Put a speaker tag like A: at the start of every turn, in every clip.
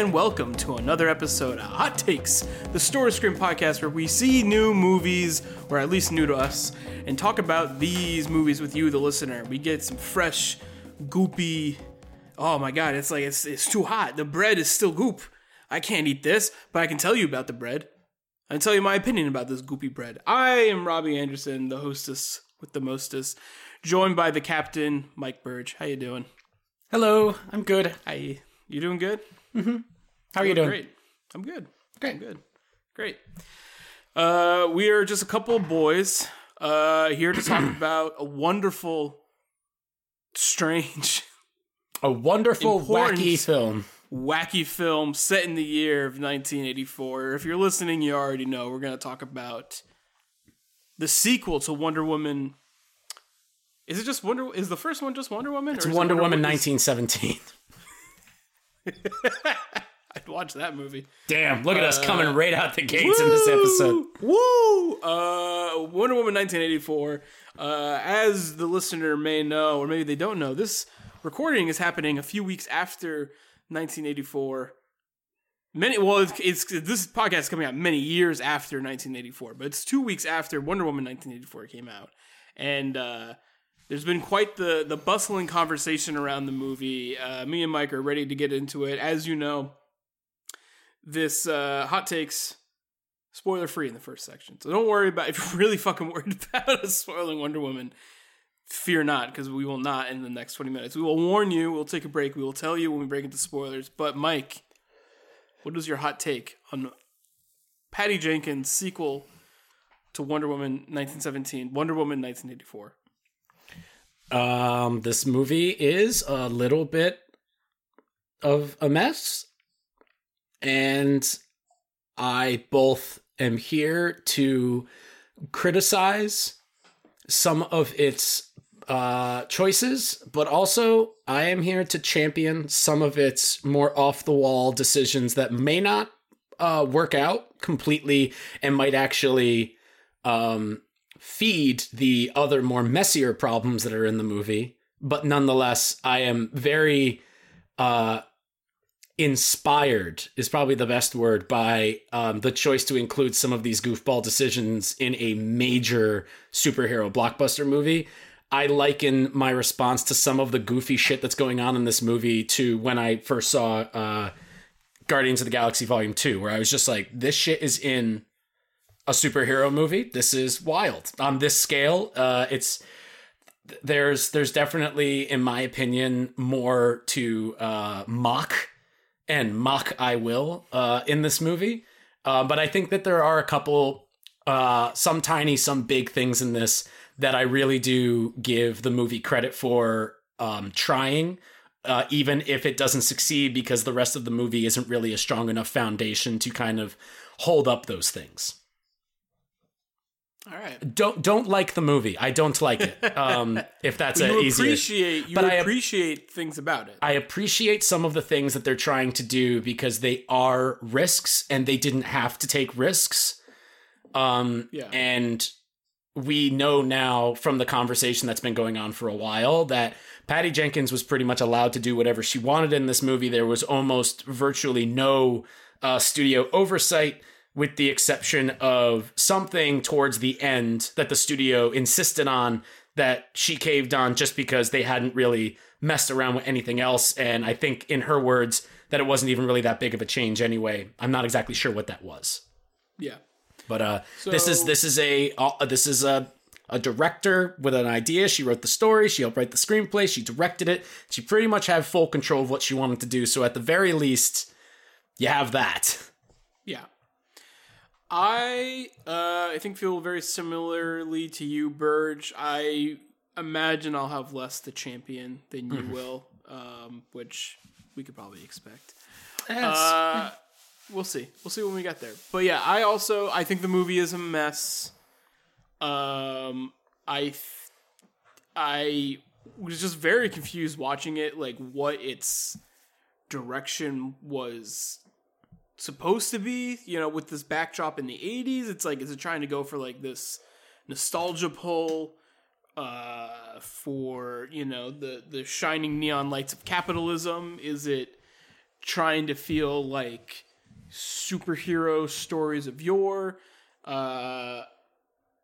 A: and welcome to another episode of Hot Takes, the Story Screen podcast where we see new movies, or at least new to us, and talk about these movies with you, the listener. We get some fresh, goopy. Oh my god, it's like it's it's too hot. The bread is still goop. I can't eat this, but I can tell you about the bread. I can tell you my opinion about this goopy bread. I am Robbie Anderson, the hostess with the mostest, joined by the captain, Mike Burge. How you doing?
B: Hello, I'm good.
A: Hi. You doing good? Mm-hmm.
B: How are you doing?
A: Great. I'm good.
B: Great.
A: I'm good. Great. Uh, we are just a couple of boys uh, here to talk about a wonderful, strange,
B: A wonderful, wacky film.
A: wacky film set in the year of 1984. If you're listening, you already know we're going to talk about the sequel to Wonder Woman. Is it just Wonder? Is the first one just Wonder Woman?
B: It's
A: or is
B: Wonder Woman
A: is-
B: 1917.
A: I'd watch that movie.
B: Damn, look at us coming right out the gates in this episode.
A: Woo! Uh, Wonder Woman 1984. Uh, as the listener may know, or maybe they don't know, this recording is happening a few weeks after 1984. Many well, it's, it's this podcast is coming out many years after 1984, but it's two weeks after Wonder Woman 1984 came out, and uh, there's been quite the the bustling conversation around the movie. Uh, me and Mike are ready to get into it. As you know, this uh, hot takes spoiler free in the first section. So don't worry about if you're really fucking worried about us spoiling Wonder Woman. Fear not, because we will not in the next 20 minutes. We will warn you, we'll take a break, we will tell you when we break into spoilers. But Mike, what is your hot take on Patty Jenkins' sequel to Wonder Woman 1917, Wonder Woman 1984?
B: Um, this movie is a little bit of a mess, and I both am here to criticize some of its uh, choices, but also I am here to champion some of its more off the wall decisions that may not uh, work out completely and might actually um, feed the other more messier problems that are in the movie. But nonetheless, I am very uh, inspired is probably the best word by um, the choice to include some of these goofball decisions in a major superhero blockbuster movie. I liken my response to some of the goofy shit that's going on in this movie to when I first saw uh, Guardians of the Galaxy Volume 2, where I was just like, this shit is in a superhero movie. This is wild. On this scale, uh, it's there's there's definitely, in my opinion, more to uh, mock and mock I will uh, in this movie. Uh, but I think that there are a couple, uh, some tiny, some big things in this that I really do give the movie credit for um, trying, uh, even if it doesn't succeed because the rest of the movie isn't really a strong enough foundation to kind of hold up those things.
A: All right.
B: Don't don't like the movie. I don't like it. Um, if that's a
A: you appreciate you
B: But I-
A: appreciate things about it.
B: I appreciate some of the things that they're trying to do because they are risks and they didn't have to take risks. Um,
A: Yeah.
B: And we know now from the conversation that's been going on for a while that Patty Jenkins was pretty much allowed to do whatever she wanted in this movie. There was almost virtually no uh, studio oversight, with the exception of something towards the end that the studio insisted on that she caved on just because they hadn't really messed around with anything else. And I think, in her words, that it wasn't even really that big of a change anyway. I'm not exactly sure what that was.
A: yeah.
B: But uh, this is this is a uh, this is a a director with an idea. She wrote the story. She helped write the screenplay. She directed it. She pretty much had full control of what she wanted to do. So at the very least, you have that.
A: I uh I think feel very similarly to you, Burge. I imagine I'll have less the champion than you will, um, which we could probably expect. Uh, we'll see. We'll see when we get there. But yeah, I also I think the movie is a mess. Um, I th- I was just very confused watching it, like what its direction was supposed to be. You know, with this backdrop in the '80s, it's like is it trying to go for like this nostalgia pull? uh, for you know the the shining neon lights of capitalism? Is it trying to feel like superhero stories of yore. Uh,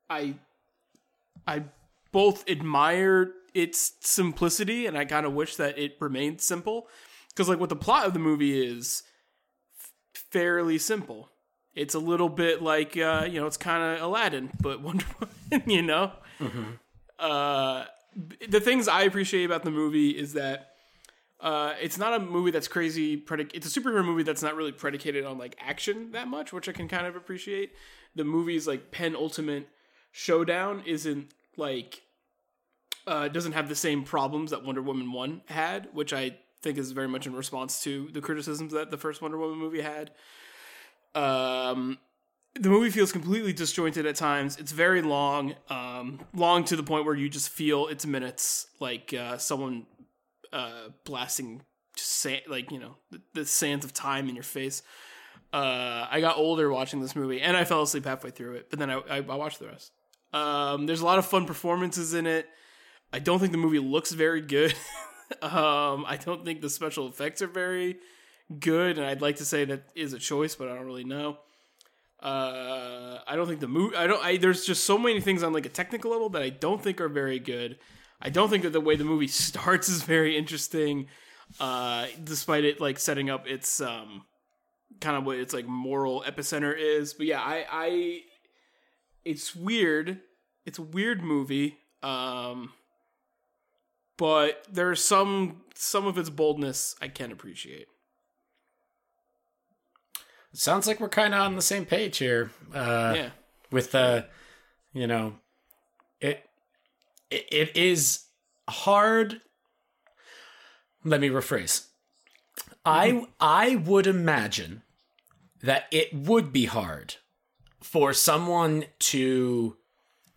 A: I I both admire its simplicity and I kind of wish that it remained simple because like what the plot of the movie is fairly simple. It's a little bit like uh, you know it's kind of Aladdin but Wonder Woman, you know. Uh, the things I appreciate about the movie is that uh, it's not a movie that's crazy. Predic- it's a superhero movie that's not really predicated on like action that much, which I can kind of appreciate. The movie's like penultimate showdown isn't like uh, doesn't have the same problems that Wonder Woman one had, which I think is very much in response to the criticisms that the first Wonder Woman movie had. Um, the movie feels completely disjointed at times. It's very long, um, long to the point where you just feel it's minutes, like uh, someone uh, blasting sand, like you know the, the sands of time in your face. Uh, I got older watching this movie, and I fell asleep halfway through it. But then I, I, I watched the rest. Um, there's a lot of fun performances in it. I don't think the movie looks very good. um, I don't think the special effects are very good, and I'd like to say that is a choice, but I don't really know. Uh, I don't think the movie. I don't. I there's just so many things on like a technical level that I don't think are very good. I don't think that the way the movie starts is very interesting, uh, despite it like setting up its um, kind of what its like moral epicenter is. But yeah, I, I, it's weird. It's a weird movie. Um, but there's some some of its boldness I can appreciate.
B: Sounds like we're kind of on the same page here. Uh,
A: Yeah.
B: With the, you know, it, it it is hard. Let me rephrase. I I would imagine that it would be hard for someone to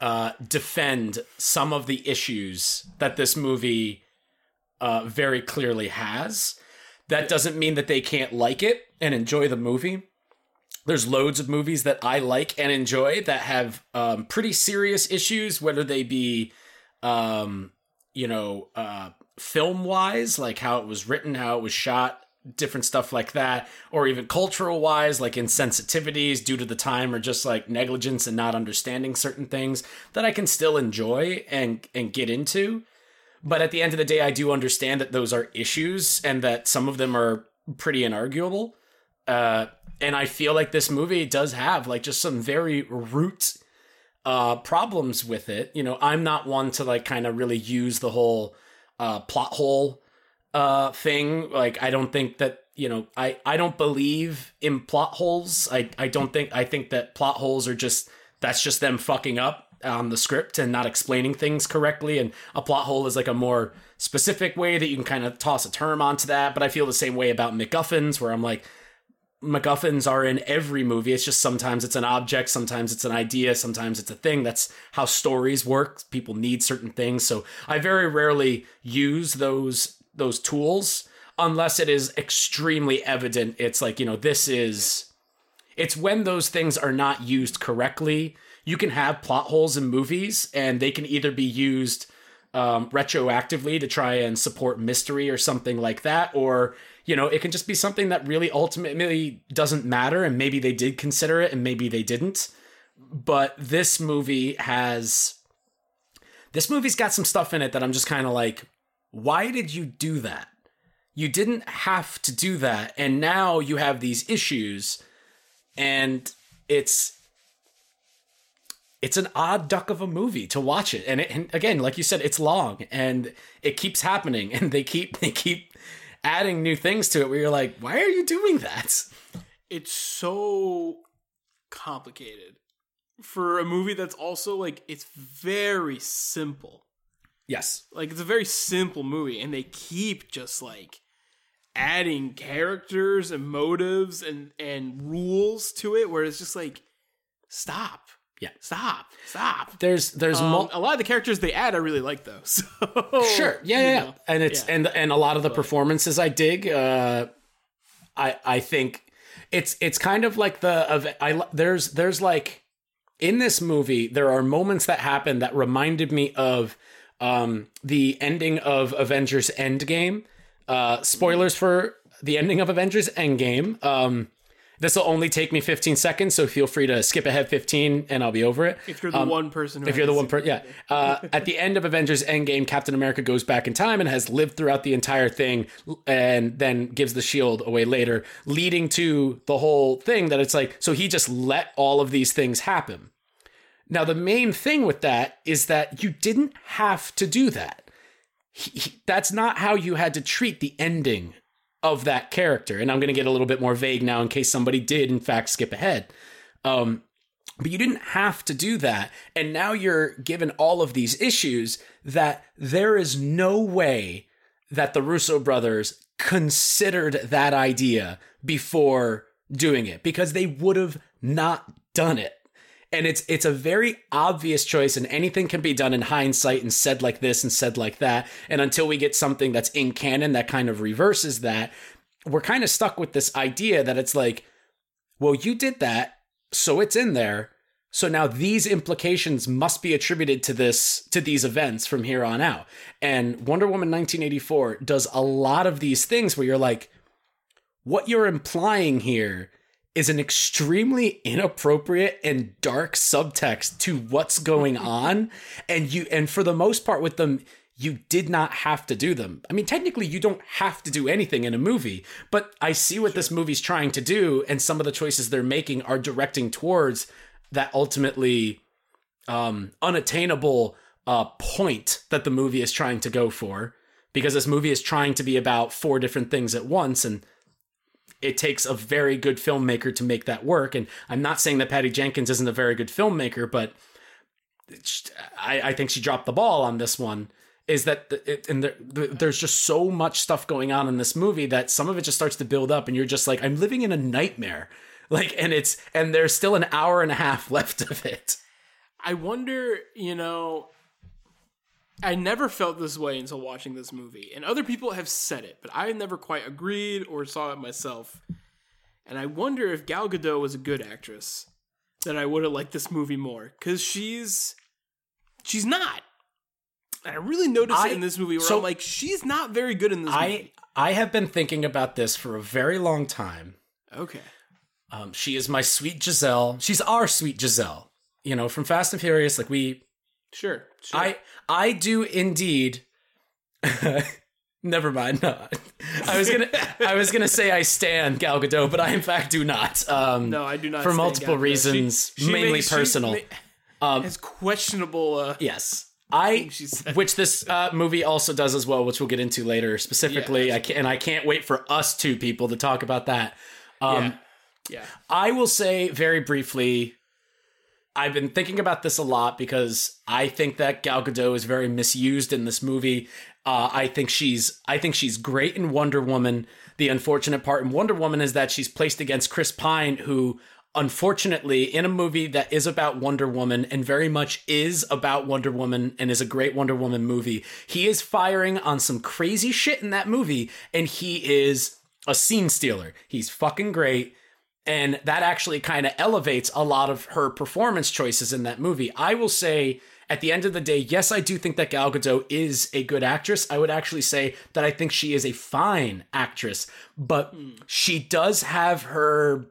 B: uh, defend some of the issues that this movie uh, very clearly has. That doesn't mean that they can't like it and enjoy the movie. There's loads of movies that I like and enjoy that have um, pretty serious issues, whether they be, um, you know, uh, film wise, like how it was written, how it was shot, different stuff like that, or even cultural wise, like insensitivities due to the time or just like negligence and not understanding certain things that I can still enjoy and and get into. But at the end of the day, I do understand that those are issues and that some of them are pretty inarguable. Uh, and I feel like this movie does have like just some very root uh, problems with it. You know, I'm not one to like kind of really use the whole uh, plot hole uh, thing. Like, I don't think that you know, I I don't believe in plot holes. I I don't think I think that plot holes are just that's just them fucking up on the script and not explaining things correctly. And a plot hole is like a more specific way that you can kind of toss a term onto that. But I feel the same way about MacGuffins, where I'm like, MacGuffins are in every movie. It's just sometimes it's an object, sometimes it's an idea, sometimes it's a thing. That's how stories work. People need certain things. So I very rarely use those those tools unless it is extremely evident. It's like, you know, this is it's when those things are not used correctly. You can have plot holes in movies and they can either be used um, retroactively to try and support mystery or something like that, or you know, it can just be something that really ultimately doesn't matter, and maybe they did consider it and maybe they didn't. But this movie has this movie's got some stuff in it that I'm just kind of like, why did you do that? You didn't have to do that, and now you have these issues, and it's it's an odd duck of a movie to watch it and, it, and again like you said it's long and it keeps happening and they keep they keep adding new things to it where you're like why are you doing that
A: It's so complicated for a movie that's also like it's very simple.
B: Yes
A: Like it's a very simple movie, and they keep just like adding characters and motives and and rules to it, where it's just like, stop,
B: Yeah.
A: stop, stop.
B: there's there's
A: Um,
B: mul-
A: a lot of the characters they add, I really like though. So
B: sure yeah yeah, yeah. and it's
A: yeah.
B: and and a lot of the performances i dig uh i i think it's it's kind of like the of i there's there's like in this movie there are moments that happen that reminded me of um the ending of avengers endgame uh spoilers for the ending of Avengers Endgame. Um, this will only take me 15 seconds, so feel free to skip ahead 15 and I'll be over it.
A: If you're the one person, who
B: If you're the one person, yeah. Uh, at the end of Avengers Endgame, Captain America goes back in time and has lived throughout the entire thing and then gives the shield away later, leading to the whole thing that it's like, so he just let all of these things happen. Now, the main thing with that is that you didn't have to do that. He- he- that's not how you had to treat the ending of that character. And I'm going to get a little bit more vague now in case somebody did, in fact, skip ahead. Um, but you didn't have to do that. And now you're given all of these issues that there is no way that the Russo brothers considered that idea before doing it because they would have not done it. And it's it's a very obvious choice and anything can be done in hindsight and said like this and said like that. And until we get something that's in canon that kind of reverses that, we're kind of stuck with this idea that it's like, well, you did that, so it's in there. So now these implications must be attributed to this to these events from here on out. And Wonder Woman 1984 does a lot of these things where you're like what you're implying here is an extremely inappropriate and dark subtext to what's going on and you and for the most part with them you did not have to do them. I mean, technically, you don't have to do anything in a movie, but I see what this movie's trying to do, and some of the choices they're making are directing towards that ultimately um, unattainable uh, point that the movie is trying to go for. Because this movie is trying to be about four different things at once, and it takes a very good filmmaker to make that work. And I'm not saying that Patty Jenkins isn't a very good filmmaker, but I, I think she dropped the ball on this one. Is that it, and the, the, there's just so much stuff going on in this movie that some of it just starts to build up, and you're just like, I'm living in a nightmare. Like, and it's and there's still an hour and a half left of it.
A: I wonder, you know, I never felt this way until watching this movie. And other people have said it, but I never quite agreed or saw it myself. And I wonder if Gal Gadot was a good actress, that I would have liked this movie more. Because she's. She's not. And I really noticed
B: I-
A: it in this movie where
B: so-
A: I'm like, she's not very good in this
B: I
A: movie.
B: I have been thinking about this for a very long time.
A: Okay.
B: Um, she is my sweet Giselle. She's our sweet Giselle. You know, from Fast and Furious. Like we,
A: Sure. Sure.
B: I I do indeed. Never mind. No. I was gonna I was gonna say I stand Gal Gadot, but I in fact do not. Um,
A: no, I do not.
B: for multiple reasons,
A: She- she
B: mainly
A: she
B: personal.
A: ma- has questionable. Uh,
B: Yes. I which this uh, movie also does as well, which we'll get into later. Specifically,
A: Yeah,
B: I can, and I can't wait for us two people to talk about that. Um,
A: yeah. Yeah.
B: I will say very briefly, I've been thinking about this a lot because I think that Gal Gadot is very misused in this movie. Uh, I think she's I think she's great in Wonder Woman. The unfortunate part in Wonder Woman is that she's placed against Chris Pine, who unfortunately in a movie that is about Wonder Woman and very much is about Wonder Woman and is a great Wonder Woman movie. He is firing on some crazy shit in that movie and he is a scene stealer. He's fucking great and that actually kind of elevates a lot of her performance choices in that movie. I will say at the end of the day, yes, I do think that Gal Gadot is a good actress. I would actually say that I think she is a fine actress, but she does have her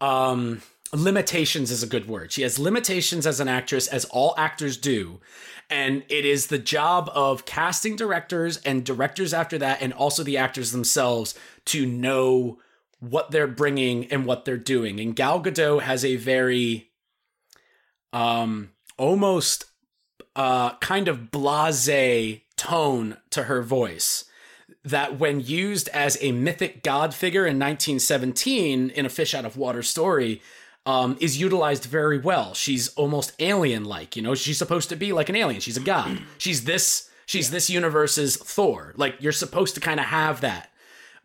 B: um limitations is a good word. She has limitations as an actress as all actors do. And it is the job of casting directors and directors after that and also the actors themselves to know what they're bringing and what they're doing. And Gal Gadot has a very um almost uh kind of blasé tone to her voice that when used as a mythic god figure in 1917 in a fish out of water story um, is utilized very well. She's almost alien like, you know, she's supposed to be like an alien. She's a god. She's this she's this universe's Thor. Like you're supposed to kind of have that.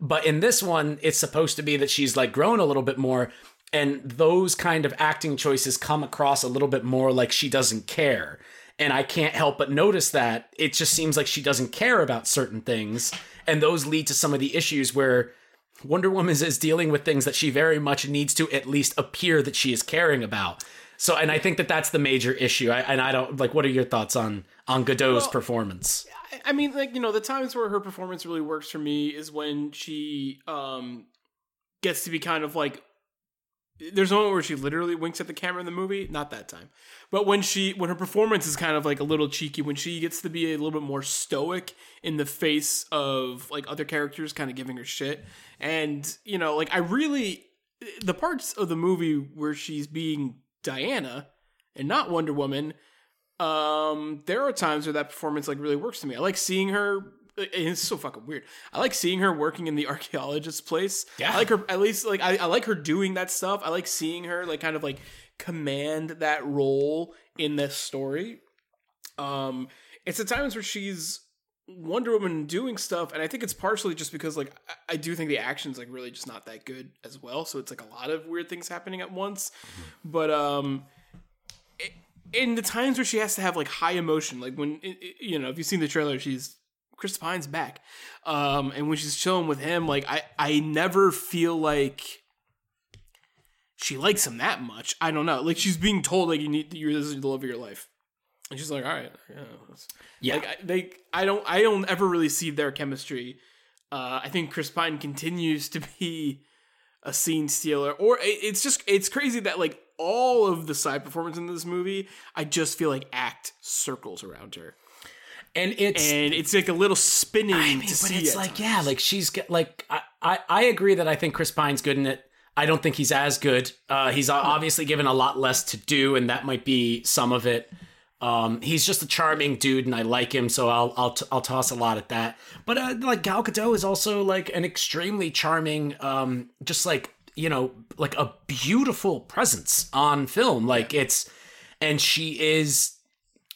B: But in this one, it's supposed to be that she's like grown a little bit more and those kind of acting choices come across a little bit more like she doesn't care. And I can't help but notice that it just seems like she doesn't care about certain things. And those lead to some of the issues where Wonder Woman is dealing with things that she very much needs to at least appear that she is caring about. So, and I think that that's the major issue. I, and I don't like. What are your thoughts on on Gadot's
A: Well,
B: performance?
A: I, mean, like you know, the times where her performance really works for me is when she um gets to be kind of like. There's a moment where she literally winks at the camera in the movie. Not that time, but when she when her performance is kind of like a little cheeky, when she gets to be a little bit more stoic in the face of like other characters, kind of giving her shit, and you know, like I really the parts of the movie where she's being Diana and not Wonder Woman um there are times where that performance like really works to me. I like seeing her it's so fucking weird. I like seeing her working in the archaeologist's place.
B: Yeah.
A: i like her at least like I, I like her doing that stuff. I like seeing her like kind of like command that role in this story. Um it's the times where she's wonder woman doing stuff and i think it's partially just because like I, I do think the action's like really just not that good as well. So it's like a lot of weird things happening at once. But um in the times where she has to have like high emotion, like when you know, if you've seen the trailer, she's Chris Pine's back, um, and when she's chilling with him, like I, I never feel like she likes him that much. I don't know, like she's being told like you need you're this is the love of your life, and she's like, all right, yeah,
B: Yeah.
A: like I, they, I don't, I don't ever really see their chemistry. Uh, I think Chris Pine continues to be a scene stealer, or it- it's just it's crazy that like all of the side performance in this movie, I just feel like act circles around her,
B: and it's
A: and it's like a little spinning
B: I mean, but it's like
A: times.
B: yeah, like she's like I, I I agree that I think Chris Pine's good in it. I don't think he's as good. Uh, he's obviously given a lot less to do, and that might be some of it. Um, he's just a charming dude, and I like him, so I'll I'll t- I'll toss a lot at that. But uh, like Gal Gadot is also like an extremely charming, um, just like you know, like a beautiful presence on film. Like it's, and she is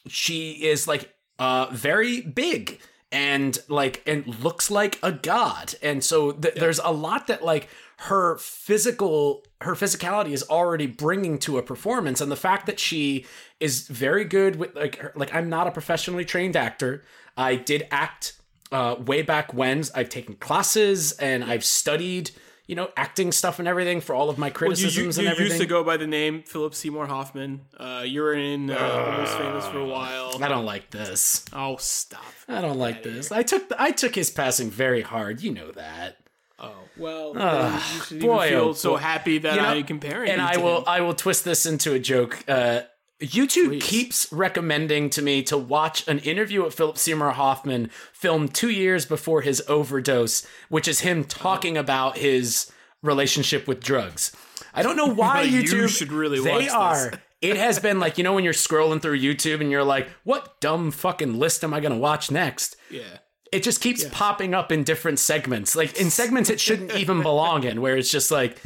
B: she is like uh very big and like and looks like a god. And so th- there's a lot that like her physical her physicality is already bringing to a performance. And the fact that she is very good with like her, like I'm not a professionally trained actor. I did act uh way back when. I've taken classes and I've studied you know acting stuff and everything for all of my
A: You, you,
B: criticisms
A: you
B: and everything
A: used to go by the name Philip Seymour Hoffman. Uh, you were in uh, Almost Famous for a while.
B: I don't like this
A: Oh, stop.
B: I don't like this. I took I took his passing very hard. You know that.
A: Oh well, then you should
B: boy,
A: even feel
B: oh,
A: so
B: boy.
A: happy that
B: You know,
A: I comparing.
B: And
A: you
B: I will
A: him.
B: I will twist this into a joke. Uh, YouTube
A: Please.
B: keeps recommending to me to watch an interview with Philip Seymour Hoffman filmed two years before his overdose, which is him talking about his relationship with drugs. I don't know why
A: Like, you
B: YouTube
A: should really
B: they
A: watch this.
B: are. It has been like you know when you're scrolling through YouTube and you're like, what dumb fucking list am I going to watch next?
A: Yeah.
B: it just keeps popping up in different segments. Like in segments it shouldn't even belong in, where it's just like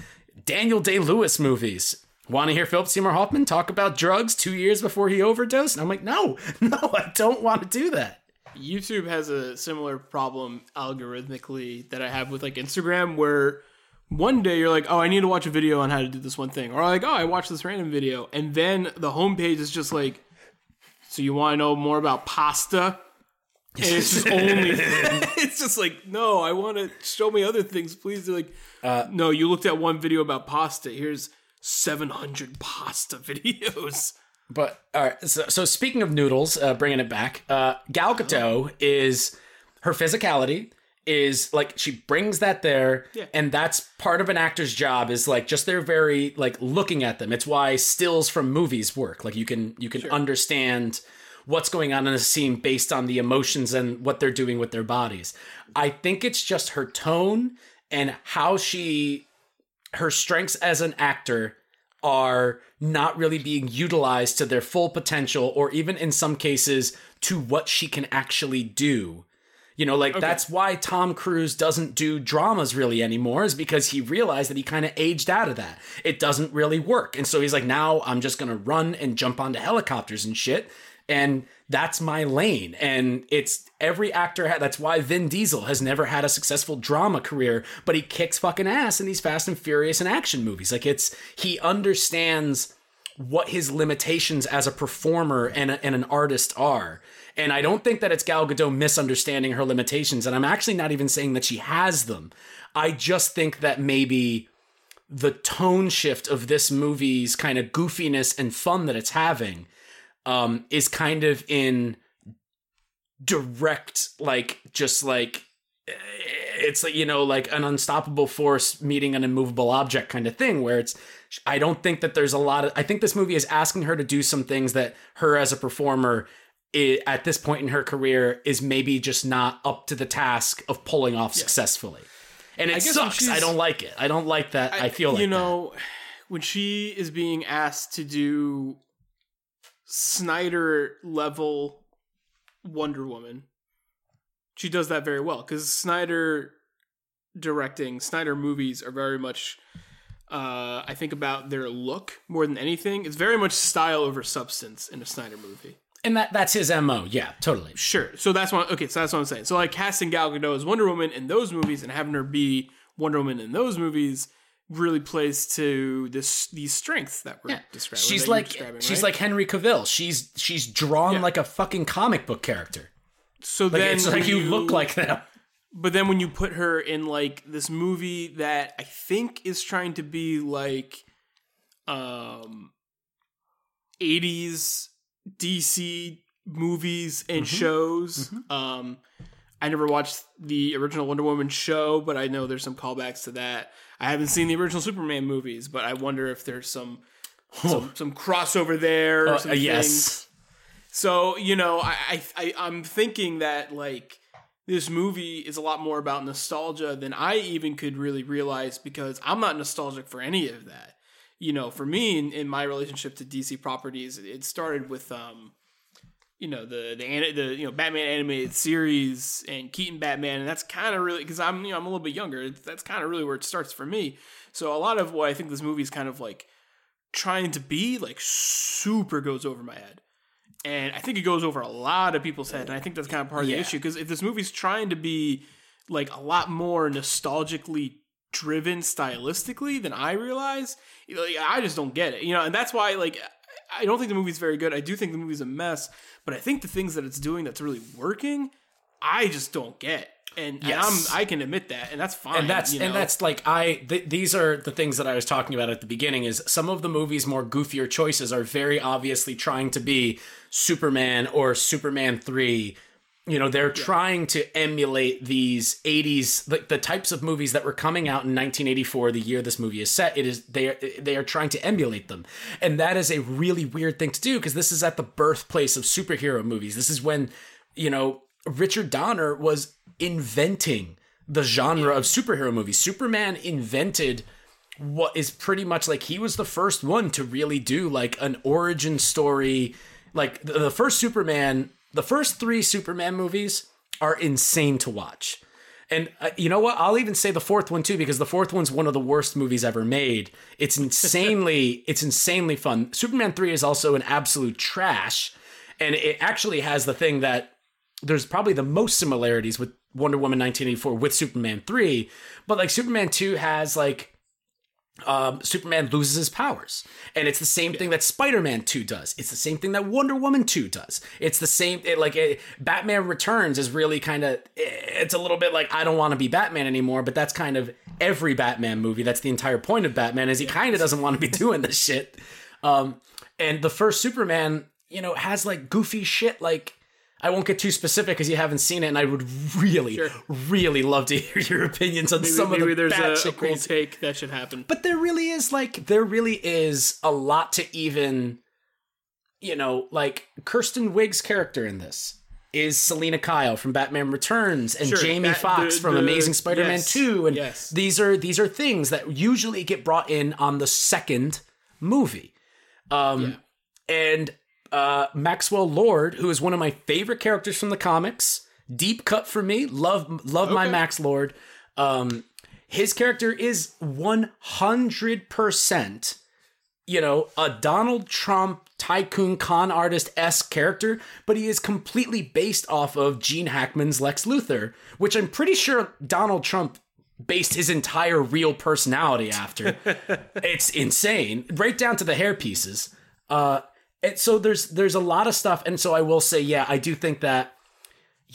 B: Daniel Day Lewis movies. Want to hear Philip Seymour Hoffman talk about drugs two years before he overdosed? And I'm like, no, no, I don't want to do that.
A: YouTube has a similar problem algorithmically that I have with like Instagram where one day you're like, oh, I need to watch a video on how to do this one thing. Or like, oh, I watched this random video. And then the homepage is just like, so you want to know more about pasta? And it's just only, it's just like, no, I want to show me other things. Please. They're like,
B: Uh,
A: no, you looked at one video about pasta. Here's 700 pasta videos.
B: But all right, so, so speaking of noodles, uh, bringing it back, uh, Gal Gadot is her physicality is like she brings that there,
A: Yeah.
B: and that's part of an actor's job is like just they're very like looking at them. It's why stills from movies work. Like you can you can understand what's going on in a scene based on the emotions and what they're doing with their bodies. I think it's just her tone and how she her strengths as an actor are not really being utilized to their full potential or even in some cases to what she can actually do. You know, like that's why Tom Cruise doesn't do dramas really anymore is because he realized that he kind of aged out of that. It doesn't really work. And so he's like, now I'm just going to run and jump onto helicopters and shit. And that's my lane. And it's every actor, ha- that's why Vin Diesel has never had a successful drama career, but he kicks fucking ass in these Fast and Furious and action movies. Like it's, he understands what his limitations as a performer and, a, and an artist are. And I don't think that it's Gal Gadot misunderstanding her limitations. And I'm actually not even saying that she has them. I just think that maybe the tone shift of this movie's kind of goofiness and fun that it's having um, is kind of in direct like just like eh, it's like you know like an unstoppable force meeting an immovable object kind of thing where it's I don't think that there's a lot of I think this movie is asking her to do some things that her as a performer i at this point in her career is maybe just not up to the task of pulling off successfully. And it
A: when
B: sucks. I don't like it. I don't like that. I, feel like
A: you
B: that.
A: know when she is being asked to do Snyder level Wonder Woman, she does that very well because Snyder directing Snyder movies are very much. Uh, I think about their look more than anything. It's very much style over substance in a Snyder movie.
B: And that that's his MO. Yeah, totally.
A: Sure. So that's what. Okay. So that's what I'm saying. So like casting Gal Gadot as Wonder Woman in those movies and having her be Wonder Woman in those movies really plays to this these strengths that we're describing.
B: She's like
A: describing,
B: she's
A: right?
B: like Henry Cavill. She's she's drawn
A: Yeah.
B: like a fucking comic book character.
A: so
B: Like
A: then
B: it's like
A: when
B: you look like them.
A: But then when you put her in like this movie that I think is trying to be like um 80s DC movies and
B: Mm-hmm.
A: shows. Um I never watched the original Wonder Woman show, but I know there's some callbacks to that. I haven't seen the original Superman movies, but I wonder if there's some some, some crossover there or
B: Uh, yes.
A: So you know, I, I, I I'm thinking that like this movie is a lot more about nostalgia than I even could really realize because I'm not nostalgic for any of that. You know, for me in, in my relationship to DC properties, it started with um, you know the the the you know Batman animated series and Keaton Batman, and that's kind of really because I'm you know I'm a little bit younger. That's kind of really where it starts for me. So a lot of what I think this movie is kind of like trying to be like super goes over my head. And I think it goes over a lot of people's head. And I think that's kind of part of
B: Yeah.
A: the issue. Because if this movie's trying to be like a lot more nostalgically driven stylistically than I realize, you know, like, I just don't get it. You know, and that's why like I don't think the movie's very good. I do think the movie's a mess, but I think the things that it's doing that's really working, I just don't get. And,
B: Yes.
A: and I'm I can admit that, and that's fine.
B: and that's
A: you know?
B: and that's like I th- these are the things that I was talking about at the beginning is some of the movie's more goofier choices are very obviously trying to be Superman or Superman 3 you know they're trying to emulate these 80s the, the types of movies that were coming out in 1984 the year this movie is set. It is they are they are trying to emulate them. And that is a really weird thing to do because this is at the birthplace of superhero movies. This is when you know Richard Donner was inventing the genre of superhero movies. Superman invented what is pretty much like he was the first one to really do like an origin story. Like the first superman the first three superman movies are insane to watch. And uh, you know what? I'll even say the fourth one too because the fourth one's one of the worst movies ever made. It's insanely it's insanely fun. Superman 3 is also an absolute trash. And it actually has the thing that there's probably the most similarities with Wonder Woman 1984 with Superman 3, but like Superman 2 has like um, Superman loses his powers. And it's the same thing that Spider Man 2 does. It's the same thing that Wonder Woman 2 does. It's the same, it, like, it, Batman Returns is really kind of, it's a little bit like, I don't want to be Batman anymore, but that's kind of every Batman movie. That's the entire point of Batman, is he kind of doesn't want to be doing this shit. Um, and the first Superman, you know, has like goofy shit like, I won't get too specific because you haven't seen it, and I would really,
A: Sure.
B: really love to hear your opinions on
A: maybe,
B: some of
A: maybe
B: the
A: there's a, a cool take that should happen.
B: but there really is like there really is a lot to even you know like kristen wiig's character in this is selina kyle from batman returns and
A: Sure,
B: jamie
A: that-
B: foxx
A: the-
B: from
A: the-
B: amazing spider-man
A: yes,
B: 2 and
A: yes.
B: these are these are things that usually get brought in on the second movie um and uh maxwell lord who is one of my favorite characters from the comics. Deep cut for me. Love love my max lord. Um his character is 100% you know a donald trump tycoon con artist esque character but he is completely based off of gene hackman's lex luthor which i'm pretty sure donald trump based his entire real personality after. It's insane. Right down to the hair pieces uh and so there's there's a lot of stuff. And so i will say yeah i do think that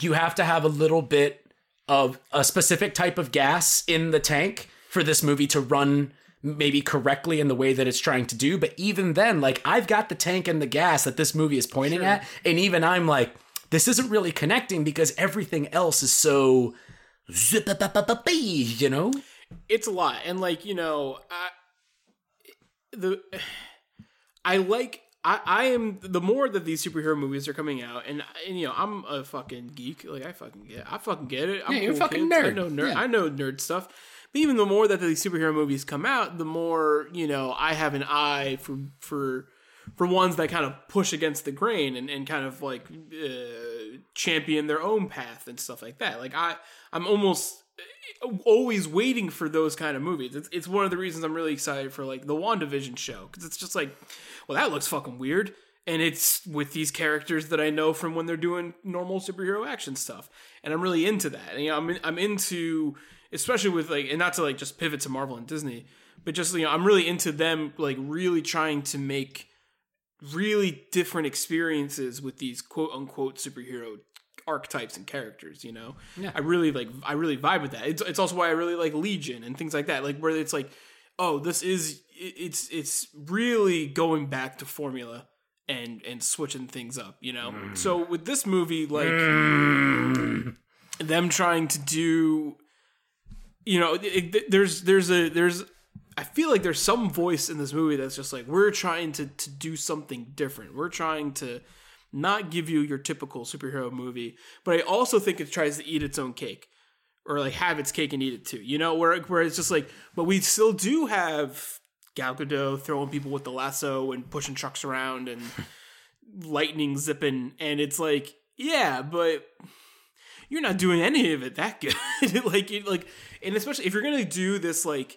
B: you have to have a little bit of a specific type of gas in the tank for this movie to run maybe correctly in the way that it's trying to do. But even then like i've got the tank and the gas that this movie is pointing at. And even i'm like this isn't really connecting because everything else is so you know?
A: It's a lot. And like you know I, the i like I, I am the more that these superhero movies are coming out, and, and you know I'm a fucking geek. Like I fucking get, I fucking get it. I'm
B: Yeah, you're
A: cool
B: fucking
A: kids. I
B: nerd.
A: know nerd.
B: Yeah.
A: I know nerd stuff. But even the more that these superhero movies come out, the more you know I have an eye for for for ones that kind of push against the grain and, and kind of like uh, champion their own path and stuff like that. Like I I'm almost always waiting for those kind of movies. It's, it's one of the reasons I'm really excited for like the WandaVision show because it's just like, well, that looks fucking weird. And it's with these characters that I know from when they're doing normal superhero action stuff, and I'm really into that. And, you know, I'm I'm into especially with like, and not to like just pivot to Marvel and Disney, but just you know, I'm really into them like really trying to make really different experiences with these quote unquote superhero archetypes and characters you know?
B: Yeah.
A: i really like i really vibe with that. It's, it's also why i really like legion and things like that like where it's like oh this is it's it's really going back to formula and and switching things up you know? Mm. So with this movie like mm. them trying to do you know it, it- there's there's a there's i feel like there's some voice in this movie that's just like we're trying to to do something different. We're trying to not give you your typical superhero movie but i also think it tries to eat its own cake or like have its cake and eat it too you know where where it's just like but we still do have Gal Gadot throwing people with the lasso and pushing trucks around and lightning zipping and it's like yeah but you're not doing any of it that good. like, it, like, and especially if you're gonna do this like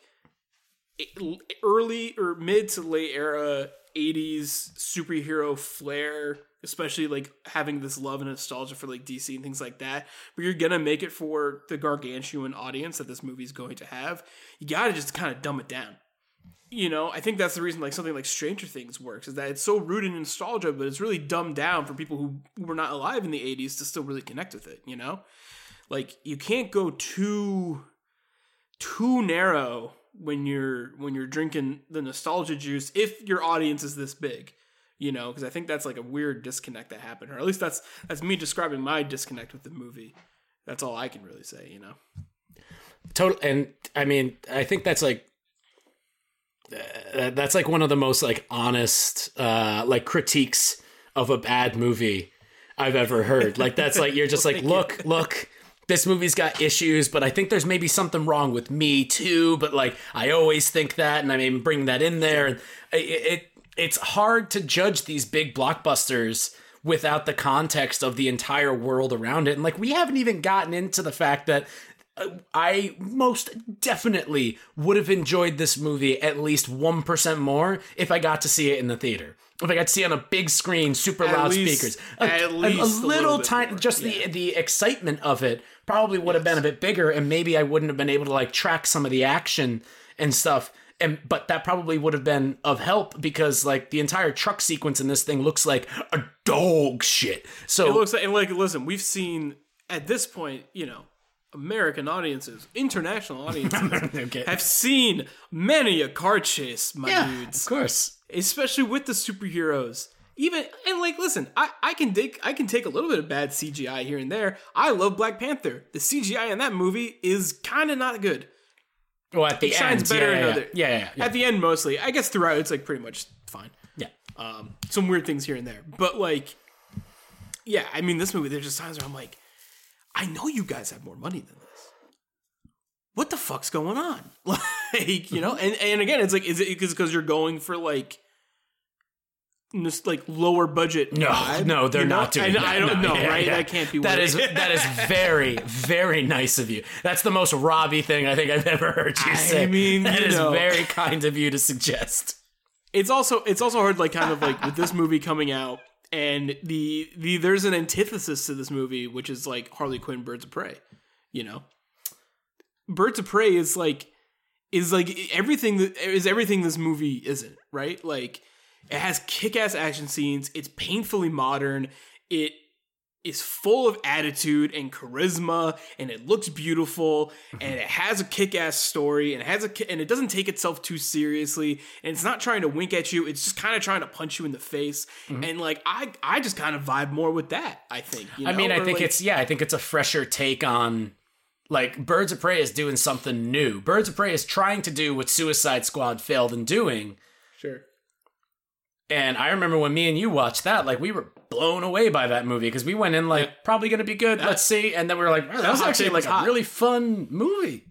A: early or mid to late era '80s superhero flair, especially like having this love and nostalgia for like DC and things like that, but you're gonna make it for the gargantuan audience that this movie's going to have. You gotta just kind of dumb it down. You know, I think that's the reason like something like Stranger Things works is that it's so rooted in nostalgia, but it's really dumbed down for people who were not alive in the 80s to still really connect with it, you know? Like you can't go too too narrow when you're when you're drinking the nostalgia juice if your audience is this big. You know, because I think that's like a weird disconnect that happened, or at least that's that's me describing my disconnect with the movie. That's all I can really say, you know.
B: total and i mean i think that's like uh, that's like one of the most like honest uh like critiques of a bad movie i've ever heard like that's like you're just like look look this movie's got issues but i think there's maybe something wrong with me too but like i always think that and i mean bring that in there and it, it it's hard to judge these big blockbusters without the context of the entire world around it and like we haven't even gotten into the fact that uh, I most definitely would have enjoyed this movie at least 1% more if I got to see it in the theater. If I got to see it on a big screen, super
A: At
B: loud
A: least-
B: speakers.
A: at
B: a,
A: least a
B: little,
A: little
B: tiny, just
A: yeah.
B: the the excitement of it probably would have been a bit bigger and maybe I wouldn't have been able to like track some of the action and stuff. And but that probably would have been of help because like the entire truck sequence in this thing looks like a dog shit. So
A: It looks like, and like, listen, we've seen at this point, you know, American audiences, international audiences,
B: okay.
A: have seen many a car chase, my
B: yeah,
A: dudes.
B: of course.
A: Especially with the superheroes. Even and like, listen, I, I can take I can take a little bit of bad CGI here and there. I love Black Panther. The CGI in that movie is kind of not good.
B: Well, at the
A: It shines
B: end,
A: better
B: yeah,
A: in
B: yeah,
A: other.
B: yeah, yeah, yeah.
A: At the end, mostly. I guess throughout, it's like pretty much fine.
B: yeah.
A: Um, some weird things here and there, but like, yeah, I mean, this movie. There's just times where I'm like, I know you guys have more money than this. What the fuck's going on? Like, you know, and and again, it's like, is it because you're going for like, this like lower budget?
B: No,
A: vibe,
B: no, they're
A: you know?
B: not doing
A: I,
B: that.
A: I don't
B: No,
A: know,
B: yeah,
A: right?
B: yeah.
A: That can't be.
B: That
A: what
B: is that is very very nice of you. That's the most Robbie thing I think I've ever heard you
A: I
B: say.
A: I mean,
B: that is
A: know.
B: very kind of you to suggest.
A: it's also it's also hard like kind of like with this movie coming out and the the there's an antithesis to this movie which is like Harley Quinn Birds of Prey you know Birds of Prey is like is like everything that is everything this movie isn't right like it has kick-ass action scenes. It's painfully modern. It is full of attitude and charisma and it looks beautiful mm-hmm. and it has a kick-ass story and it has a ki- and it doesn't take itself too seriously and it's not trying to wink at you. It's just kind of trying to punch you in the face. Mm-hmm. And like I I just kind of vibe more with that I think you know?
B: I mean, I
A: Or,
B: think
A: like-
B: it's yeah, I think it's a fresher take on like Birds of Prey is doing something new. Birds of Prey is trying to do what Suicide Squad failed in doing.
A: sure
B: And I remember when me and you watched that, like we were blown away by that movie because we went in like
A: Yeah.
B: probably going to be good. Let's see, and then we were like, "Oh, that was actually like
A: was
B: a
A: hot.
B: really fun movie.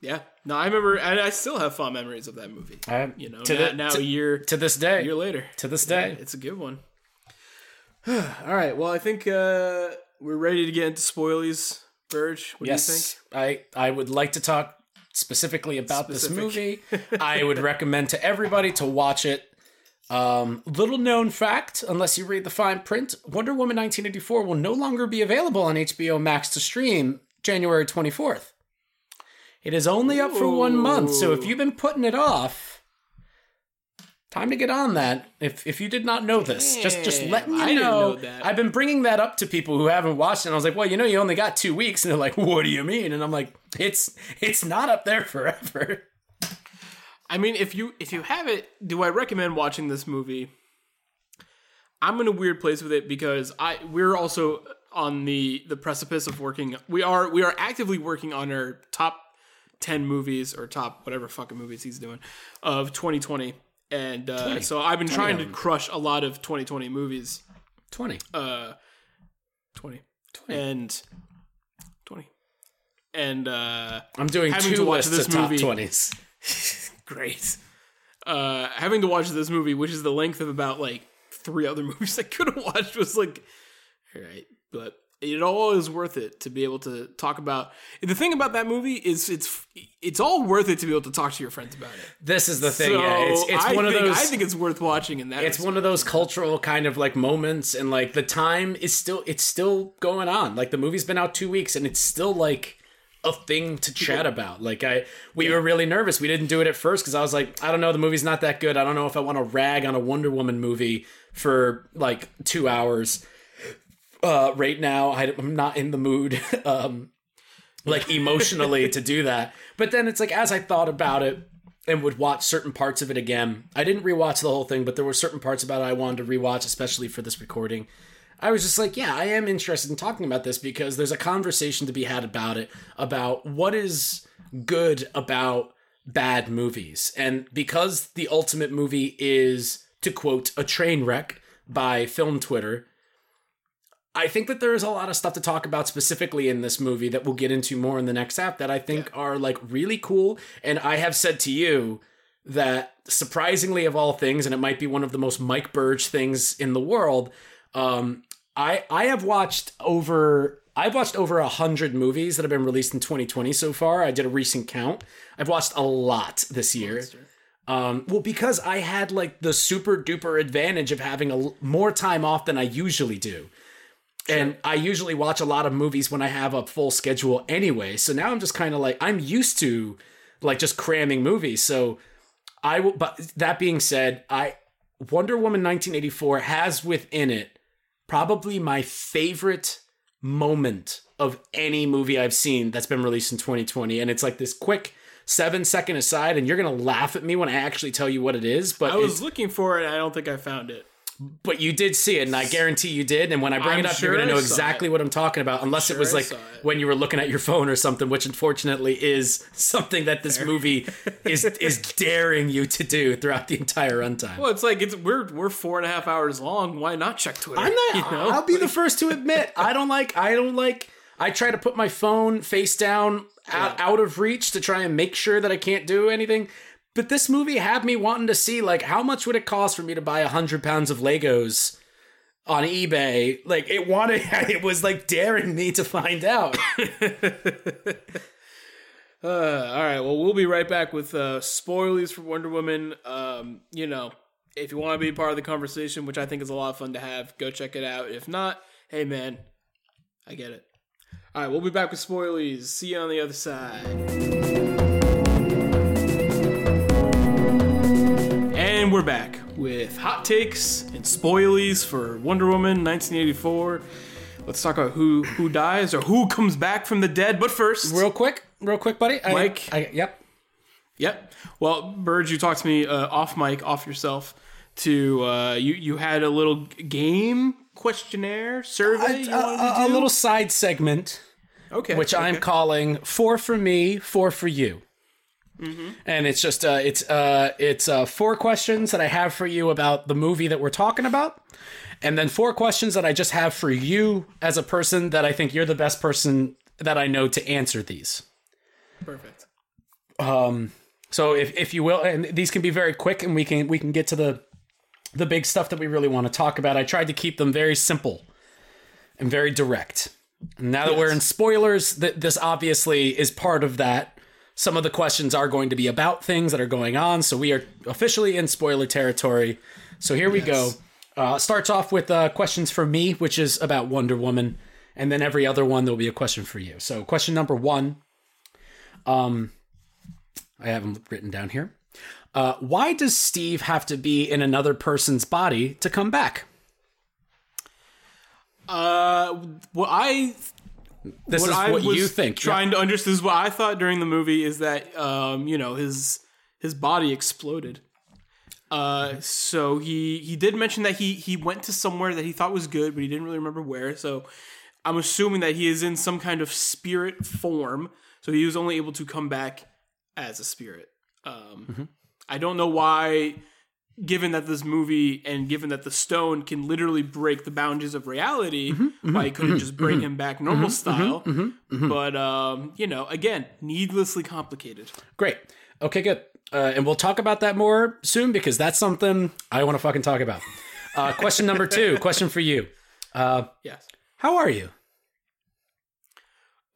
A: yeah no I remember and I still have fond memories of that movie
B: I-
A: you know
B: to
A: now,
B: the-
A: now
B: to-
A: a year
B: To this day,
A: a year later
B: to this day,
A: It's a good one. All right. Well, I think uh, we're ready to get into spoilies. Burge, what do you think?
B: yes, I I would like to talk specifically about this movie. I would recommend to everybody to watch it. Um, little known fact, unless you read the fine print, Wonder Woman 1984 will no longer be available on HBO Max to stream January 24th. It is only up for one month, so if you've been putting it off, time to get on that. If if you did not know this, just just letting you
A: I
B: know.
A: know
B: I've been bringing that up to people who haven't watched it. And I was like, well, you know, you only got two weeks, and they're like, what do you mean? And I'm like, it's it's not up there forever.
A: I mean, if you if you have it, do I recommend watching this movie? I'm in a weird place with it because I we're also on the the precipice of working. We are we are actively working on our top ten movies or top whatever fucking movies he's doing of 2020, and uh, so I've been trying to crush a lot of 2020 movies.
B: Twenty.
A: uh 20, and 20 and uh
B: I'm doing two
A: to watch
B: lists
A: this
B: of top
A: movie-
B: twenties.
A: great uh having to watch this movie which is the length of about like three other movies i could have watched was like all right but it all is worth it to be able to talk about the thing about that movie is it's it's all worth it to be able to talk to your friends about it
B: This is the thing.
A: so
B: yeah, it's it's one of those.
A: i think it's worth watching in that
B: it's one of those cultural kind of like moments and like the time is still it's still going on like the movie's been out two weeks and it's still like a thing to chat about. Like i we were really nervous. We didn't do it at first because i was like i don't know the movie's not that good. I don't know if i want to rag on a wonder woman movie for like two hours. Uh right now I, i'm not in the mood um like emotionally to do that. But then it's like as i thought about it and would watch certain parts of it again. I didn't rewatch the whole thing, but there were certain parts about it I wanted to rewatch, especially for this recording. I was just like, yeah, I am interested in talking about this because there's a conversation to be had about it, about what is good about bad movies. And because the ultimate movie is, to quote, a train wreck by film Twitter, I think that there is a lot of stuff to talk about specifically in this movie that we'll get into more in the next app that I think are like really cool. And I have said to you that surprisingly of all things, and it might be one of the most Mike Burge things in the world, um, I I have watched over I've watched over a hundred movies that have been released in 2020 so far. I did a recent count. I've watched a lot this year. Um, well, because I had like the super duper advantage of having a l- more time off than I usually do. And I usually watch a lot of movies when I have a full schedule anyway. So now I'm just kind of like I'm used to like just cramming movies. So I will but that being said, I Wonder Woman 1984 has within it probably my favorite moment of any movie I've seen that's been released in 2020 and it's like this quick 7 second aside and you're going to laugh at me when I actually tell you what it is, but
A: i was looking for it i don't think i found it
B: but you did see it, and I guarantee you did. And when I bring
A: I'm
B: it up,
A: sure
B: you're going to know exactly
A: it.
B: what I'm talking about, unless it was like
A: it.
B: when you were looking at your phone or something, which unfortunately is something that this movie is is daring you to do throughout the entire runtime.
A: well it's like it's we're we're four and a half hours long why not check twitter
B: I'm not.
A: you know
B: I'll be the first to admit I don't like. I don't like. I try to put my phone face down, out, out of reach, to try and make sure that I can't do anything. But this movie had me wanting to see like how much would it cost for me to buy a hundred pounds of Legos on eBay. Like it wanted. It was like daring me to find out.
A: Uh, all right. Well, we'll be right back with uh, spoilers for Wonder Woman. Um, you know, if you want to be part of the conversation, which I think is a lot of fun to have, go check it out. If not, hey man, I get it. All right, we'll be back with spoilers. See you on the other side. And we're back with hot takes and spoilies for Wonder Woman 1984. let's talk about who who dies or who comes back from the dead. But first,
B: Real quick, real quick, buddy. I,
A: Mike?
B: I, yep.
A: Yep. Well, Burge, you talked to me uh, off mic, off yourself. To uh, you, you had a little game questionnaire survey. you
B: A,
A: to
B: a- a little side segment,
A: okay,
B: which I'm calling four for me, four for you. And it's just uh, it's uh, it's uh, four questions that I have for you about the movie that we're talking about, and then four questions that I just have for you as a person that I think you're the best person that I know to answer these.
A: perfect.
B: Um, so if if you will, and these can be very quick, and we can we can get to the the big stuff that we really want to talk about. I tried to keep them very simple and very direct. Now that we're in spoilers, that this obviously is part of that. Some of the questions are going to be about things that are going on, so we are officially in spoiler territory. So here we go. Uh, starts off with uh, questions for me, which is about Wonder Woman, and then every other one there'll be a question for you. So question number one. Um, I have them written down here. Uh, why does Steve have to be in another person's body to come back?
A: Uh, what I
B: This
A: what
B: is
A: I
B: what you think.
A: Trying to understand this is what I thought during the movie is that um, you know his his body exploded. Uh, so he he did mention that he he went to somewhere that he thought was good, but he didn't really remember where. So I'm assuming that he is in some kind of spirit form. So he was only able to come back as a spirit. Um,
B: Mm-hmm.
A: I don't know why, given that this movie and given that the stone can literally break the boundaries of reality,
B: Mm-hmm,
A: why he couldn't just bring him back normal style. But um, you know, again, needlessly complicated.
B: Great. Okay, good. Uh, and we'll talk about that more soon because that's something I want to fucking talk about. Uh, question number two. question for you. Uh,
A: Yes.
B: how are you?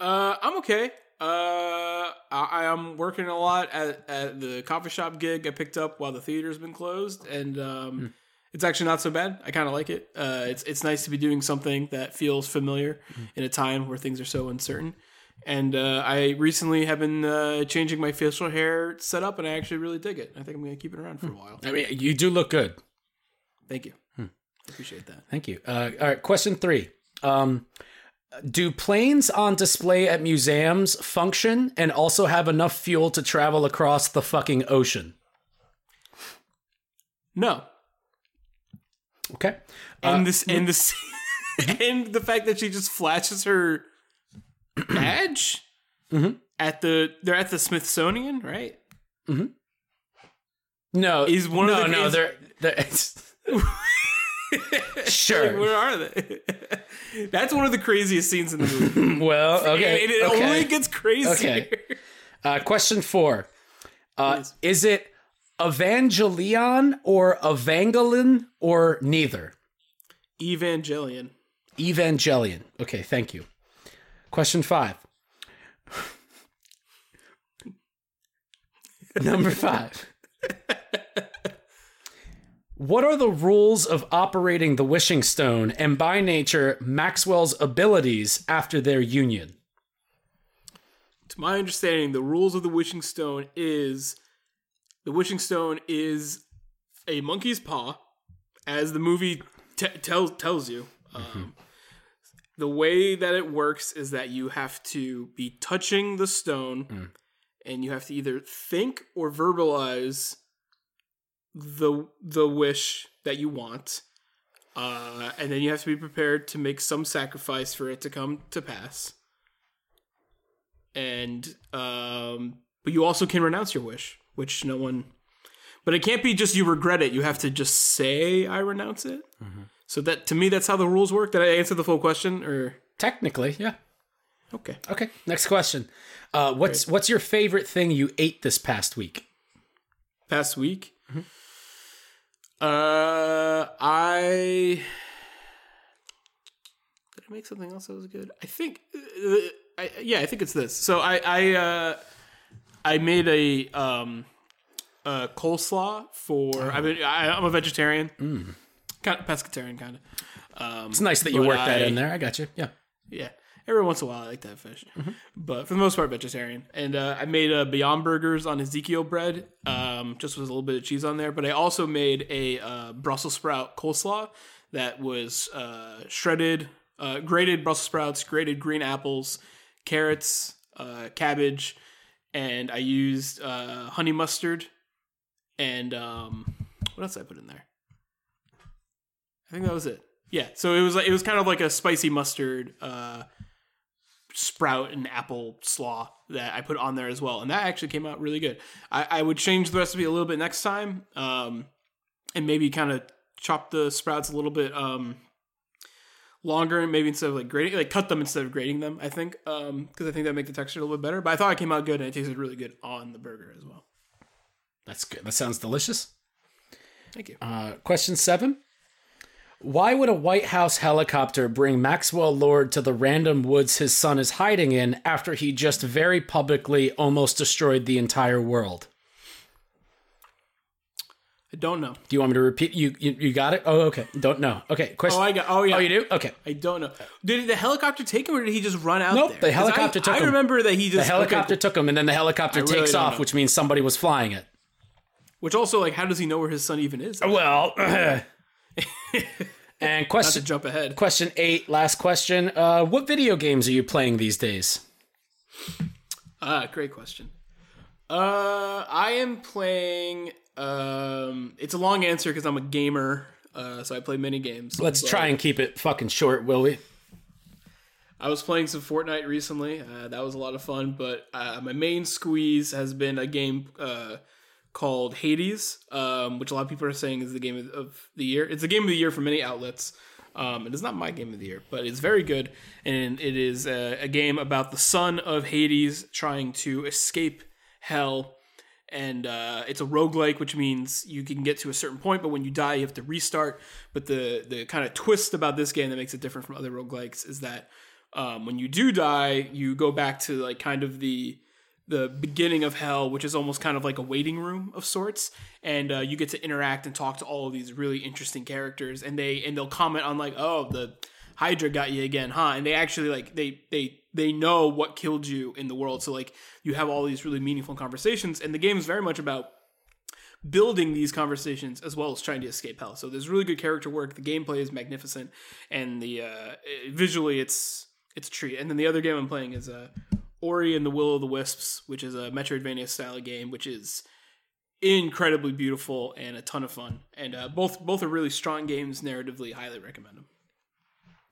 A: Uh, I'm okay. Uh, I, I am working a lot at, at the coffee shop gig I picked up while the theater's been closed, and um, it's actually not so bad. I kind of like it. Uh, it's it's nice to be doing something that feels familiar in a time where things are so uncertain. And uh, I recently have been uh, changing my facial hair setup, and I actually really dig it. I think I'm going to keep it around for a while.
B: I mean, you do look good.
A: Thank you. I appreciate that.
B: Thank you. Uh, all right, question three. Um, do planes on display at museums function and also have enough fuel to travel across the fucking ocean?
A: No,
B: Okay.
A: and uh, this and this and the fact that she just flashes her badge mm-hmm. at the they're at the Smithsonian, right? Mm-hmm.
B: No,
A: Is one
B: no,
A: of the
B: no,
A: is-
B: they're, they're sure.
A: Where are they? That's one of the craziest scenes in the movie.
B: well, okay,
A: and it
B: okay.
A: only gets crazier.
B: Okay. Uh, question four: uh, Is it Evangelion or Evangelion or neither?
A: Evangelion.
B: Evangelion. Okay, thank you. Question five. Number five. What are the rules of operating the wishing stone and by nature Maxwell's abilities after their union?
A: To my understanding, the rules of the wishing stone is the wishing stone is a monkey's paw, as the movie t- tells tells you. Um, the way that it works is that you have to be touching the stone, and you have to either think or verbalize the the wish that you want, uh, and then you have to be prepared to make some sacrifice for it to come to pass. And um but you also can renounce your wish which no one but it can't be just you regret it. You have to just say i renounce it. So that to me that's how the rules work. Did i answer the full question or?
B: Technically, yeah.
A: okay.
B: Okay, next question. Uh, what's what's your favorite thing you ate this past week?
A: past week uh i did i make something else that was good i think uh, I, yeah i think it's this so i i uh i made a um uh coleslaw for i mean I, i'm a vegetarian kind of pescatarian kind of Um,
B: It's nice that you worked that in there. I got you. Yeah.
A: yeah. Every once in a while, I like to have fish, but for the most part, vegetarian. And uh, I made uh, Beyond Burgers on Ezekiel bread, um, just with a little bit of cheese on there. But I also made a uh, Brussels sprout coleslaw that was uh, shredded uh, grated Brussels sprouts, grated green apples, carrots, uh, cabbage, and I used uh, honey mustard and um, what else did I put in there? I think that was it. Yeah, so it was like it was kind of like a spicy mustard, uh, sprout and apple slaw that I put on there as well, and that actually came out really good. I, I would change the recipe a little bit next time, um, and maybe kind of chop the sprouts a little bit um, longer, and maybe instead of like grating, like cut them instead of grating them. I think because um, I think that make the texture a little bit better. But I thought it came out good and it tasted really good on the burger as well.
B: That's good. That sounds delicious.
A: Thank you.
B: Uh, question seven. Why would a White House helicopter bring Maxwell Lord to the random woods his son is hiding in after he just very publicly almost destroyed the entire world?
A: I don't know.
B: Do you want me to repeat? You you, you got it? Oh, okay. Don't know. Okay. Oh, question.
A: Oh, I got. Oh, yeah.
B: Oh, you do? Okay.
A: I don't know. Did the helicopter take him, or did he just run out
B: Nope,
A: there?
B: the helicopter
A: I,
B: took
A: I
B: him.
A: I remember that he just
B: The helicopter
A: okay,
B: took him, and then the helicopter
A: really
B: takes off,
A: know.
B: which means somebody was flying it.
A: Which also, like, how does he know where his son even is?
B: Well, and question
A: jump ahead.
B: question eight, last question. Uh, what video games are you playing these days?
A: Ah, great question. Uh, I am playing. Um, it's a long answer because I'm a gamer. Uh, so I play many games.
B: Let's try and keep it fucking short, will we?
A: I was playing some Fortnite recently. Uh, that was a lot of fun. But uh, my main squeeze has been a game uh, called Hades, um, which a lot of people are saying is the game of, of the year. It's the game of the year for many outlets. Um, it is not my game of the year, but it's very good. And it is a, a game about the son of Hades trying to escape hell. And uh, it's a roguelike, which means you can get to a certain point, but when you die, you have to restart. But the, the kind of twist about this game that makes it different from other roguelikes is that um, when you do die, you go back to like kind of the the beginning of hell, which is almost kind of like a waiting room of sorts, and uh, you get to interact and talk to all of these really interesting characters, and they and they'll comment on like, oh, the Hydra got you again, huh? And they actually like they they they know what killed you in the world, so like you have all these really meaningful conversations, and the game is very much about building these conversations as well as trying to escape hell. So there's really good character work. The gameplay is magnificent, and the uh, visually it's it's a treat. And then the other game I'm playing is uh, Ori and the Will of the Wisps, which is a Metroidvania style game, which is incredibly beautiful and a ton of fun. And uh, both both are really strong games narratively. Highly recommend them.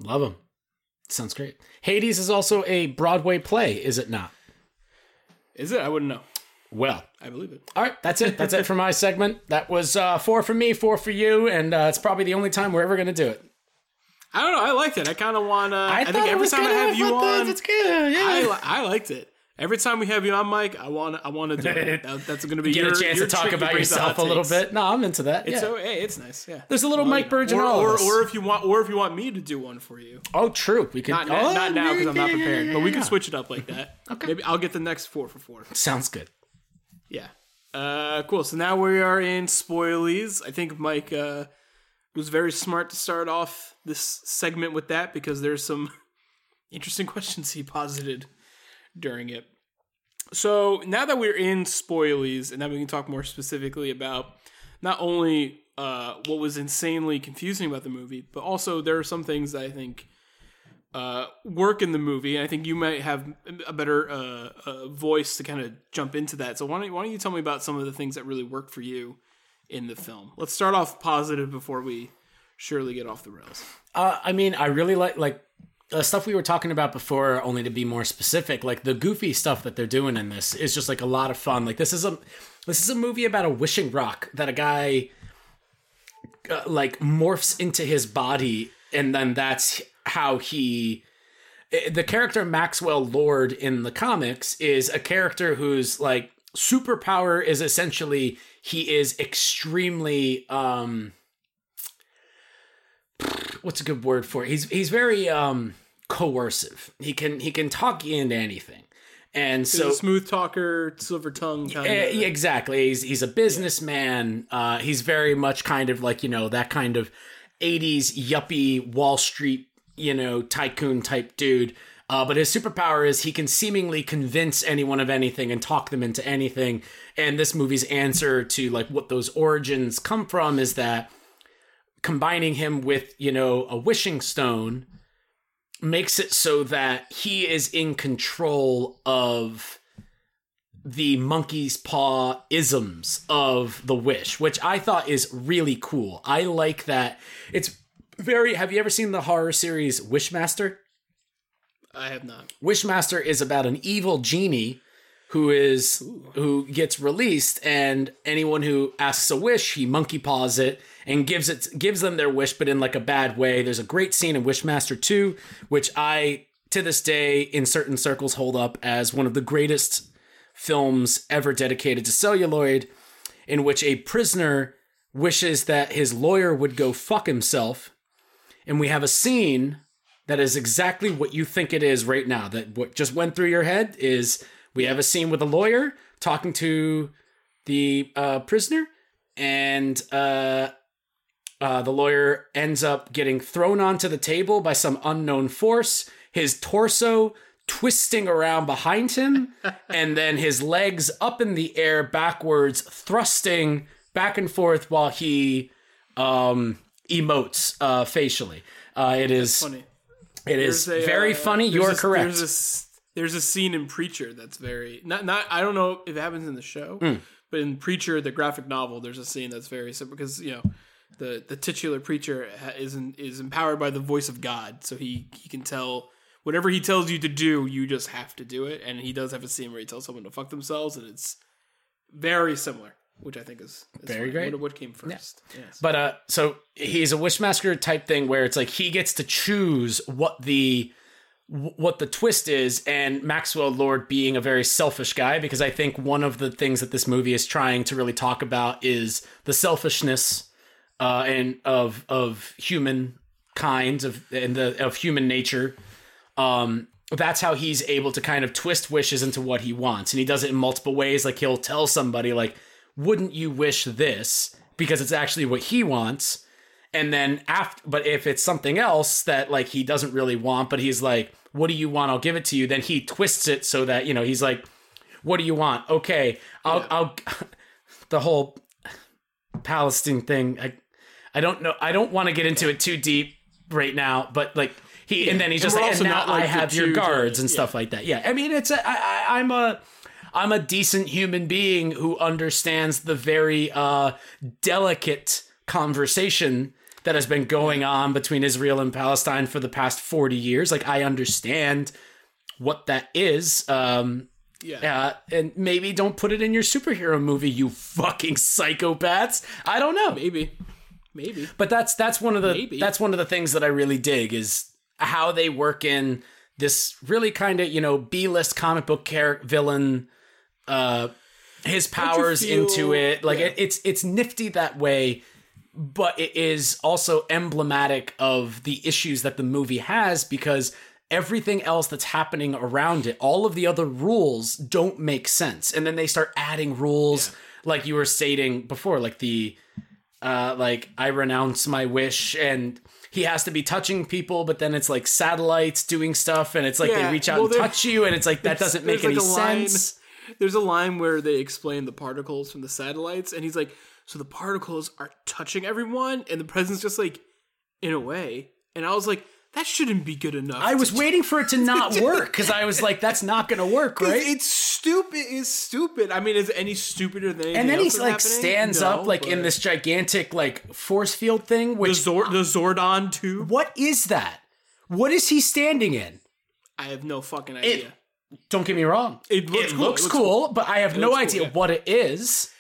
B: Love them. Sounds great. Hades is also a Broadway play, is it not?
A: Is it? I wouldn't know.
B: Well,
A: I believe it.
B: all right, that's it. That's it for my segment. That was uh, four for me, four for you, and uh, it's probably the only time we're ever going to do it.
A: I don't know. I liked it. I kind of want to. I, think every time I have you on,
B: it's good. Yeah.
A: I, I liked it. Every time we have you on, Mike, I want I want to do it. That, that's going to be
B: Get
A: your,
B: a chance to talk about yourself a little bit. No, I'm into that.
A: It's
B: yeah.
A: so hey, it's nice. Yeah.
B: There's a little Mike Burge in all
A: or,
B: of us.
A: or if you want, or if you want me to do one for you.
B: oh, true. We could
A: Not,
B: oh,
A: not now because I'm not prepared, but we can switch it up like that.
B: Okay.
A: Maybe I'll get the next four for four.
B: Sounds good.
A: Yeah. Uh, cool. So now we are in spoilies. I think Mike uh, was very smart to start off this segment with that because there's some interesting questions he posited during it. So now that we're in spoilies, and now we can talk more specifically about not only uh, what was insanely confusing about the movie, but also there are some things that I think uh, work in the movie, and I think you might have a better uh, uh, voice to kind of jump into that. So why don't, why don't you tell me about some of the things that really work for you in the film? Let's start off positive before we surely get off the rails.
B: Uh, I mean, I really like like the stuff we were talking about before. Only to be more specific, like the goofy stuff that they're doing in this is just like a lot of fun. Like this is a this is a movie about a wishing rock that a guy uh, like morphs into his body, and then that's how he. eh, The character Maxwell Lord in the comics is a character whose like superpower is essentially he is extremely um what's a good word for it? He's he's very um coercive. He can he can talk you into anything. And
A: So smooth talker, silver tongue kind
B: Eh,
A: of.
B: yeah, exactly. He's he's a businessman. Uh, he's very much kind of like you know that kind of '80s yuppie Wall Street you know tycoon type dude. Uh, but his superpower is he can seemingly convince anyone of anything and talk them into anything. And this movie's answer to like what those origins come from is that combining him with you know a wishing stone makes it so that he is in control of the monkey's paw isms of the wish, which I thought is really cool. I like that. It's very. Have you ever seen the horror series Wishmaster?
A: I have not.
B: Wishmaster is about an evil genie who is who gets released, and anyone who asks a wish, he monkey paws it and gives it gives them their wish, but in like a bad way. There's a great scene in Wishmaster 2, which I to this day in certain circles hold up as one of the greatest films ever dedicated to celluloid, in which a prisoner wishes that his lawyer would go fuck himself. And we have a scene that is exactly what you think it is right now. That what just went through your head is we have a scene with a lawyer talking to the uh, prisoner, and uh, uh, the lawyer ends up getting thrown onto the table by some unknown force. His torso twisting around behind him, and then his legs up in the air backwards, thrusting back and forth while he um, emotes uh, facially. Uh, it is
A: Funny.
B: It is
A: a,
B: very
A: uh,
B: funny.
A: there's
B: You're
A: a-
B: correct.
A: There's a, there's a scene in Preacher that's very not not. I don't know if it happens in the show,
B: Hmm.
A: but in Preacher, the graphic novel, there's a scene that's very simple because you know the the titular preacher is in, is empowered by the voice of God, so he he can tell whatever he tells you to do, you just have to do it. And he does have a scene where he tells someone to fuck themselves, and it's very similar, which I think is, is
B: Very
A: funny.
B: great.
A: What, what came first? Yes.
B: But uh, so he's a wishmaster type thing where it's like he gets to choose what the what the twist is, and Maxwell Lord being a very selfish guy because I think one of the things that this movie is trying to really talk about is the selfishness uh, and of of humankind of and the of human nature. Um, that's how he's able to kind of twist wishes into what he wants, and he does it in multiple ways. Like he'll tell somebody like, "Wouldn't you wish this?" because it's actually what he wants. And then after, but if it's something else that like he doesn't really want, but he's like, "What do you want? I'll give it to you." Then he twists it so that you know he's like, "What do you want? Okay, I'll, I'll." the whole Palestine thing, I, I don't know. I don't want to get into it too deep right now, but like he, and then he's
A: And
B: just like,
A: also
B: and now
A: not, like,
B: I have your guards and
A: yeah.
B: stuff like that. Yeah, I mean, it's a, I, I, I'm a. I'm a decent human being who understands the very uh, delicate conversation that has been going on between Israel and Palestine for the past 40 years. Like, I understand what that is. Um,
A: yeah.
B: uh, and maybe don't put it in your superhero movie, you fucking psychopaths. I don't know.
A: Maybe. Maybe.
B: But that's that's one of the
A: Maybe.
B: that's one of the things that I really dig is how they work in this really kind of you know B list comic book character villain, uh, his powers into it. Like
A: yeah.
B: it, it's it's nifty that way, but it is also emblematic of the issues that the movie has because everything else that's happening around it, all of the other rules don't make sense, and then they start adding rules like you were stating before, like the uh, like I renounce my wish and he has to be touching people, but then it's like satellites doing stuff and it's like
A: Yeah,
B: they reach out
A: well,
B: and touch you and it's like that doesn't make any
A: like,
B: sense.
A: There's a line where they explain the particles from the satellites, and he's like, "So the particles are touching everyone," and the president's just like, "In a way," and I was like, "That shouldn't be good enough."
B: I was waiting for it to not work because I was like, that's not going to work, right?
A: It's stupid. It's stupid. I mean, is any stupider than
B: And then
A: he
B: like
A: happening?
B: stands
A: No,
B: up like in this gigantic like force field thing.
A: the,
B: Which
A: Zor- the Zordon tube.
B: what is that? What is he standing in?
A: I have no fucking idea.
B: Don't get me wrong.
A: It looks cool.
B: looks
A: It looks
B: cool, but I have no
A: looks cool,
B: idea
A: yeah.
B: what it is.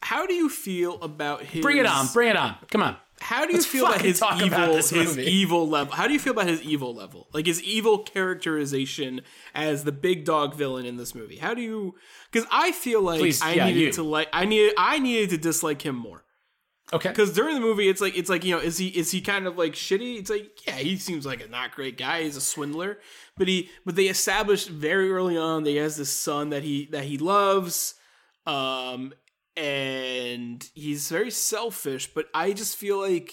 A: How do you feel about his?
B: Bring it on, bring it on. Come on.
A: How do you
B: Let's
A: feel about his evil,
B: about
A: his
B: movie.
A: evil level? How do you feel about his evil level? Like his evil characterization as the big dog villain in this movie. How do you? Because I feel like
B: Please,
A: I
B: yeah,
A: needed
B: you.
A: to like I needed I needed to dislike him more.
B: Okay.
A: Because during the movie, it's like it's like you know, is he is he kind of like shitty? It's like yeah, he seems like a not great guy. He's a swindler, but he but they established very early on that he has this son that he that he loves, um, and he's very selfish. But I just feel like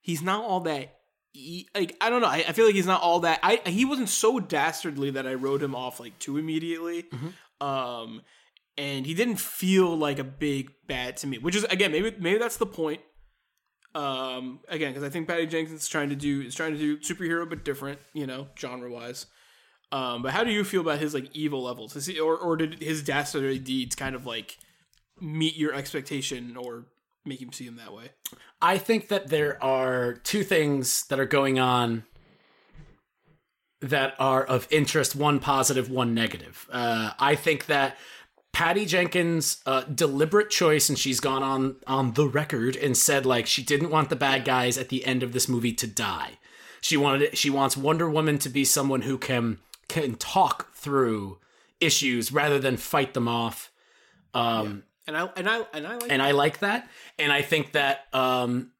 A: he's not all that. E- like I don't know. I, I feel like he's not all that. I he wasn't so dastardly that I wrote him off like too immediately. Um, and he didn't feel like a big bad to me, which is again maybe maybe that's the point. Um, again, because I think Patty Jenkins is trying to do is trying to do superhero but different, you know, genre wise. Um, but how do you feel about his like evil levels? Is he, or or did his dastardly deeds kind of like meet your expectation or make him see him that way?
B: I think that there are two things that are going on that are of interest one positive, one negative. Uh, I think that Patty Jenkins' uh, deliberate choice, and she's gone on on the record and said like she didn't want the bad guys at the end of this movie to die. She wanted it, she wants Wonder Woman to be someone who can can talk through issues rather than fight them off. Um,
A: And I and I and I like
B: and I like that. And I think that um,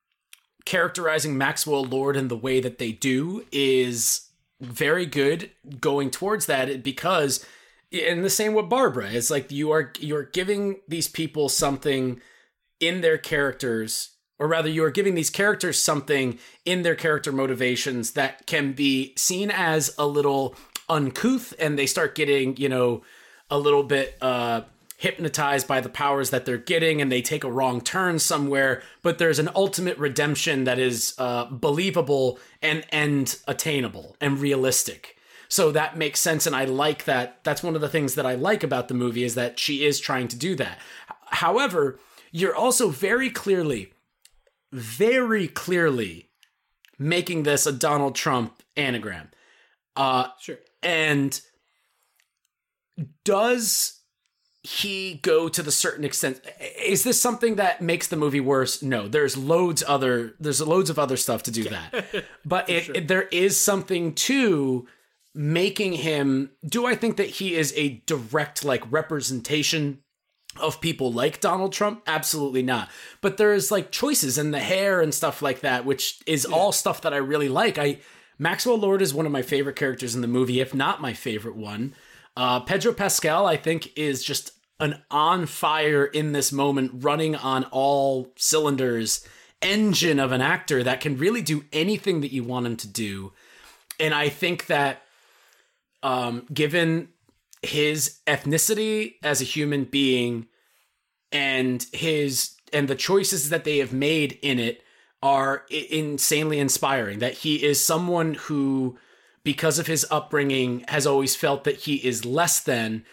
B: characterizing Maxwell Lord in the way that they do is very good going towards that because in the same with Barbara, it's like you are you're giving these people something in their characters or rather you are giving these characters something in their character motivations that can be seen as a little uncouth and they start getting, you know, a little bit uh hypnotized by the powers that they're getting and they take a wrong turn somewhere but there's an ultimate redemption that is uh, believable and and attainable and realistic so that makes sense and i like that. That's one of the things that i like about the movie is that she is trying to do that. However you're also very clearly very clearly making this a donald trump anagram. Uh
A: sure.
B: and does he go to the certain extent is this something that makes the movie worse? No there's loads other there's loads of other stuff to do that. But it, it- there is something to making him do i think that he is a direct like representation of people like Donald Trump? Absolutely not. But there's like choices in the hair and stuff like that, which is all stuff that I really like. I Maxwell Lord is one of my favorite characters in the movie, if not my favorite one. Uh, Pedro Pascal, I think, is just an on fire in this moment, running on all cylinders, engine of an actor that can really do anything that you want him to do. And I think that, um, given his ethnicity as a human being and his and the choices that they have made in it are insanely inspiring. That he is someone who because of his upbringing has always felt that he is less than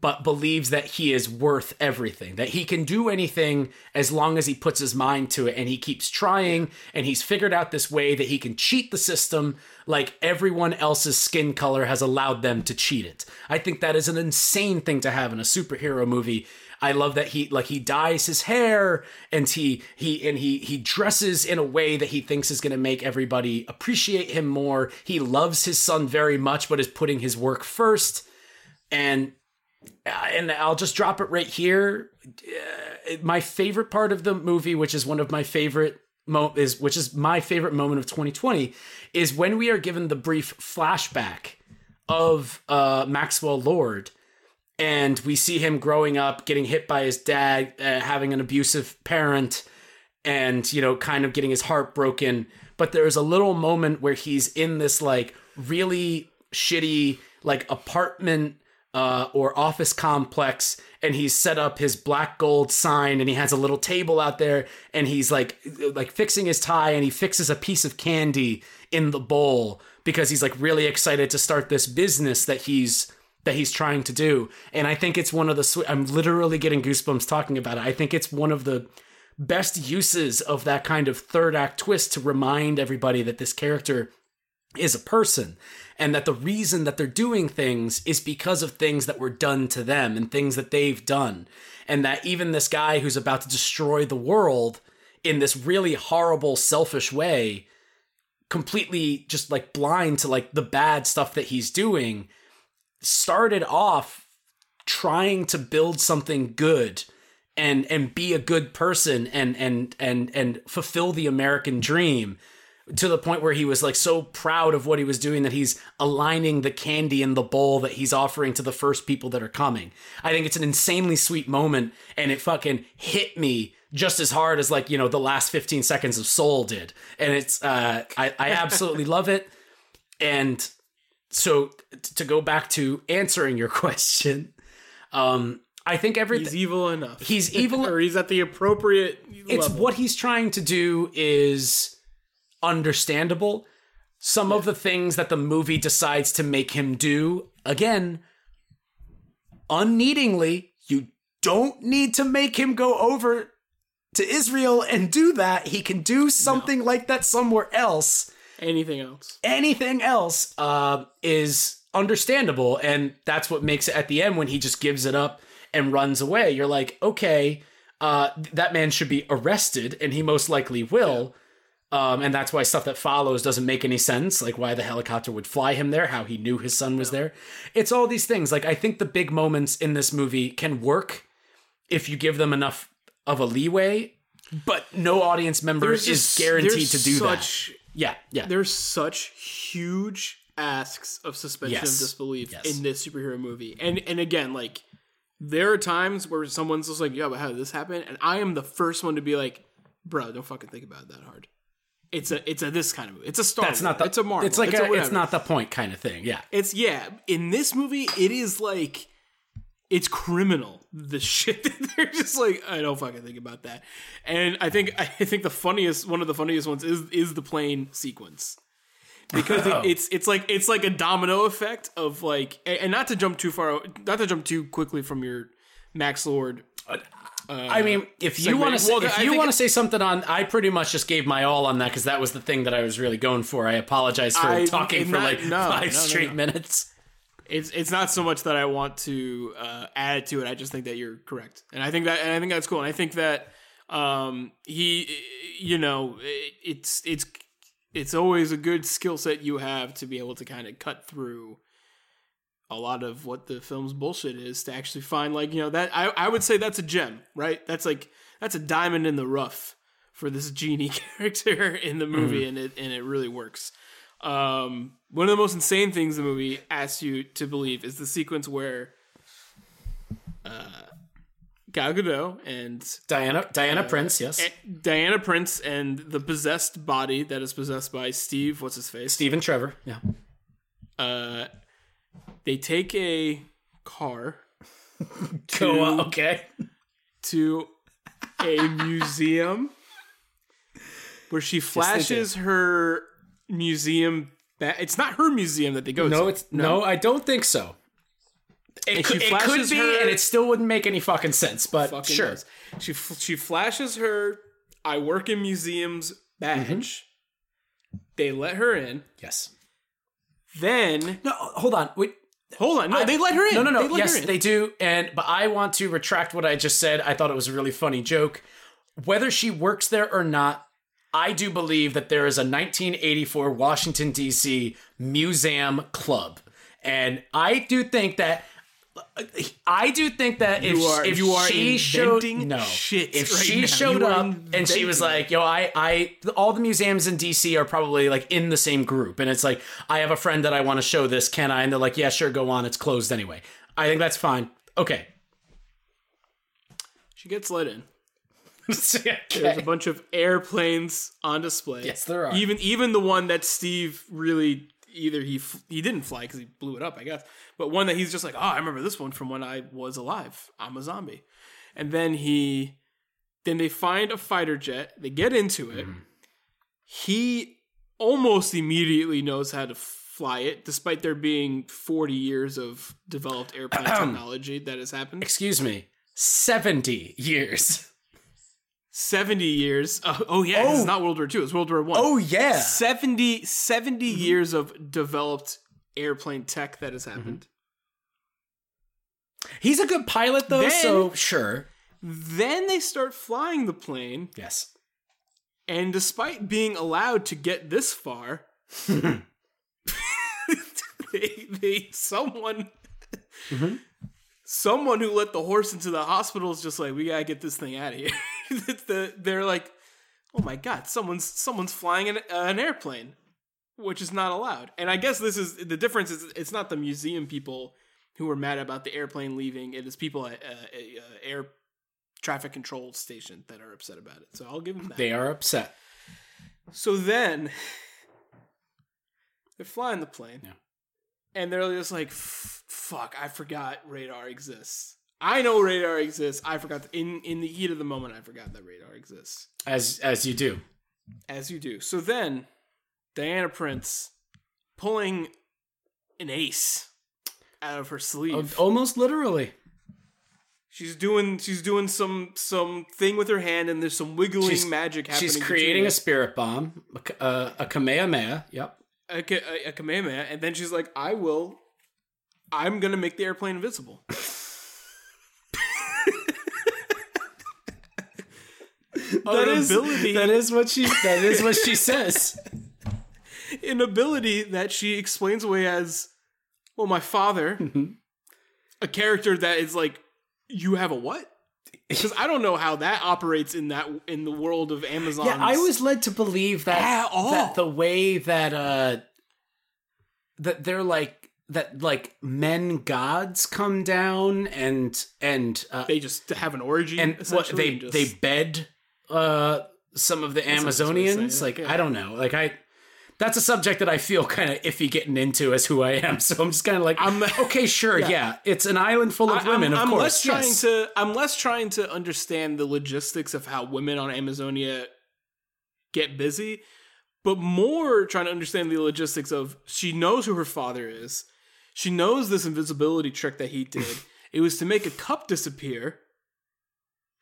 B: but believes that he is worth everything that he can do anything as long as he puts his mind to it and he keeps trying and he's figured out this way that he can cheat the system like everyone else's skin color has allowed them to cheat it i think that is an insane thing to have in a superhero movie I love that he like he dyes his hair and he he and he he dresses in a way that he thinks is going to make everybody appreciate him more. He loves his son very much but is putting his work first. And and I'll just drop it right here. Uh, my favorite part of the movie, which is one of my favorite mo- is which is my favorite moment of 2020, is when we are given the brief flashback of uh, Maxwell Lord, and we see him growing up, getting hit by his dad, uh, having an abusive parent, and you know, kind of getting his heart broken. But there's a little moment where he's in this like really shitty like apartment uh, or office complex and he's set up his black gold sign and he has a little table out there and he's like like fixing his tie and he fixes a piece of candy in the bowl because he's like really excited to start this business that he's that he's trying to do. And i think it's one of the swe- i'm literally getting goosebumps talking about it. I think it's one of the best uses of that kind of third act twist to remind everybody that this character is a person and that the reason that they're doing things is because of things that were done to them and things that they've done. And that even this guy who's about to destroy the world in this really horrible selfish way completely just like blind to like the bad stuff that he's doing started off trying to build something good and and be a good person and and and and fulfill the American dream to the point where he was like so proud of what he was doing that he's aligning the candy in the bowl that he's offering to the first people that are coming. I think it's an insanely sweet moment and it fucking hit me just as hard as like, you know, the last 15 seconds of Soul did. And it's uh I, I absolutely love it. And so t- to go back to answering your question, um I think everything
A: He's evil enough.
B: He's evil-
A: or he's at the appropriate
B: it's
A: level.
B: what he's trying to do is understandable. Some of the things that the movie decides to make him do, again, unneedingly, you don't need to make him go over to Israel and do that. He can do something like that somewhere else.
A: anything else.
B: Anything else uh, is understandable, and that's what makes it at the end when he just gives it up and runs away. You're like, okay, uh, th- that man should be arrested, and he most likely will. Um, and that's why stuff that follows doesn't make any sense, like why the helicopter would fly him there, how he knew his son was there. It's all these things. Like I think the big moments in this movie can work if you give them enough of a leeway, but no audience member
A: There's
B: is
A: just-
B: guaranteed to do
A: such,
B: that. Yeah, yeah.
A: There's such huge asks of suspension
B: Yes.
A: of disbelief
B: Yes.
A: in this superhero movie, and and again, like there are times where someone's just like, "Yeah, but how did this happen?" And I am the first one to be like, "Bro, don't fucking think about it that hard." It's a it's a this kind of movie. It's a Star.
B: That's not the.
A: It's a Marvel.
B: It's like
A: a
B: a, it's not the point kind of thing. Yeah.
A: It's yeah. In this movie, it is like it's criminal. The shit that they're just like, I don't fucking think about that. And I think I think the funniest one of the funniest ones is is the plane sequence. Because it, oh. it's it's like it's like a domino effect of like and not to jump too far not to jump too quickly from your Max Lord
B: I mean, if you want to,
A: well,
B: if
A: I
B: you want to say something on, I pretty much just gave my all on that because that was the thing that I was really going for. I apologize for
A: I-
B: talking for
A: not-
B: like
A: no,
B: five
A: no,
B: straight
A: no.
B: minutes.
A: it's it's not so much that I want to uh, add to it. I just think that you're correct, and I think that and I think that's cool. And I think that um, he, you know, it, it's it's it's always a good skill set you have to be able to kind of cut through a lot of what the film's bullshit is to actually find like you know that I I would say that's a gem, right? That's like that's a diamond in the rough for this genie character in the movie, and it and it really works. Um, one of the most insane things the movie asks you to believe is the sequence where uh, Gal Gadot and
B: Diana, Diana Prince, yes,
A: Diana Prince and the possessed body that is possessed by Steve, what's his face?
B: Stephen Trevor, yeah,
A: Uh, they take a car
B: go on, okay,
A: to a museum where she flashes her museum. Ba- it's not her museum that they go to.
B: no, it's no, I don't think so. It could, it could be,
A: her-
B: and it still wouldn't make any fucking sense. But
A: fucking
B: sure,
A: does. She f- she flashes her I work in museums badge.
B: Mm-hmm.
A: They let her in.
B: yes.
A: Then
B: No, hold on, wait.
A: hold on, no, they let her in.
B: No, no, no.
A: They let
B: yes,
A: her in.
B: they do. And but I want to retract what I just said. I thought it was a really funny joke. Whether she works there or not, I do believe that there is a 1984 Washington D.C. museum club, and I do think that. I do think that if
A: You are-
B: if
A: you are
B: she showed
A: inventing
B: no
A: shit
B: if
A: right
B: she
A: now.
B: showed
A: You are
B: up and she was like yo I I all the museums in DC are probably like in the same group and it's like I have a friend that I want to show this can I and they're like yeah sure go on it's closed anyway I think that's fine okay
A: she gets let in. There's a bunch of airplanes on display.
B: Yes, there are.
A: Even even the one that Steve really either he he didn't fly because he blew it up, I guess. But one that he's just like, oh, I remember this one from when I was alive. I'm a zombie. And then he, then they find a fighter jet. They get into it.
B: Mm-hmm.
A: He almost immediately knows how to fly it, despite there being 40 years of developed airplane technology that has happened.
B: excuse me 70 years
A: 70 years. Oh, oh yeah,
B: Oh.
A: it's not World War II. It's World War One.
B: oh yeah
A: 70, 70
B: Mm-hmm.
A: years of developed airplane tech that has happened.
B: He's a good pilot though
A: Then-
B: so sure
A: Then they start flying the plane,
B: yes
A: and despite being allowed to get this far, they, they someone
B: Mm-hmm.
A: someone who let the horse into the hospital is just like, we gotta get this thing out of here. The, they're like, oh my god, someone's someone's flying an, an airplane, which is not allowed. And I guess this is the difference is it's not the museum people who are mad about the airplane leaving. It is people at uh, a, uh, air traffic control station that are upset about it. So I'll give them that.
B: they are upset
A: So then they're flying the plane.
B: Yeah.
A: And they're just like, fuck, I forgot radar exists. I know radar exists. I forgot in in the heat of the moment. I forgot that radar exists.
B: As as you do.
A: As you do. So then, Diana Prince pulling an ace out of her sleeve.
B: Almost literally.
A: She's doing she's doing some some thing with her hand, and there's some wiggling
B: She's-
A: magic happening.
B: She's creating a spirit bomb, a, uh, a Kamehameha. Yep.
A: a, a, a Kamehameha, and then she's like, "I will, I'm gonna make the airplane invisible."
B: That
A: an
B: is
A: ability,
B: that is what she that is what she says.
A: an ability that she explains away as, "Well, my father, a character that is like, you have a what?" Because I don't know how that operates in that in the world of Amazon.
B: Yeah, I was led to believe that that the way that uh that they're like that like men gods come down and and uh,
A: they just have an orgy
B: and what they
A: just-
B: they bed uh some of the Amazonians.
A: saying,
B: like
A: yeah.
B: I don't know. Like I that's a subject that I feel kind of iffy getting into as who I am. So I'm just kind of like,
A: I'm-
B: okay, sure, yeah. it's an island full of
A: I-
B: women,
A: I'm,
B: of
A: I'm
B: course.
A: less trying
B: yes.
A: to I'm less trying to understand the logistics of how women on Amazonia get busy, but more trying to understand the logistics of she knows who her father is. She knows this invisibility trick that he did. it was to make a cup disappear.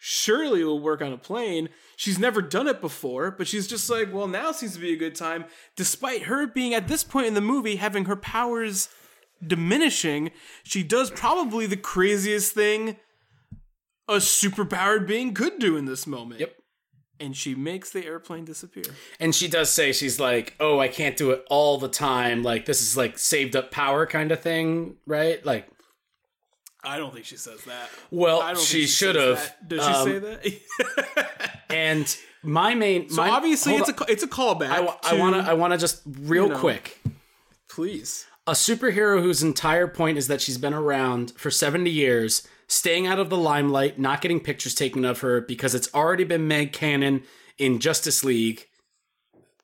A: Surely it will work on a plane. She's never done it before, but she's just like, well, now seems to be a good time, despite her being at this point in the movie having her powers diminishing, she does probably the craziest thing a superpowered being could do in this moment.
B: Yep.
A: And she makes the airplane disappear.
B: And she does say she's like, "Oh, I can't do it all the time. Like this is like saved up power kind of thing, right?" Like,
A: I don't think she says that.
B: well, she
A: think
B: should have.
A: that. Does she
B: Um,
A: say that?
B: And my main,
A: so
B: my,
A: obviously it's a ca- it's a callback.
B: I, I want to, I want to just real
A: know.
B: quick.
A: please.
B: A superhero whose entire point is that she's been around for 70 years, staying out of the limelight, not getting pictures taken of her because it's already been made canon in Justice League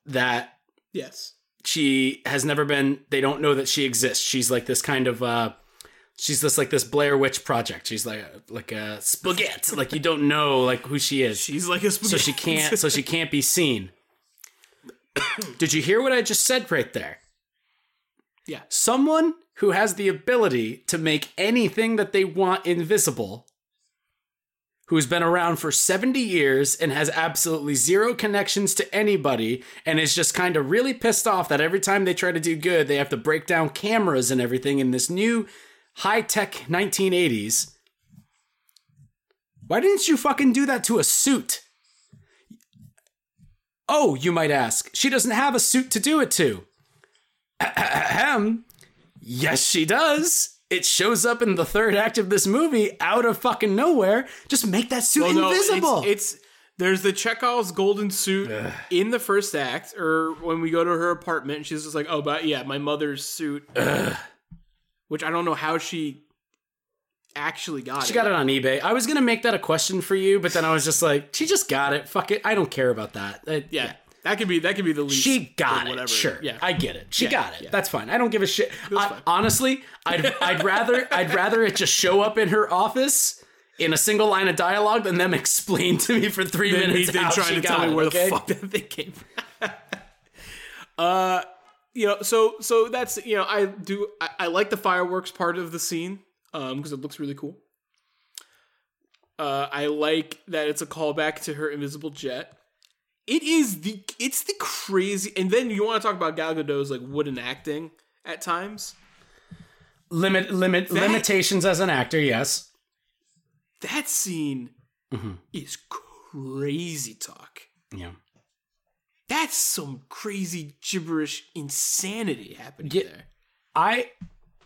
B: that
A: Yes.
B: she has never been they don't know that she exists she's like this kind of uh she's this like this blair witch project. She's like a, like a spaghetti. Like you don't know like who she is.
A: She's like a spaghetti.
B: so she can't so she can't be seen. Did you hear what i just said right there?
A: Yeah.
B: someone who has the ability to make anything that they want invisible who's been around for 70 years and has absolutely zero connections to anybody and is just kind of really pissed off that every time they try to do good, they have to break down cameras and everything in this new high tech 1980s. Why didn't you fucking do that to a suit? Oh, you might ask, she doesn't have a suit to do it to. Ahem. Yes, she does. It shows up in the third act of this movie out of fucking nowhere. Just make that suit
A: Well, no,
B: invisible.
A: It's, it's there's the Chekhov's golden suit in the first act, or when we go to her apartment, and she's just like, "Oh, but yeah, my mother's suit," which I don't know how she actually got.
B: she got it on eBay. I was gonna make that a question for you, but then I was just like, she just got it. Fuck it. I don't care about that. Uh,
A: Yeah, that could be that could be the least.
B: She got it.
A: whatever.
B: Sure.
A: Yeah.
B: I get it. She
A: Yeah,
B: got it.
A: yeah.
B: That's fine. I don't give a shit. I, honestly, I'd I'd rather I'd rather it just show up in her office in a single line of dialogue than them explain to me for three
A: Then
B: minutes
A: they
B: how
A: trying
B: she
A: to
B: got
A: tell me
B: it,
A: where
B: okay?
A: the fuck that thing came from. uh, you know, so so that's you know, I do I, I like the fireworks part of the scene um because it looks really cool. Uh, I like that it's a callback to her invisible jet. It is the it's the crazy, and then you want to talk about Gal Gadot's like wooden acting at times.
B: Limit limit limitations as an actor. Yes.
A: That scene
B: Mm-hmm.
A: is crazy talk.
B: Yeah.
A: That's some crazy gibberish insanity happening
B: Yeah.
A: there.
B: I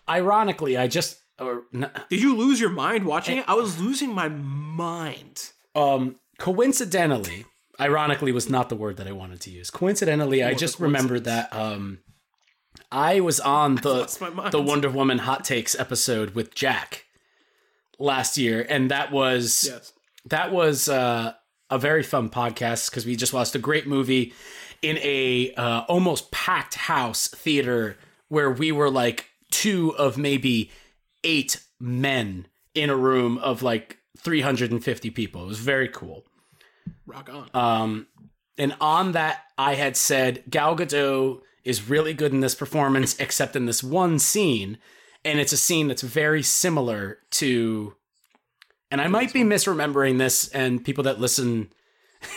B: ironically I just or n-
A: Did you lose your mind watching it? I was losing my mind.
B: um coincidentally ironically was not the word that i wanted to use coincidentally i just remembered that um i was on the
A: lost my mind.
B: the wonder woman hot takes episode with jack last year and that was
A: Yes.
B: that was uh a very fun podcast because we just watched a great movie in a uh, almost packed house theater where we were like two of maybe eight men in a room of like 350 people. It was very cool.
A: Rock on.
B: Um, and on that, I had said Gal Gadot is really good in this performance, except in this one scene, and it's a scene that's very similar to. And I might be misremembering this, and people that listen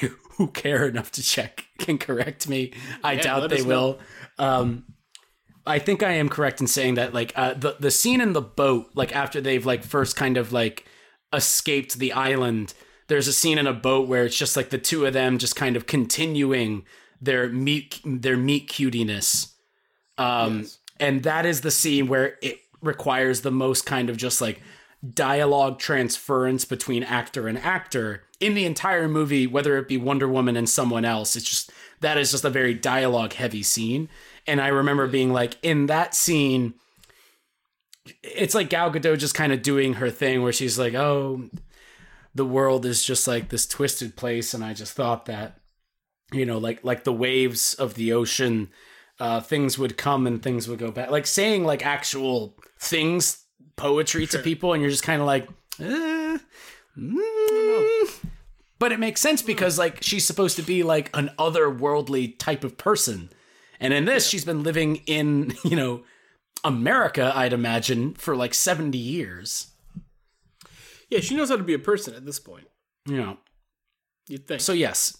B: who care enough to check can correct me. I
A: Yeah,
B: doubt they will. Um, I think I am correct in saying that, like uh, the the scene in the boat, like after they've like first kind of like escaped the island. There's a scene in a boat where it's just like the two of them just kind of continuing their meat their meat cutiness. Um,
A: Yes.
B: and that is the scene where it requires the most kind of just like dialogue transference between actor and actor in the entire movie whether it be wonder woman and someone else it's just that is just a very dialogue heavy scene. And i remember being like in that scene it's like gal gadot just kind of doing her thing where she's like oh the world is just like this twisted place. And i just thought that you know like like the waves of the ocean uh things would come and things would go back like saying like actual things poetry to people and you're just kind of like eh, mm. But it makes sense because like she's supposed to be like an otherworldly type of person and in this she's been living in you know america i'd imagine for like 70 years
A: yeah, she knows how to be a person at this point.
B: you know
A: You'd think.
B: so yes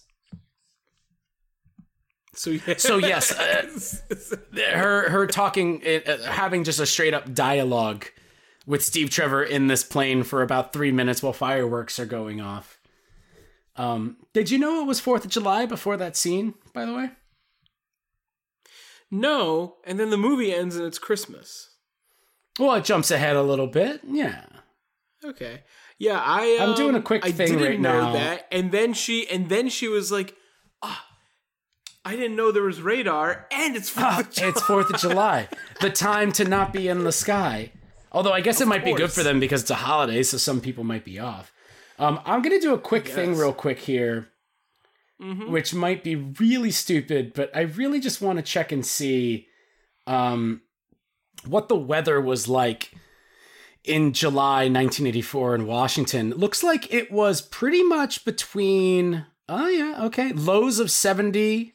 A: so, yeah.
B: So, yes, uh, her her talking uh, having just a straight up dialogue with Steve Trevor in this plane for about three minutes while fireworks are going off. Um, did you know it was Fourth of July before that scene? By the way,
A: no, and then the movie ends and it's Christmas.
B: well, it jumps ahead a little bit. Yeah,
A: Okay. Yeah, I.
B: I'm
A: um,
B: doing a quick
A: I
B: thing
A: didn't
B: right
A: know
B: now.
A: that, and then she, and then she was like, "Ah, I didn't know there was radar, and it's Fourth of July."
B: it's Fourth of July, the time to not be in the sky. Although I guess it might be good for them because it's a holiday, so some people might be off. Um, I'm gonna do a quick thing real quick here,
A: Mhm.
B: which might be really stupid, but I really just want to check and see um, what the weather was like in July 1984 in Washington. Looks like it was pretty much between. Oh yeah, okay, lows of 70.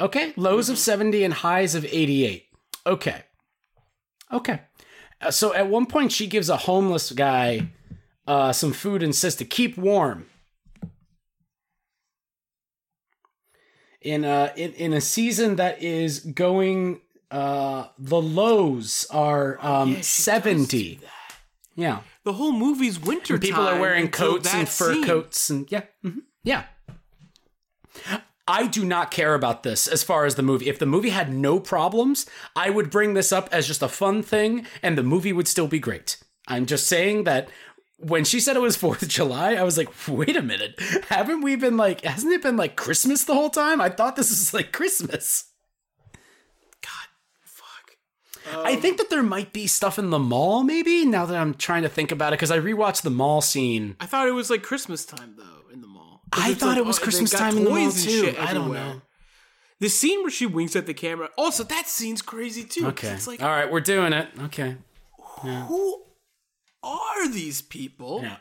B: Okay, lows of 70 and highs of 88. Okay. Okay. Uh, So at one point, she gives a homeless guy uh, some food and says to keep warm. In a in, in a season that is going, uh, the lows are um,
A: Yeah,
B: seventy. Yeah,
A: The whole movie's winter.
B: people are wearing coats and fur
A: scene.
B: coats and yeah, mhm, yeah. I do not care about this as far as the movie. If the movie had no problems, I would bring this up as just a fun thing and the movie would still be great. I'm just saying that when she said it was 4th of July, I was like, wait a minute. Haven't we been like, hasn't it been like Christmas the whole time? I thought this was like Christmas.
A: God, fuck.
B: I um, think that there might be stuff in the mall, maybe, now that I'm trying to think about it, because I rewatched the mall scene.
A: I thought it was like Christmas time though in the mall.
B: I thought
A: like,
B: it was
A: oh,
B: Christmas time in the mall too. I don't know.
A: The scene where she winks at the camera. Also, that scene's crazy too.
B: Okay.
A: It's like,
B: All right, we're doing it. Okay.
A: who are these people?
B: Yeah.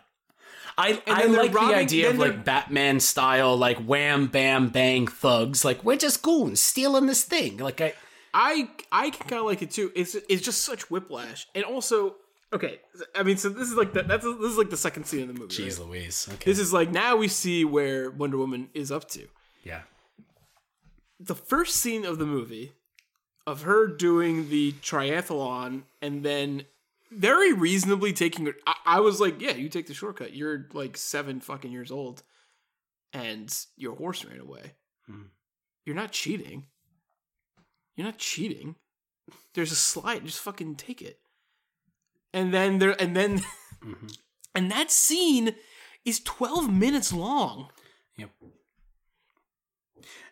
B: I, I like the idea of like Batman style, like wham bam bang thugs. Like we're just goons stealing this thing. Like I,
A: I I can kind of like it too. It's it's just such whiplash, and also okay. I mean, so this is like the, that's this is like the second scene in the movie. right?
B: Louise. Okay.
A: This is like now we see where Wonder Woman is up to.
B: yeah.
A: The first scene of the movie of her doing the triathlon and then very reasonably taking. I, I was like, yeah, you take the shortcut. You're like seven fucking years old, and your horse ran away.
B: Hmm.
A: You're not cheating. You're not cheating. There's a slide. Just fucking take it. And then there, and then,
B: Mhm.
A: and that scene is 12 minutes long.
B: Yep.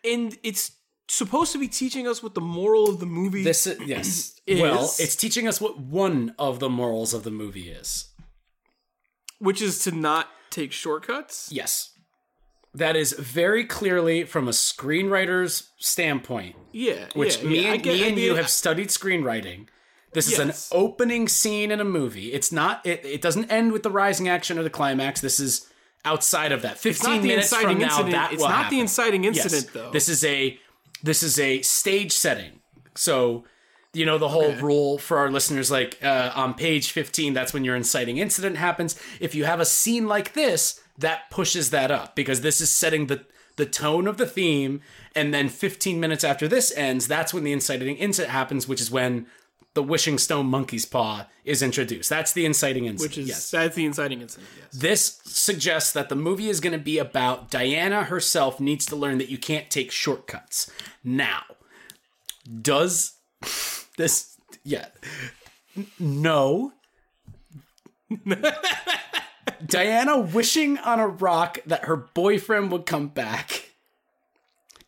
A: And it's supposed to be teaching us what the moral of the movie
B: This is, yes.
A: Is-
B: Well, it's teaching us what one of the morals of the movie is.
A: which is to not take shortcuts.
B: Yes. That is very clearly from a screenwriter's standpoint,
A: Yeah,
B: which
A: yeah,
B: me
A: yeah.
B: And,
A: get-
B: me and you have studied screenwriting. This is
A: Yes.
B: an opening scene in a movie. It's not. It, it doesn't end with the rising action or the climax. This is outside of that. Fifteen
A: It's not the
B: minutes
A: inciting
B: from now,
A: incident.
B: that
A: it's
B: will
A: not
B: happen.
A: the inciting
B: Yes.
A: incident though.
B: This is a this is a stage setting. So you know the whole
A: Okay.
B: rule for our listeners like uh, on page 15 that's when your inciting incident happens if you have a scene like this that pushes that up because this is setting the the tone of the theme and then 15 minutes after this ends that's when the inciting incident happens which is when the wishing stone monkey's paw is introduced that's the inciting incident
A: which is
B: yes
A: that's the inciting incident. Yes.
B: this suggests that the movie is going to be about Diana herself needs to learn that you can't take shortcuts. Now, does this, yeah, no. Diana wishing on a rock that her boyfriend would come back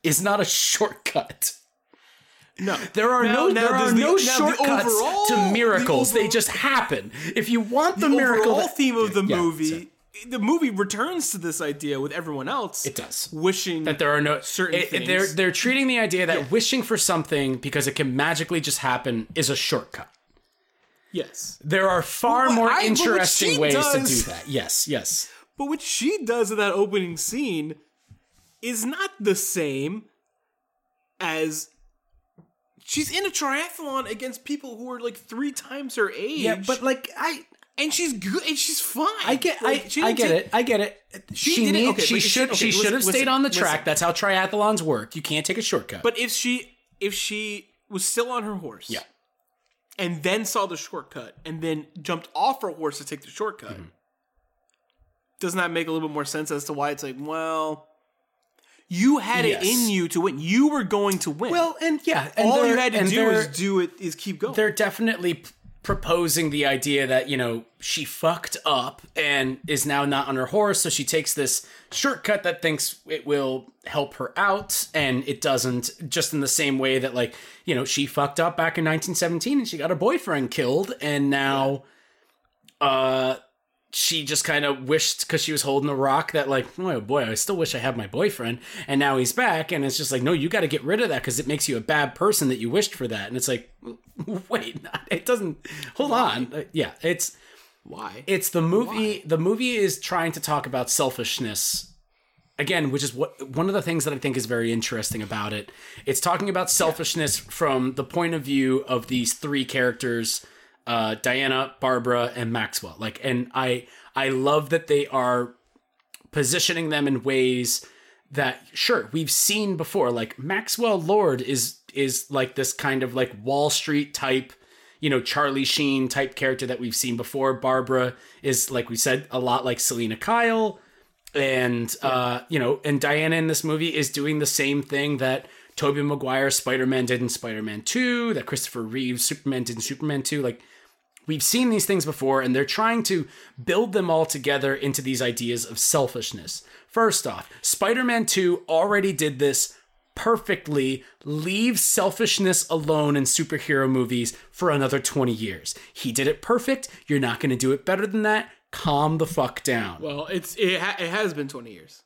B: is not a shortcut.
A: No,
B: There are
A: Now-
B: no
A: now
B: there are
A: the-
B: no
A: now the
B: shortcuts
A: overall-
B: to
A: the
B: miracles. they just happen. If you want the,
A: the
B: miracle,
A: overall
B: that-
A: theme of the
B: Yeah,
A: movie.
B: sorry.
A: The movie returns to this idea with everyone else.
B: it does.
A: wishing
B: that there are no
A: certain
B: it- it-
A: things.
B: They're they're treating the idea that wishing for something because it can magically just happen is a shortcut.
A: yes,
B: There are far
A: But
B: more
A: I-
B: interesting
A: she
B: ways to do that. Yes, yes.
A: but what she does in that opening scene is not the same as she's in a triathlon against people who are like three times her age.
B: Yeah, but like I
A: and she's good and she's fine.
B: I get
A: Like,
B: I,
A: she
B: I get
A: take-
B: it. I get it. She,
A: did it-
B: need-
A: okay,
B: she should
A: okay,
B: she should have stayed on the
A: listen.
B: track. That's how triathlons work. You can't take a shortcut.
A: But if she if she was still on her horse,
B: Yeah.
A: and then saw the shortcut, and then jumped off her horse to take the shortcut,
B: Mm-hmm.
A: doesn't that make a little bit more sense as to why it's like, well, you had
B: Yes.
A: it in you to win. You were going to win.
B: well, and yeah, and
A: all you had to do is do it. Is keep going.
B: they're definitely p- proposing the idea that you know she fucked up and is now not on her horse so she takes this shortcut that thinks it will help her out and it doesn't just in the same way that like you know she fucked up back in 1917 and she got her boyfriend killed and now uh she just kind of wished because she was holding a rock that like oh boy i still wish i had my boyfriend. And now he's back and it's just like no you got to get rid of that because it makes you a bad person that you wished for that. And it's like wait it doesn't hold on. Uh, yeah it's
A: why?
B: it's the movie the movie is trying to talk about selfishness. Again which is what one of the things that i think is very interesting about it. It's talking about selfishness from the point of view of these three characters uh, diana barbara and maxwell. Like and i i love that they are positioning them in ways that sure we've seen before. Like maxwell lord is is like this kind of like wall street type you know charlie sheen type character that we've seen before. Barbara is like we said a lot like selina kyle. And uh you know and diana in this movie is doing the same thing that Tobey Maguire Spider-Man did in Spider-Man 2 that Christopher Reeves Superman did in Superman 2 like We've seen these things before, and they're trying to build them all together into these ideas of selfishness. First off, Spider Man 2 already did this perfectly. Leave selfishness alone in superhero movies for another 20 years. He did it perfect. You're not going to do it better than that. Calm the fuck down.
A: Well, it's it, ha- it has been twenty years.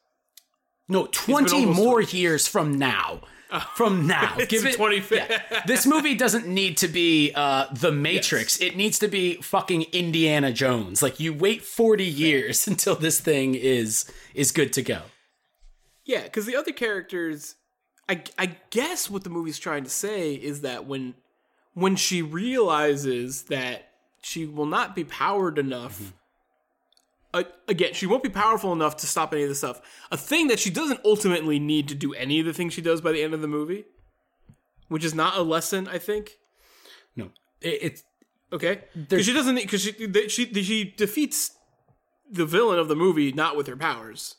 B: No, 20
A: almost
B: more years from now. From now. Give it
A: 25.
B: yeah. This movie doesn't need to be uh, The Matrix. It needs to be fucking Indiana Jones. Like you wait 40 years until this thing is is good to go.
A: Yeah, because the other characters, I I guess what the movie's trying to say is that when when she realizes that she will not be powered enough. Uh, again, she won't be powerful enough to stop any of this stuff. A thing that she doesn't ultimately need to do any of the things she does by the end of the movie, which is not a lesson, I think.
B: No. It, it's
A: Okay, because she doesn't because she she she defeats the villain of the movie not with her powers,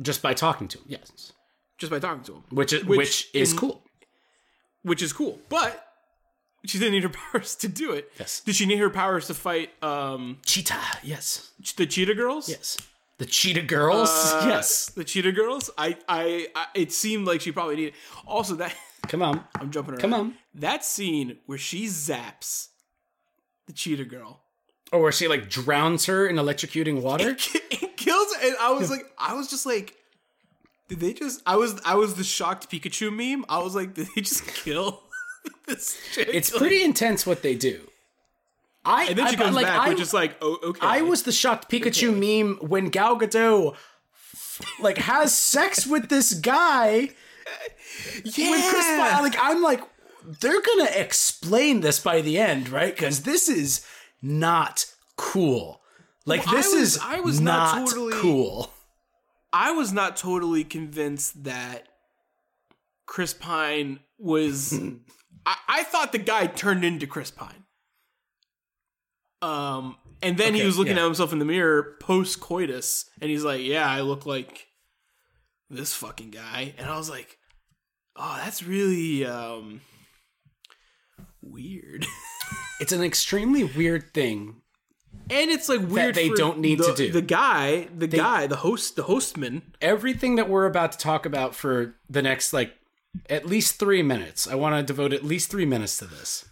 B: just by talking to him. Yes.
A: just by talking to him,
B: Which is, which,
A: Which
B: is
A: in-
B: cool.
A: which is cool. But she didn't need her powers to do it.
B: Yes.
A: Did she need her powers to fight um
B: Cheetah. Yes.
A: the Cheetah Girls?
B: Yes. The Cheetah Girls.
A: Uh,
B: yes.
A: The Cheetah Girls. I, I I it seemed like she probably needed. Also, that
B: Come on.
A: I'm jumping around.
B: Come on.
A: That scene where she zaps the Cheetah Girl.
B: Or where she like drowns her in electrocuting water.
A: it kills her, and I was like, I was just like, did they just? I was, I was the shocked Pikachu meme. I was like, did they just kill this chick?
B: It's
A: Like,
B: pretty intense what they do. I
A: and then she
B: I-
A: comes
B: like,
A: back,
B: I,
A: which is like, oh, okay.
B: I was the shocked Pikachu meme when Gal Gadot like has sex with this guy
A: yeah.
B: with Chris Pine. Like I'm like, they're gonna explain this by the end, right? Because this is not cool. Like
A: Well, I
B: this
A: was-
B: is
A: I was not
B: not
A: totally-
B: cool.
A: I was not totally convinced that Chris Pine was. I, I thought the guy turned into Chris Pine. Um, and then he was looking
B: yeah.
A: at himself in the mirror post coitus, and he's like, "Yeah, I look like this fucking guy," and I was like, "Oh, that's really um weird."
B: It's an extremely weird thing.
A: and it's like weird
B: they don't need
A: the,
B: to do.
A: The guy, the guy, the host, the hostman.
B: Everything that we're about to talk about for the next like at least three minutes. I want to devote at least three minutes to this.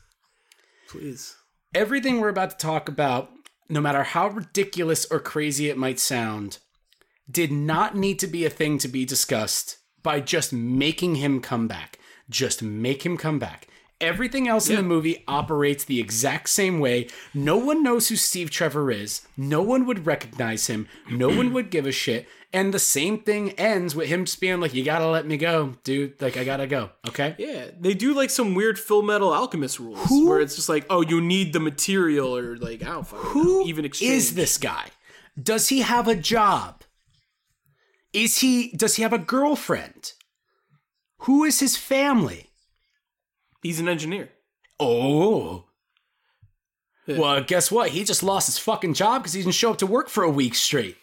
A: Please.
B: everything we're about to talk about, no matter how ridiculous or crazy it might sound, did not need to be a thing to be discussed by just making him come back. Just make him come back. Everything else in the movie operates the exact same way. No one knows who Steve Trevor is. No one would recognize him. No one would give a shit. And the same thing ends with him just being like, You gotta let me go, dude. Like, I gotta go. Okay?
A: Yeah, they do like some weird Full Metal Alchemist rules where it's just like, oh, you need the material or like I don't fucking
B: Who
A: know, even exchange.
B: is this guy? Does he have a job? Is he does he have a girlfriend? Who is his family?
A: He's an engineer.
B: Oh. Well, guess what? He just lost his fucking job because he didn't show up to work for a week straight.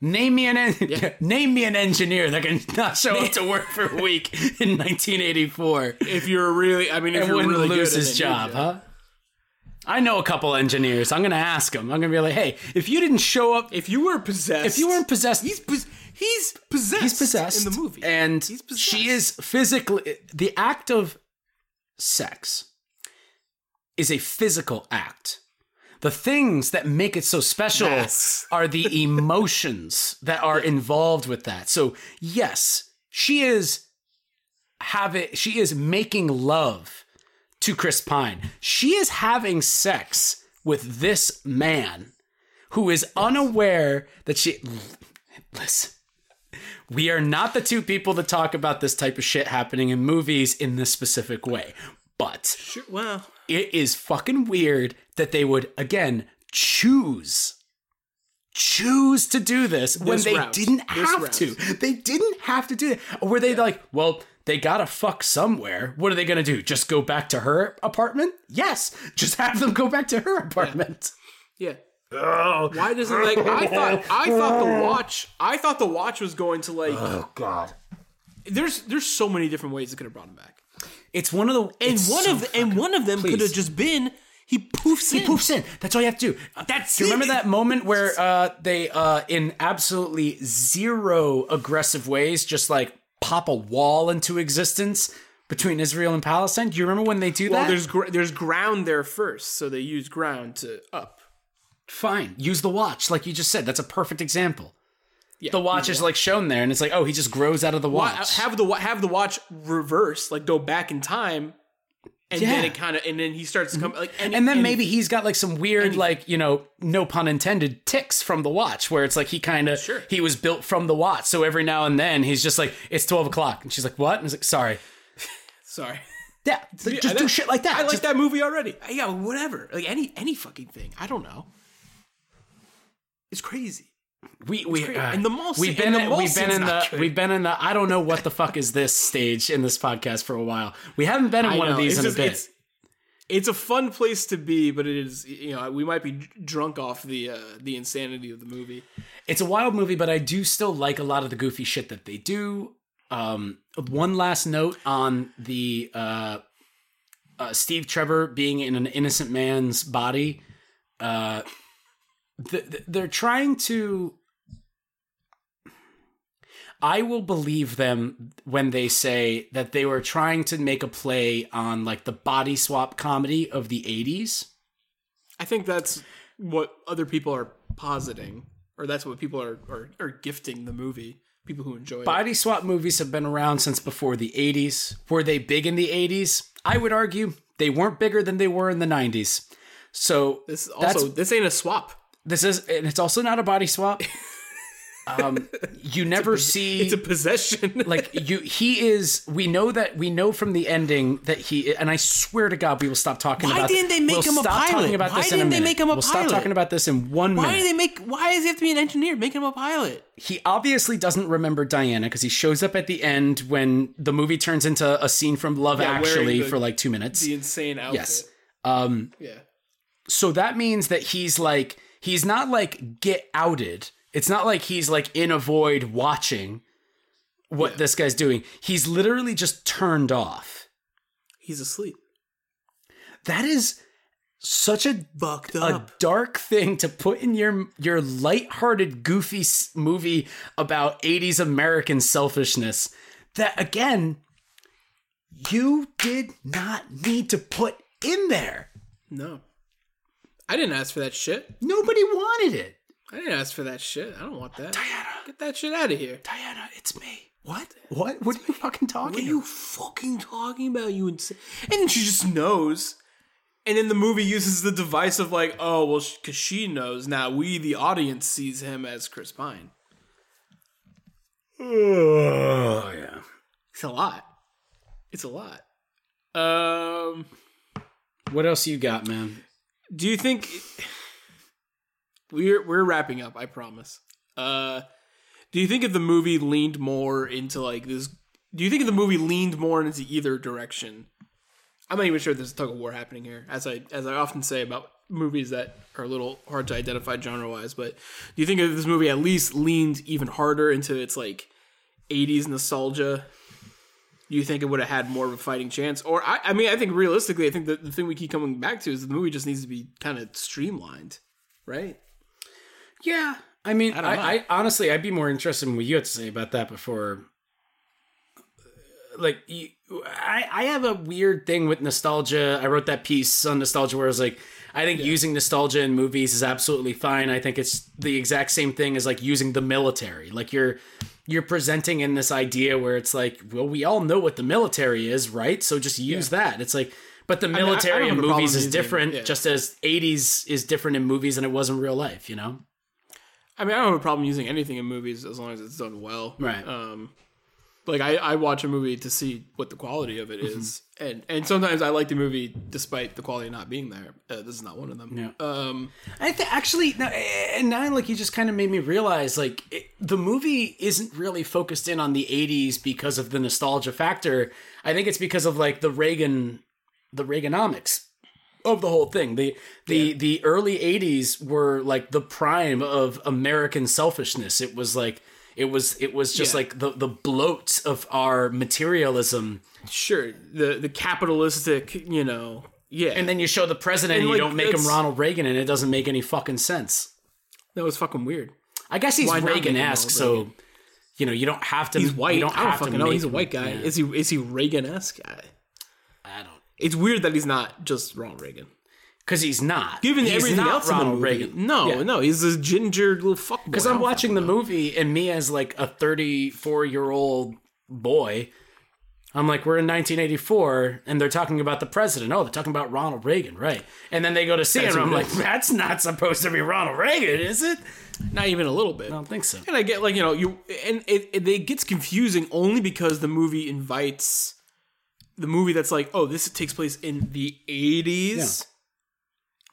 B: Name me an en- name me an engineer that can not show up to work for a week in 1984
A: If you're really, I mean, if
B: and
A: you're
B: wouldn't
A: really
B: lose
A: good,
B: his
A: then
B: job, huh? I know a couple engineers. I'm gonna ask them. I'm gonna be like, "Hey, if you didn't show up
A: If you were possessed,
B: if you weren't possessed,
A: he's pos- he's possessed.
B: he's possessed
A: in the movie,
B: and she is physically the act of sex is a physical act. The things that make it so special
A: Yes.
B: are the emotions that are involved with that. So yes, she is having she is making love to Chris Pine. She is having sex with this man who is unaware that she listen. We are not the two people that talk about this type of shit happening in movies in this specific way. But
A: Sure, well,
B: it is fucking weird that they would again choose choose to do this, when
A: This
B: they
A: route.
B: didn't
A: This
B: have
A: route.
B: to. They didn't have to do it. Or were they like, well, they gotta fuck somewhere. What are they gonna do? Just go back to her apartment? Yes. Just have them go back to her apartment.
A: yeah. Why doesn't like I thought I thought the watch I thought the watch was going to like
B: Oh god.
A: there's there's so many different ways it could have brought him back.
B: It's one of the
A: And
B: it's
A: one
B: so
A: of the, and one of them could have just been he poofs
B: He
A: in.
B: poofs in. That's all you have to do.
A: That's
B: Do you remember that moment where uh, they, uh, in absolutely zero aggressive ways, just like pop a wall into existence between Israel and Palestine? Do you remember when they do
A: Well,
B: that?
A: there's gr- there's ground there first, so they use ground to up.
B: Fine. Use the watch, like you just said. That's a perfect example.
A: Yeah,
B: The watch is like shown there, and it's like, oh, he just grows out of the
A: Wa-
B: watch.
A: have the have the watch reverse, like go back in time, and then it kind of and then he starts to come mm-hmm. like and,
B: and then maybe he's got like some weird,
A: he-
B: like you know, no pun intended, ticks from the watch, where it's like he kind of
A: Sure.
B: he was built from the watch. So every now and then he's just like, it's twelve o'clock, and she's like, what? And he's like, sorry.
A: sorry.
B: Yeah, like, just do shit like that.
A: I like
B: Just-
A: that movie already. Yeah, whatever. Like any any fucking thing. I don't know. It's crazy.
B: We we uh,
A: And the Molson-
B: we've been in, we've been in the
A: good.
B: we've been in the I don't know what the fuck is this stage in this podcast for a while. We haven't been in
A: I
B: one of these in
A: just-
B: a bit.
A: It's, it's a fun place to be, but it is you know we might be drunk off the uh, the insanity of the movie.
B: It's a wild movie, but I do still like a lot of the goofy shit that they do. Um, one last note on the uh, uh, Steve Trevor being in an innocent man's body. Uh, th- th- they're trying to. I will believe them when they say that they were trying to make a play on like the body swap comedy of the 80s.
A: I think that's what other people are positing, or that's what people are are, are gifting the movie. People who enjoy it.
B: Body swap movies have been around since before the 80s. Were they big in the 80s? I would argue they weren't bigger than they were in the 90s. So
A: This is also this ain't a swap.
B: This is, and it's also not a body swap. Um, you never see
A: It's a possession.
B: like you he is we know that we know from the ending that he and i swear to god we will stop talking about this.
A: Why
B: about
A: didn't they make
B: we'll
A: him a
B: stop
A: pilot?
B: talking about
A: Why
B: this in a
A: didn't they
B: minute.
A: make him a
B: we'll stop talking about this in one
A: why
B: minute Why
A: do they make? Why does he have to be an engineer? Make him a pilot.
B: he obviously doesn't remember diana because he shows up at the end when the movie turns into a scene from love
A: Yeah,
B: actually
A: the-
B: for like two minutes
A: The insane outfit.
B: yes um
A: Yeah.
B: so that means that he's like he's not like get outed it's not like he's like in a void watching what
A: Yeah.
B: this guy's doing he's literally just turned off
A: He's asleep.
B: that is such a
A: Bucked
B: a dark thing to put in your your light-hearted goofy movie about 80s American selfishness that again you did not need to put in there.
A: No. I didn't ask for that shit.
B: Nobody wanted it.
A: I didn't ask for that shit. I don't want that.
B: Diana,
A: Get that shit out of here.
B: Diana, it's me.
A: What?
B: What? What are you fucking talking
A: What are you fucking talking about? You insane. And then she just knows. And then the movie uses the device of like, oh well, because she knows. Now we, the audience, sees him as Chris Pine.
B: Oh, yeah.
A: It's a lot. It's a lot. Um,
B: What else you got, man?
A: Do you think we're we're wrapping up? I promise. Uh, do you think if the movie leaned more into like this? Do you think if the movie leaned more into either direction? I'm not even sure there's a tug of war happening here, as I as I often say about movies that are a little hard to identify genre wise. But do you think if this movie at least leaned even harder into its like 80s nostalgia? Do you think it would have had more of a fighting chance? Or I, I mean, I think realistically, I think the, the thing we keep coming back to is the movie just needs to be kind of streamlined, right?
B: Yeah. I mean,
A: I
B: I. I, honestly, I'd be more interested in what you had to say about that before. Like, you, I, I have a weird thing with nostalgia. I wrote that piece on nostalgia where I was like, I think using nostalgia in movies is absolutely fine. I think it's the exact same thing as like using the military. Like you're you're presenting in this idea where it's like, well, we all know what the military is, right? So just use that. It's like, but the
A: I- I
B: military
A: don't
B: in
A: have a problem
B: movies is different,
A: yeah.
B: just as '80s is different in movies than it was in real life. You know?
A: I mean, I don't have a problem using anything in movies as long as it's done well.
B: Right.
A: Um, like I, I watch a movie to see what the quality of it is, and and sometimes I like the movie despite the quality not being there. Uh, this is not one of them.
B: Yeah.
A: Um,
B: I th- actually, no, and now like you just kind of made me realize like it, the movie isn't really focused in on the '80s because of the nostalgia factor. I think it's because of like the Reagan, the Reaganomics of the whole thing. The the the early '80s were like the prime of American selfishness. It was like it was it was just
A: Yeah.
B: like the the bloat of our materialism.
A: sure, the the capitalistic, you know, yeah,
B: And then you show the president,
A: And,
B: and you
A: like,
B: don't make him Ronald Reagan, and it doesn't make any fucking sense.
A: that was fucking weird.
B: I guess he's
A: Why not make him
B: Reagan-esque, so you know you don't have to.
A: He's white.
B: You don't
A: I don't
B: have to
A: fucking know. He's a white guy.
B: yeah.
A: Is he is he Reagan esque?
B: I don't
A: It's weird that he's not just Ronald Reagan.
B: Because he's not.
A: Given
B: he's
A: everything
B: not
A: else
B: Ronald
A: in the movie.
B: Reagan.
A: No,
B: Yeah.
A: no, he's a ginger little fuck.
B: Because I'm watching the movie, and me as like a 34 year old boy, I'm like, we're in 1984, and they're talking about the president. Oh, they're talking about Ronald Reagan, right? And then they go to see
A: That's
B: and I'm like, that's not supposed to be Ronald Reagan, is it?
A: Not even a little bit.
B: I don't think so.
A: And I get like you know you and it, it it gets confusing only because the movie invites the movie that's like oh this takes place in the eighties.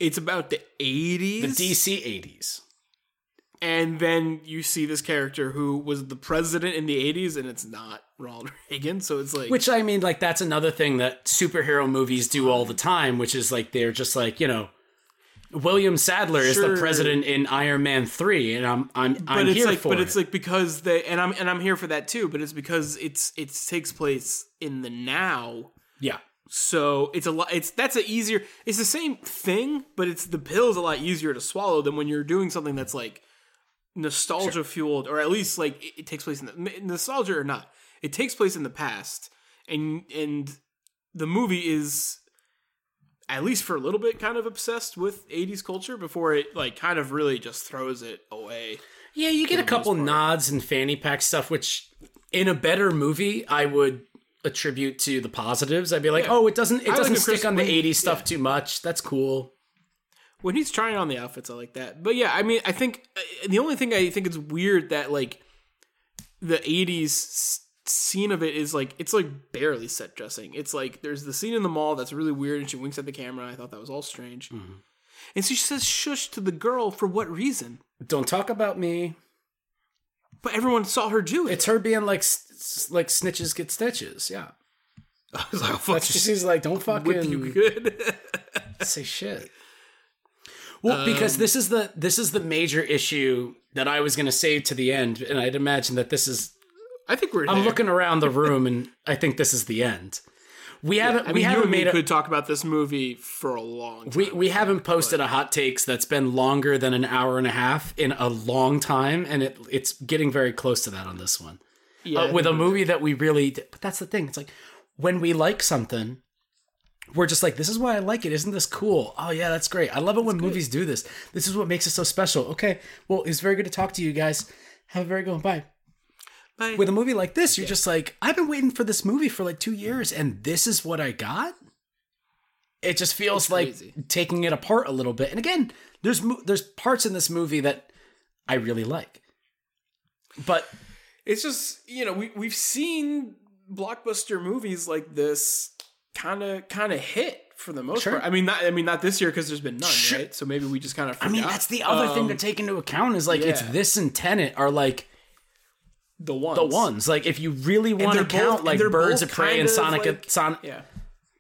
A: It's about the
B: 80s.
A: The
B: DC 80s.
A: and then you see this character who was the president in the eighties, and it's not Ronald Reagan. So it's like
B: Which I mean, like that's another thing that superhero movies do all the time, which is like they're just like you know, William Sadler is the president in Iron Man three, and I'm I'm
A: but
B: I'm here
A: like
B: for
A: but
B: it.
A: it's like because they and I'm and I'm here for that too. But it's because it's it takes place in the now.
B: yeah,
A: So it's a lot. It's that's a easier. It's the same thing, but it's the pill's a lot easier to swallow than when you're doing something that's like nostalgia fueled, or at least like it, it takes place in the nostalgia or not. It takes place in the past, and and the movie is at least for a little bit kind of obsessed with 80s culture before it like kind of really just throws it away.
B: yeah. You get a couple nods and fanny pack stuff, which in a better movie I would attribute to the positives. I'd be like,
A: Yeah.
B: oh, it doesn't it
A: I
B: doesn't
A: Chris-
B: stick on the
A: when-
B: '80s stuff
A: yeah.
B: too much. That's cool.
A: when he's trying on the outfits, I like that. But yeah, I mean, I think uh, the only thing I think it's weird that like the '80s scene of it is like it's like barely set dressing. It's like there's the scene in the mall that's really weird, and she winks at the camera. I thought that was all strange. And so she says "shush" to the girl for what reason?
B: Don't talk about me.
A: But everyone saw her do it.
B: It's her being like like snitches get stitches. Yeah.
A: I was like, oh,
B: what she's like, don't
A: with you good.
B: say shit. Well, um, because this is the this is the major issue that I was going to save to the end, and I'd imagine that this is.
A: I think we're.
B: I'm
A: there.
B: looking around the room, and I think this is the end. We haven't
A: I mean,
B: we haven't made a,
A: could talk about this movie for a long time.
B: we we haven't posted a hot takes that's been longer than an hour and a half in a long time, and it it's getting very close to that on this one.
A: Yeah,
B: uh, with a movie that we really but that's the thing. It's like when we like something we're just like this is why i like it. Isn't this cool? Oh yeah that's great. I love it when movies do this. This is what makes it so special. Okay well it's very good to talk to you guys. Have a very good one. Bye.
A: Bye.
B: with a movie like this you're just like i've been waiting for this movie for like two years and this is what i got? It just feels
A: It's
B: like
A: crazy.
B: taking it apart a little bit. And again there's mo- there's parts in this movie that i really like. But
A: it's just you know we we've seen blockbuster movies like this kind of kind of hit for the most
B: Sure.
A: part. I mean, not I mean not this year because there's been none,
B: Sure.
A: right? So maybe we just kind of.
B: I mean, that's the other thing to take into account is like it's
A: Um,
B: this and Tenet are like
A: the ones.
B: the ones. Like if you really want to
A: both-
B: count like Birds of Prey and Sonic
A: like-
B: Son-
A: Yeah,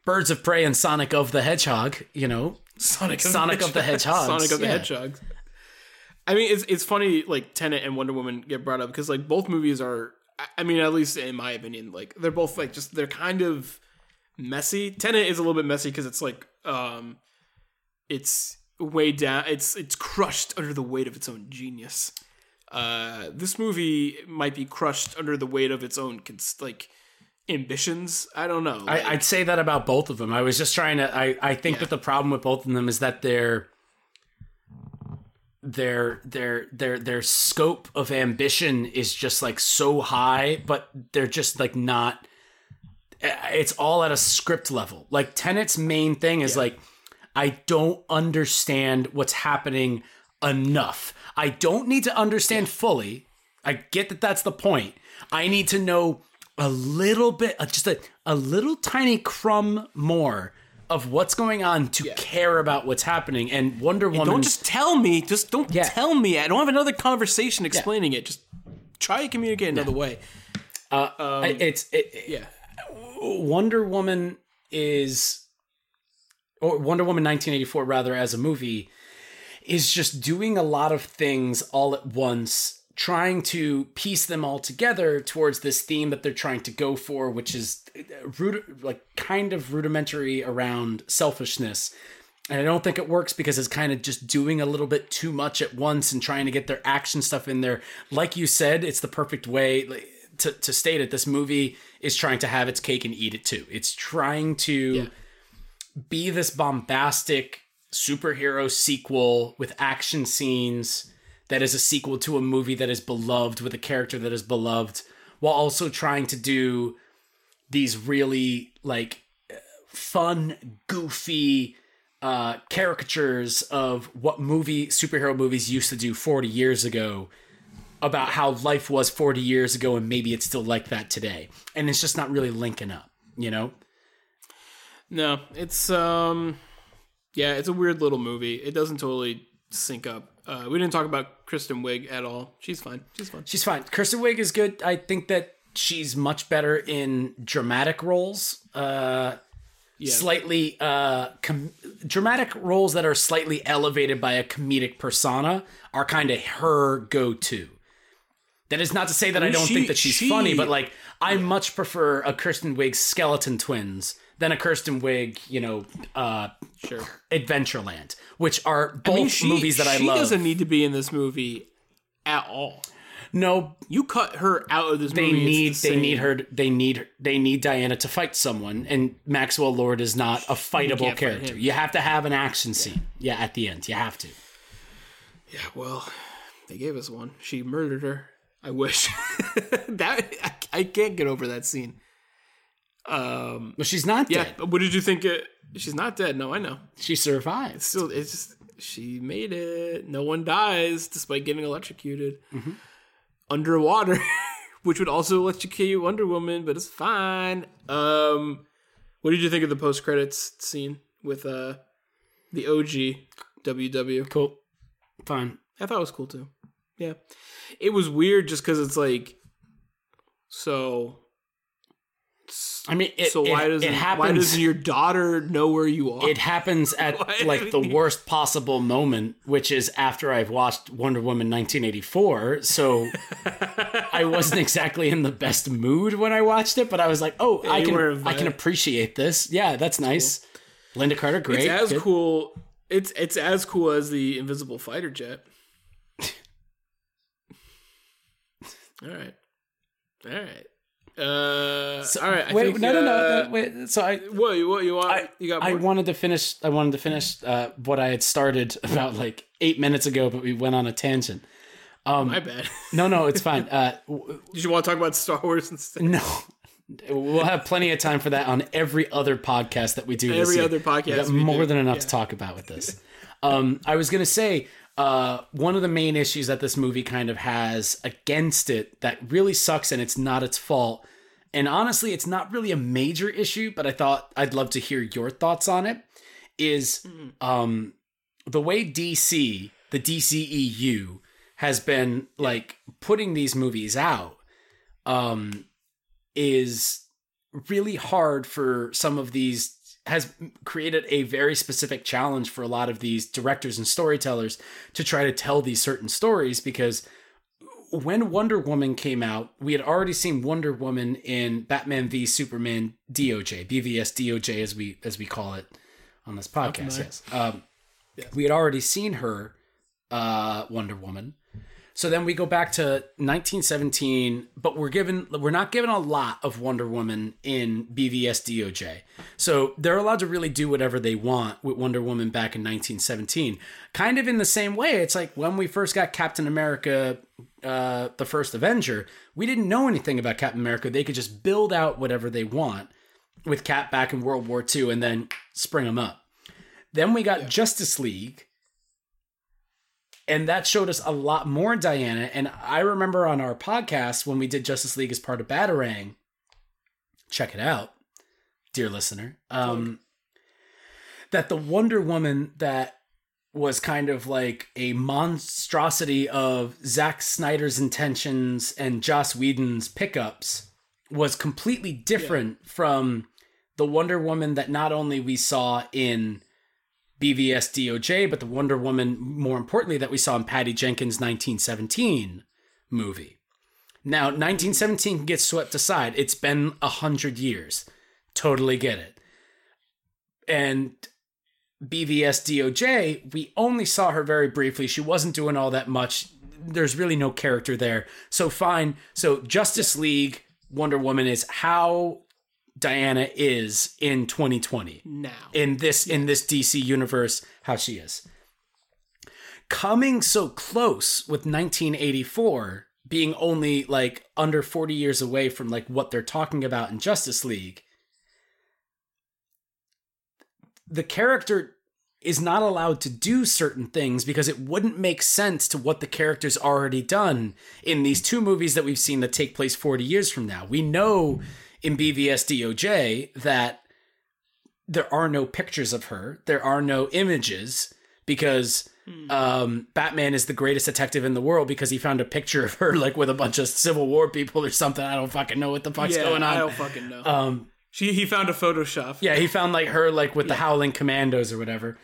B: Birds of Prey and Sonic of the Hedgehog, you know,
A: Sonic
B: Sonic of the Hedgehog
A: Sonic of the
B: yeah.
A: Hedgehogs. I mean, it's it's funny like Tenet and Wonder Woman get brought up because like both movies are. I- mean, at least in my opinion, like they're both like just they're kind of messy. Tenet is a little bit messy because it's like um, it's way down. It's it's crushed under the weight of its own genius. Uh, this movie might be crushed under the weight of its own cons- like ambitions. I don't know. Like,
B: I, I'd say that about both of them. I was just trying to. I, I think
A: Yeah.
B: that the problem with both of them is that their their their their their scope of ambition is just like so high, but they're just like not. It's all at a script level. Like Tenet's main thing is like, I don't understand what's happening enough. I don't need to understand fully. I get that that's the point. I need to know a little bit, uh, just a, a little tiny crumb more of what's going on to care about what's happening. And Wonder Woman.
A: Don't just tell me. Just don't
B: Yeah.
A: tell me. I don't have another conversation explaining it. Just try to communicate another way.
B: Uh, I- um, it's it,
A: Yeah.
B: Wonder Woman is, or Wonder Woman 1984, rather, as a movie, is just doing a lot of things all at once, trying to piece them all together towards this theme that they're trying to go for, which is uh, rud- like kind of rudimentary around selfishness. And I don't think it works because it's kind of just doing a little bit too much at once and trying to get their action stuff in there. Like you said, it's the perfect way to, to state it. This movie is trying to have its cake and eat it too. It's trying to be this bombastic superhero sequel with action scenes that is a sequel to a movie that is beloved with a character that is beloved while also trying to do these really like fun goofy uh caricatures of what movie superhero movies used to do 40 years ago about how life was 40 years ago and maybe it's still like that today and it's just not really linking up you know
A: No, it's um, yeah, it's a weird little movie. It doesn't totally sync up. Uh, we didn't talk about Kristen Wiig at all. She's fine. She's fine.
B: She's fine. Kristen Wiig is good. I think that she's much better in dramatic roles. Uh,
A: Yeah.
B: Slightly uh, com- dramatic roles that are slightly elevated by a comedic persona are kind of her go-to. That is not to say that I,
A: mean,
B: don't
A: she-
B: think that she's
A: she-
B: funny, but like I much prefer a Kristen Wiig skeleton twins than a Kristen Wiig, you know, uh,
A: Sure.
B: Adventureland, which are both
A: I mean, she,
B: movies that I love.
A: she doesn't need to be in this movie at all.
B: no,
A: You cut her out of this
B: they
A: movie.
B: need
A: the
B: they need her they need they need Diana to fight someone and Maxwell Lord is not a fightable
A: can't fight
B: character. You have to have an action scene. Yeah, at the end. You have to.
A: Yeah, well, they gave us one. She murdered her. I wish that I, I can't get over that scene. Um,
B: Well, she's not
A: yeah,
B: dead.
A: but what did you think? It, she's not dead. No, I know.
B: She survived.
A: Still, it's just she made it. No one dies despite getting electrocuted underwater, which would also electrocute Wonder Woman, but it's fine. Um, what did you think of the post credits scene with uh the OG WW?
B: Cool. Fine.
A: I thought it was cool too. Yeah, it was weird just because it's like so.
B: I mean, it,
A: so why
B: it,
A: doesn't
B: it happens?
A: why doesn't your daughter know where you are?
B: it happens at like the worst possible moment, which is after I've watched Wonder Woman 1984. So I wasn't exactly in the best mood when I watched it, but I was like, "Oh, I can I can appreciate this. Yeah, that's nice." Lynda Carter, great.
A: it's as
B: Good.
A: cool. It's it's as cool as the invisible fighter jet. All right, all right. Uh, all right. I
B: wait,
A: think,
B: no, no, no,
A: uh,
B: no. Wait, so I
A: What you what you want?
B: I,
A: you got
B: I wanted to finish. I wanted to finish uh, what I had started about like eight minutes ago, but we went on a tangent.
A: Um, My bad.
B: No, no, it's fine. Uh,
A: Did you want to talk about Star Wars instead?
B: no, we'll have plenty of time for that on every other podcast that we do.
A: Every other podcast
B: we got
A: we
B: more
A: do,
B: than enough
A: yeah.
B: to talk about with this. um, I was gonna say uh, one of the main issues that this movie kind of has against it that really sucks, and it's not its fault. And honestly, it's not really a major issue, but I thought I'd love to hear your thoughts on it. Is um, the way DC, the DCEU, has been like putting these movies out um, is really hard for some of these has created a very specific challenge for a lot of these directors and storytellers to try to tell these certain stories because when Wonder Woman came out, we had already seen Wonder Woman in Batman v Superman DOJ, BVS DOJ as we as we call it on this podcast. Yes. Um, we had already seen her uh, Wonder Woman. So then we go back to 1917, but we're given we're not given a lot of Wonder Woman in BVS DOJ. So they're allowed to really do whatever they want with Wonder Woman back in 1917. Kind of in the same way, it's like when we first got Captain America uh, the first Avenger, we didn't know anything about Captain America. They could just build out whatever they want with Cap back in World War II and then spring them up. Then we got Justice League, and that showed us a lot more Diana. And I remember on our podcast when we did Justice League as part of Batarang, check it out, dear listener, um, that the Wonder Woman that was kind of like a monstrosity of Zack Snyder's intentions and Joss Whedon's pickups was completely different from the Wonder Woman that not only we saw in BVS DOJ, but the Wonder Woman, more importantly, that we saw in Patty Jenkins' 1917 movie. Now, 1917 gets swept aside. It's been a hundred years. Totally get it. And BVS DOJ, we only saw her very briefly. She wasn't doing all that much. There's really no character there. So fine. So Justice League Wonder Woman is how Diana is in 2020
A: now.
B: in this in this DC universe how she is. Coming so close with 1984 being only like under 40 years away from like what they're talking about in Justice League. The character is not allowed to do certain things because it wouldn't make sense to what the character's already done in these two movies that we've seen that take place 40 years from now. We know in BVS DOJ that there are no pictures of her, there are no images because um, Batman is the greatest detective in the world because he found a picture of her like with a bunch of Civil War people or something. I don't fucking know what the fuck's
A: yeah,
B: going on.
A: I don't fucking know.
B: Um,
A: she he found a Photoshop.
B: yeah, he found like her like with the Howling Commandos or whatever.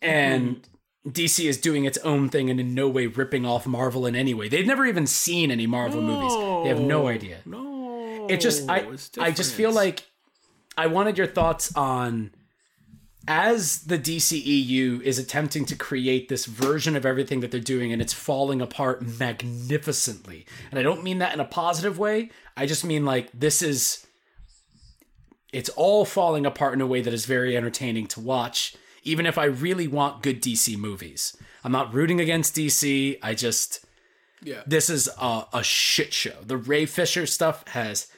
B: And DC is doing its own thing and in no way ripping off Marvel in any way. They've never even seen any Marvel movies. They have no idea.
A: No,
B: It just I I just feel like I wanted your thoughts on as the DCEU is attempting to create this version of everything that they're doing and it's falling apart magnificently. And I don't mean that in a positive way. I just mean like this is it's all falling apart in a way that is very entertaining to watch even if I really want good DC movies. I'm not rooting against DC. I just
A: yeah.
B: this is a, a shit show. The Ray Fisher stuff has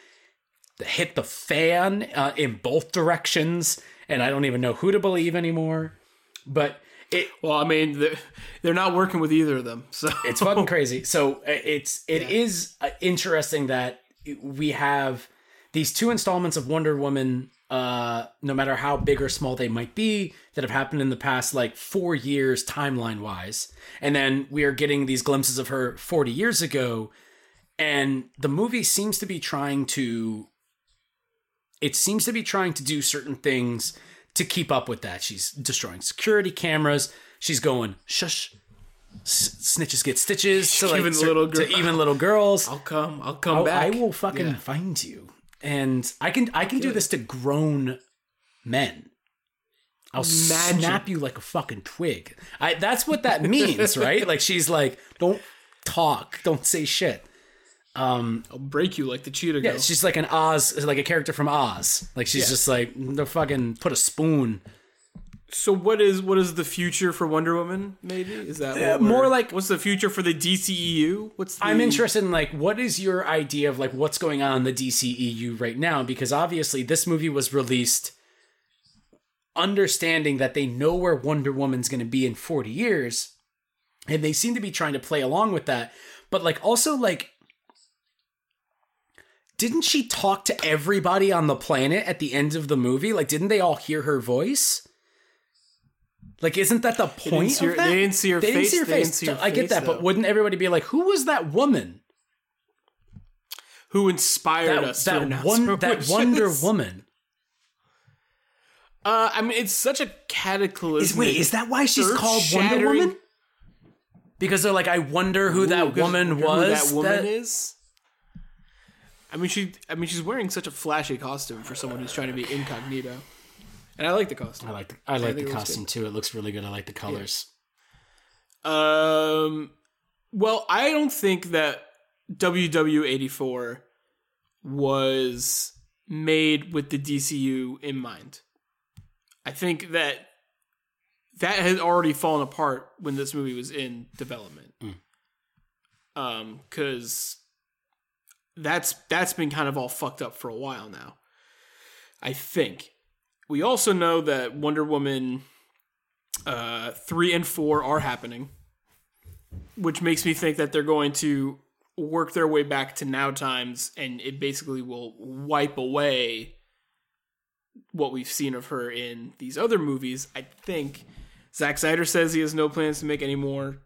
B: hit the fan uh, in both directions, and I don't even know who to believe anymore. But it
A: Well, I mean, they're, they're not working with either of them, so
B: it's fucking crazy. So uh, it's it is uh, interesting that we have these two installments of Wonder Woman. Uh, no matter how big or small they might be, that have happened in the past like four years timeline wise, and then we are getting these glimpses of her forty years ago, and the movie seems to be trying to. It seems to be trying to do certain things to keep up with that. She's destroying security cameras. She's going shush. S- snitches get stitches to like
A: Even little
B: to even little girls.
A: I'll come. I'll come
B: I'll-
A: back.
B: I will fucking
A: Yeah.
B: find you, and I can I can do this to grown men. I'll
A: Imagine.
B: snap you like a fucking twig. I that's what that means, right? Like she's like, don't talk, don't say shit. Um,
A: I'll break you like the cheetah
B: yeah,
A: girl.
B: she's like an Oz, like a character from Oz. Like she's
A: Yeah.
B: just like the fucking put a spoon.
A: So what is what is the future for Wonder Woman? Maybe is that
B: Uh, more like-
A: what's the future for the DCEU? What's the,
B: I'm interested in like what is your idea of like what's going on in the DCEU right now because obviously this movie was released understanding that they know where Wonder Woman's going to be in 40 years and they seem to be trying to play along with that but like also like didn't she talk to everybody on the planet at the end of the movie like didn't they all hear her voice like isn't that the
A: They didn't
B: point
A: her- they didn't see her
B: They didn't see her face.
A: see her
B: I get
A: face,
B: that, but wouldn't everybody be like, "Who was that woman?"
A: who inspired
B: that,
A: us to
B: that, one, that? Wonder Woman.
A: Uh, I mean, it's such a cataclysmic.
B: Is, wait, is that why she's called Wonder Woman? Because they're like, I wonder who
A: Ooh,
B: that woman
A: who
B: was.
A: That woman
B: that-
A: is. I mean, she. I mean, she's wearing such a flashy costume for someone who's trying to be incognito, and I like the costume.
B: I like the, I like
A: think
B: the costume too. It looks really good. I like the colors.
A: Um, well, I don't think that WW84 was made with the DCU in mind. I think that that had already fallen apart when this movie was in development. Um, because that's that's been kind of all fucked up for a while now. I think. We also know that Wonder Woman uh, three and four are happening, which makes me think that they're going to work their way back to now times, and it basically will wipe away what we've seen of her in these other movies. I think Zack Snyder says he has no plans to make any more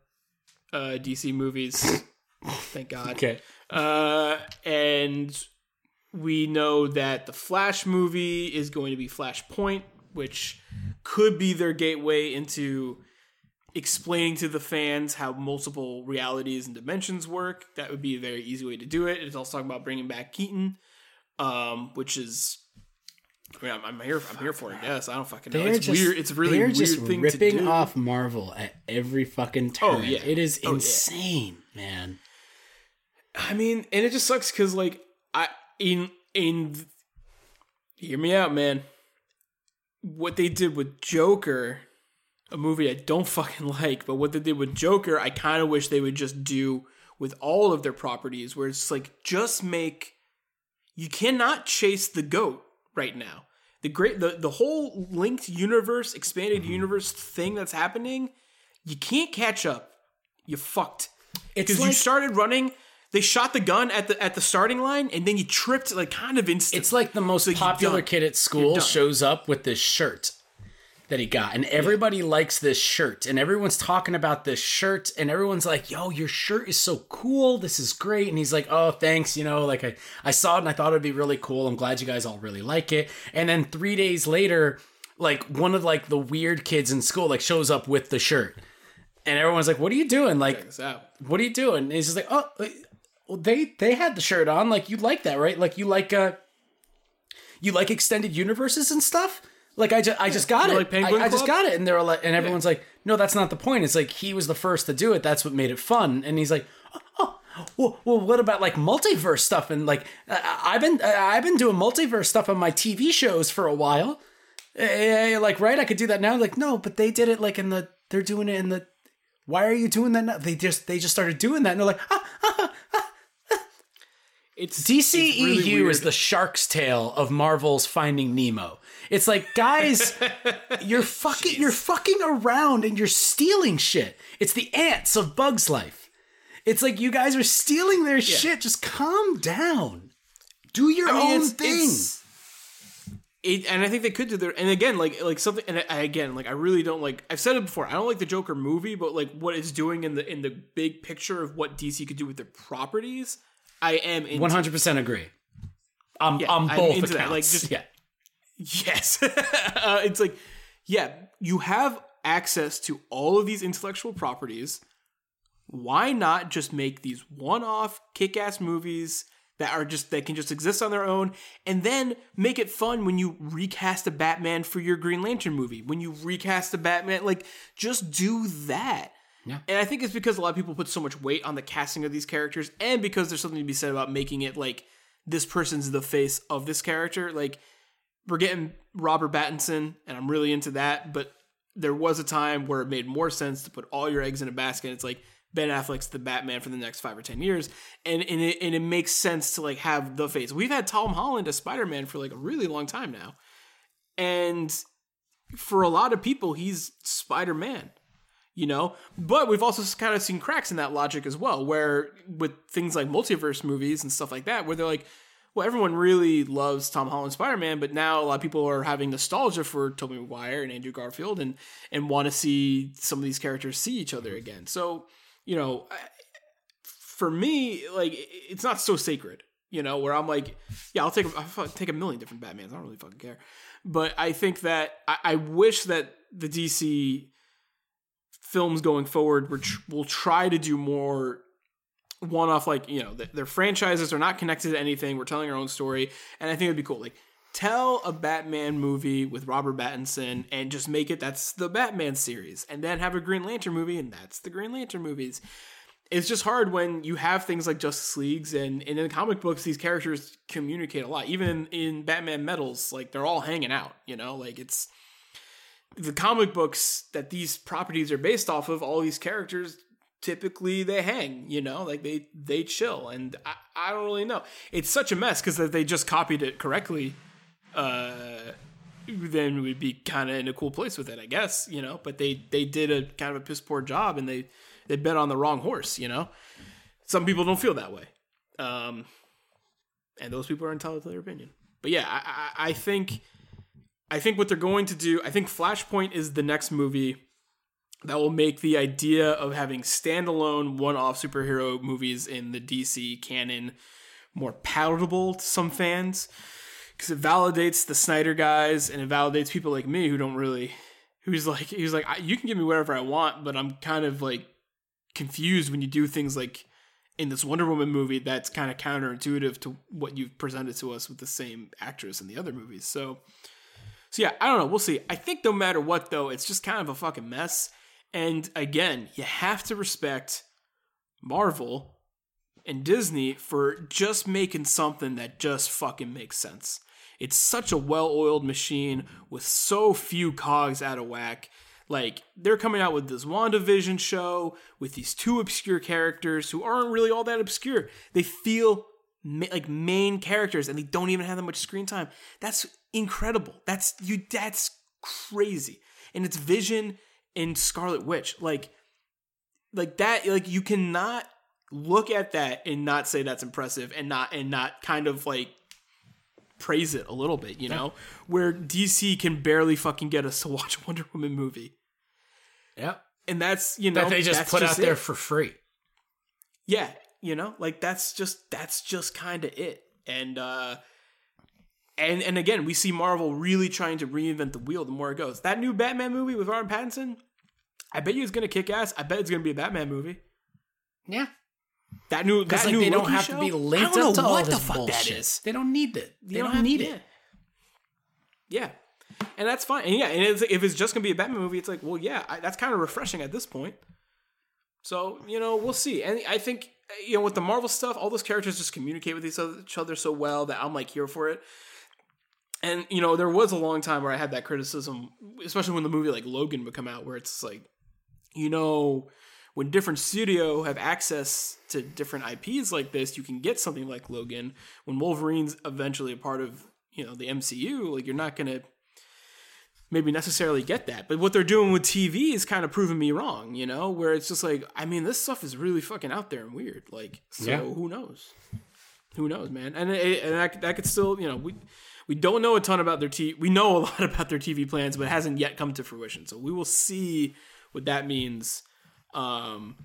A: uh, DC movies. Thank God.
B: Okay.
A: Uh, and we know that the Flash movie is going to be Flashpoint, which could be their gateway into explaining to the fans how multiple realities and dimensions work. That would be a very easy way to do it. It's also talking about bringing back Keaton, um, which is. I mean, I'm, I'm here. I'm here for it. Yes, I don't fucking know.
B: They're
A: It's
B: just,
A: weird. It's a really
B: they're
A: weird
B: just
A: thing
B: ripping
A: to do.
B: off Marvel at every fucking turn.
A: Oh, yeah.
B: It is
A: Oh, yeah.
B: insane, man.
A: I mean, and it just sucks because like I in in hear me out, man. What they did with Joker, a movie I don't fucking like, but what they did with Joker, I kind of wish they would just do with all of their properties, where it's like just make. You cannot chase the goat right now. The great the the whole linked universe, expanded mm-hmm. universe thing that's happening, you can't catch up. You fucked
B: It's
A: because
B: like,
A: you started running. They shot the gun at the at the starting line, and then you tripped like kind of instantly.
B: it's like the most popular kid at school shows up with this shirt that he got, and everybody likes this shirt, and everyone's talking about this shirt, and everyone's like, "Yo, your shirt is so cool. This is great." And he's like, "Oh, thanks. You know, like I I saw it and I thought it'd be really cool. I'm glad you guys all really like it." And then three days later, like one of like the weird kids in school like shows up with the shirt. And everyone's like, "What are you doing? Like, what are you doing? And he's just like, oh, well, they they had the shirt on. Like you like that, right? Like you like uh, you like extended universes and stuff. Like I just I just got
A: You
B: it.
A: like Penguin
B: I, I just got it, and they're like, and everyone's like, no, that's not the point. It's like he was the first to do it. That's what made it fun. And he's like, oh. Well, well, what about like multiverse stuff? And like, I've been I've been doing multiverse stuff on my TV shows for a while. Eh, like, right? I could do that now. Like, no, but they did it like in the. They're doing it in the. Why are you doing that now? They just they just started doing that, and they're like, ah,
A: It's
B: DCEU
A: really
B: is the shark's tail of Marvel's Finding Nemo. It's like, guys, you're fucking you're fucking around and you're stealing shit. It's the ants of Bugs Life. It's like you guys are stealing their shit. Just calm down. Do your
A: I mean,
B: own
A: it's-
B: thing.
A: it's- It, and I think they could do their and again like like something and I, again like I really don't like I've said it before I don't like the Joker movie but like what it's doing in the in the big picture of what DC could do with their properties I am
B: One hundred percent agree. I'm
A: Yeah,
B: on
A: I'm
B: both
A: into
B: accounts.
A: that, like, just-
B: yeah.
A: Yes. uh, it's like, yeah, you have access to all of these intellectual properties. Why not just make these one off kick ass movies that are just, that can just exist on their own and then make it fun when you recast a Batman for your Green Lantern movie? When you recast a Batman, like, just do that.
B: Yeah.
A: And I think it's because a lot of people put so much weight on the casting of these characters and because there's something to be said about making it like this person's the face of this character. Like, we're getting Robert Pattinson, and I'm really into that. But there was a time where it made more sense to put all your eggs in a basket. It's like Ben Affleck's the Batman for the next five or ten years, and and it, and it makes sense to like have the face. We've had Tom Holland as Spider Man for like a really long time now, and for a lot of people, he's Spider Man. You know, but we've also kind of seen cracks in that logic as well, where with things like multiverse movies and stuff like that, where they're like, well, everyone really loves Tom Holland Spider Man, but now a lot of people are having nostalgia for Tobey Maguire and Andrew Garfield and and want to see some of these characters see each other mm-hmm. again. So, you know, for me, like it's not so sacred, you know, where I'm like, yeah, I'll take a, I'll take a million different Batmans. I don't really fucking care. But I think that I, I wish that the DC films going forward tr- will try to do more one-off like you know th- their franchises are not connected to anything we're telling our own story and i think it'd be cool. Like tell a batman movie with robert pattinson and just make it that's the batman series and then have a green lantern movie and that's the green lantern movies. It's just hard when you have things like justice leagues and, and in the comic books these characters communicate a lot. Even in, in batman metals like they're all hanging out you know? Like it's the comic books that these properties are based off of all these characters typically they hang you know? Like they they chill and i, I don't really know. It's such a mess because if they just copied it correctly uh then we'd be kind of in a cool place with it i guess you know? But they they did a kind of a piss poor job and they they bet on the wrong horse you know? Some people don't feel that way um and those people are entitled to their opinion. But yeah i i, I think I think what they're going to do, I think Flashpoint is the next movie that will make the idea of having standalone one off superhero movies in the DC canon more palatable to some fans. Because it validates the Snyder guys and it validates people like me who don't really, who's like, he's like, you can give me whatever I want, but I'm kind of like confused when you do things like in this Wonder Woman movie that's kind of counterintuitive to what you've presented to us with the same actress in the other movies. So, so yeah, I don't know. We'll see. I think no matter what, though, it's just kind of a fucking mess. And again, you have to respect Marvel and Disney for just making something that just fucking makes sense. It's such a well-oiled machine with so few cogs out of whack. Like they're coming out with this WandaVision show with these two obscure characters who aren't really all that obscure. They feel ma- like main characters and they don't even have that much screen time. That's incredible. That's you that's crazy. And it's Vision and Scarlet Witch. Like like that like you cannot look at that and not say that's impressive and not and not kind of like praise it a little bit, you know? Where DC can barely fucking get us to watch a Wonder Woman movie.
B: Yeah.
A: And that's, you know,
B: That they just put out
A: it.
B: there for free.
A: Yeah, you know, like that's just that's just kind of it. And uh and and again, we see Marvel really trying to reinvent the wheel the more it goes. That new Batman movie with Robert Pattinson, I bet you it's gonna kick ass. I bet it's gonna be a Batman movie.
B: Yeah.
A: That new that
B: like
A: new
B: they don't have
A: show?
B: to be linked
A: don't
B: up to
A: know
B: all
A: what
B: this
A: the fuck
B: bullshit.
A: that is.
B: They don't need it. They
A: You
B: don't,
A: have-
B: need
A: yeah.
B: it.
A: Yeah, and that's fine. And yeah, and it's, if it's just gonna be a Batman movie, it's like, well, yeah, I, that's kind of refreshing at this point. So you know, we'll see. And I think you know, with the Marvel stuff, all those characters just communicate with each other, so well that I'm like here for it. And you know, there was a long time where I had that criticism, especially when the movie like Logan would come out, where it's like, you know, when different studio have access to different IPs like this, you can get something like Logan. When Wolverine's eventually a part of you know the MCU, like you're not gonna maybe necessarily get that. But what they're doing with TV is kind of proving me wrong, you know, where it's just like, I mean, this stuff is really fucking out there and weird. Like, so
B: Yeah.
A: who knows? Who knows, man? And it, and that, that could still, you know, we we don't know a ton about their TV. We know a lot about their TV plans, but it hasn't yet come to fruition. So we will see what that means. Um,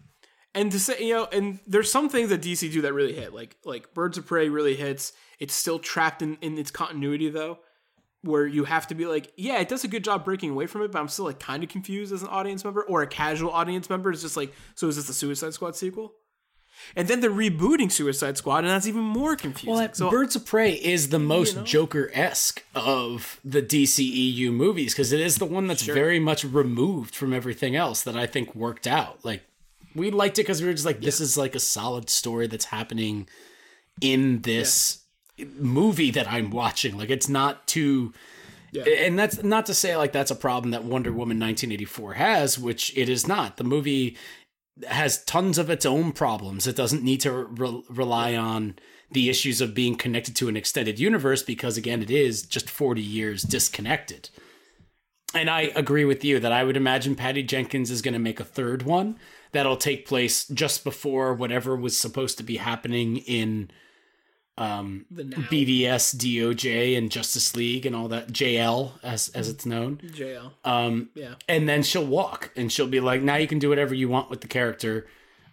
A: and to say, you know, and there's some things that DC do that really hit, like like Birds of Prey really hits. It's still trapped in in its continuity though, where you have to be like, yeah, it does a good job breaking away from it, but I'm still like kind of confused as an audience member or a casual audience member. It's just like, so is this the Suicide Squad sequel? And then they're rebooting Suicide Squad, and that's even more confusing.
B: Well,
A: so
B: Birds of Prey is the most
A: know?
B: Joker esque of the DCEU movies because it is the one that's very much removed from everything else that I think worked out. Like, we liked it because we were just like, this is like a solid story that's happening in this movie that I'm watching. Like, it's not too. And that's not to say like that's a problem that Wonder Woman 1984 has, which it is not. The movie has tons of its own problems. It doesn't need to re- rely on the issues of being connected to an extended universe because, again, it is just 40 years disconnected. And I agree with you that I would imagine Patty Jenkins is going to make a third one that'll take place just before whatever was supposed to be happening in um, BVS, DOJ, and Justice League and all that JL as as it's known.
A: JL,
B: Um,
A: yeah,
B: and then she'll walk and she'll be like, now you can do whatever you want with the character.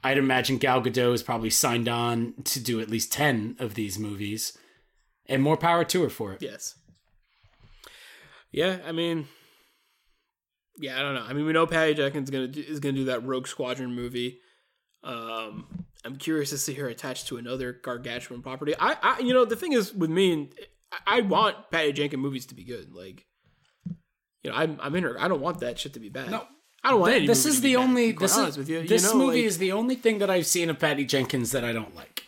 B: I'd imagine Gal Gadot is probably signed on to do at least 10 of these movies. And more power to her for it.
A: yes, yeah. I mean, yeah, I don't know. I mean, we know Patty Jenkins gonna do, is gonna do that Rogue Squadron movie. Um, I'm curious to see her attached to another gargantuan property. I, I, you know, the thing is with me, and I, I want Patty Jenkins movies to be good. Like, you know, I'm, I'm in her. I don't want that shit to be bad.
B: No.
A: I don't want any
B: This is the
A: bad,
B: only this
A: honest
B: is
A: with you. You
B: this
A: know,
B: movie
A: like-
B: is the only thing that I've seen of Patty Jenkins that I don't like.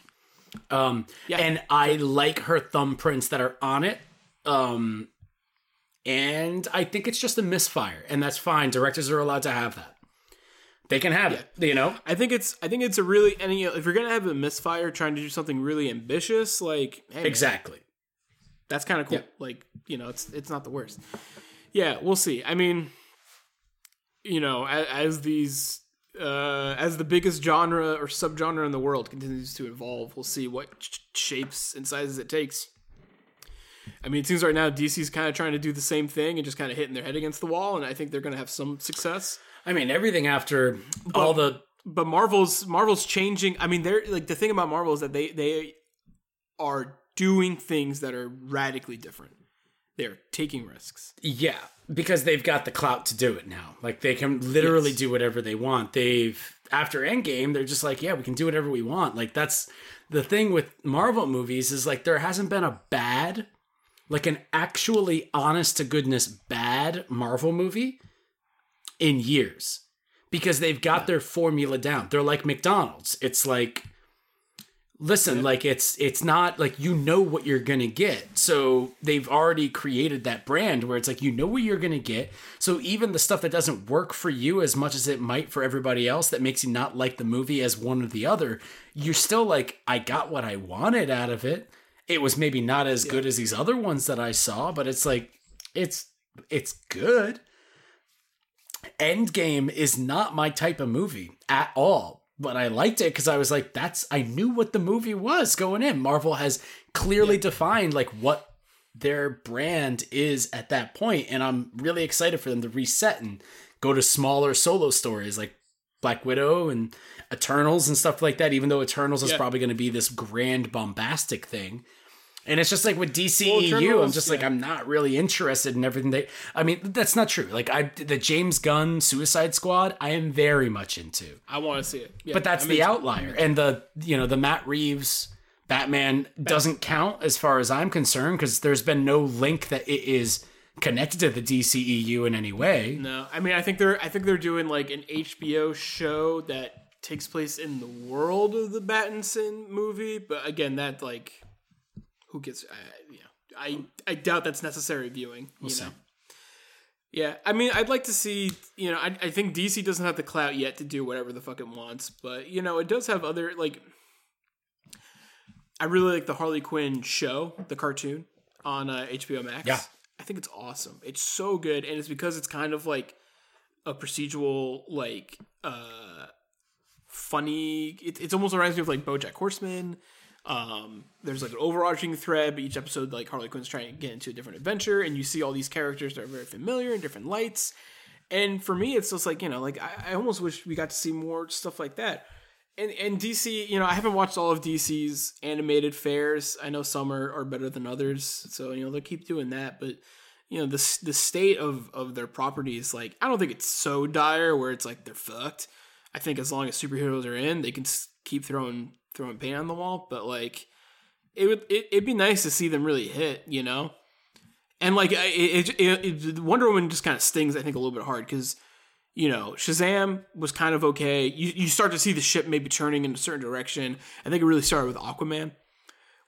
B: Um
A: Yeah.
B: and I like her thumbprints that are on it. Um and I think it's just a misfire and that's fine. Directors are allowed to have that. They can have it, you know?
A: I think it's I think it's a really and you know, if you're gonna have a misfire trying to do something really ambitious, like hey, man,
B: Exactly.
A: that's kind of cool.
B: Yeah.
A: Like you know, it's it's not the worst. Yeah, we'll see. I mean, you know, as, as these uh, as the biggest genre or subgenre in the world continues to evolve, we'll see what sh- shapes and sizes it takes. I mean, it seems right now DC's kind of trying to do the same thing and just kind of hitting their head against the wall, and I think they're going to have some success.
B: I mean, everything after all the
A: but Marvel's Marvel's changing. I mean, they're like the thing about Marvel is that they they are doing things that are radically different. They're taking risks.
B: Yeah, because they've got the clout to do it now. Like they can literally
A: Yes.
B: do whatever they want. They've after Endgame, they're just like, yeah, we can do whatever we want. Like that's the thing with Marvel movies is like there hasn't been a bad, like an actually honest to goodness bad Marvel movie in years. Because they've got their formula down. They're like McDonald's. It's like listen like it's it's not like you know what you're gonna get so they've already created that brand where it's like you know what you're gonna get so even the stuff that doesn't work for you as much as it might for everybody else that makes you not like the movie as one or the other you're still like i got what i wanted out of it it was maybe not as good as these other ones that i saw but it's like it's it's good Endgame is not my type of movie at all. But I liked it because I was like, that's I knew what the movie was going in. Marvel has clearly defined like what their brand is at that point, and I'm really excited for them to reset and go to smaller solo stories like Black Widow and Eternals and stuff like that. Even though Eternals is probably going to be this grand bombastic thing, and it's just like with DCEU, I'm
A: Eternals,
B: just like. I'm not really interested in everything they. I mean, that's not true. Like I, the James Gunn Suicide Squad, I am very much into,
A: I want to see it. Yeah,
B: but that's
A: I
B: the
A: mean,
B: outlier. And the you know the Matt Reeves Batman doesn't count as far as I'm concerned because there's been no link that it is connected to the DCEU in any way.
A: No, I mean, I think they're I think they're doing like an HBO show that takes place in the world of the Battinson movie. But again, that like, who gets? I, you know, I I doubt that's necessary viewing. you know. Yeah, I mean, I'd like to see. You know, I, I think DC doesn't have the clout yet to do whatever the fuck it wants, but you know, it does have other like. I really like the Harley Quinn show, the cartoon on uh, HBO Max.
B: Yeah.
A: I think it's awesome. It's so good, and it's because it's kind of like a procedural, like uh, funny. It, it's almost reminds me of like BoJack Horseman. Um, there's like an overarching thread, but each episode, like Harley Quinn's trying to get into a different adventure, and you see all these characters that are very familiar in different lights. And for me, it's just like you know, like I, I almost wish we got to see more stuff like that. And and DC, you know, I haven't watched all of DC's animated fares. I know some are, are better than others, so you know they'll keep doing that. But you know, the the state of of their properties, like I don't think it's so dire where it's like they're fucked. I think as long as superheroes are in, they can keep throwing throwing paint on the wall. But like, it would it, it'd be nice to see them really hit, you know. And like, it, it, it, Wonder Woman just kind of stings, I think, a little bit hard because you know, Shazam was kind of okay. You you start to see the ship maybe turning in a certain direction. I think it really started with Aquaman,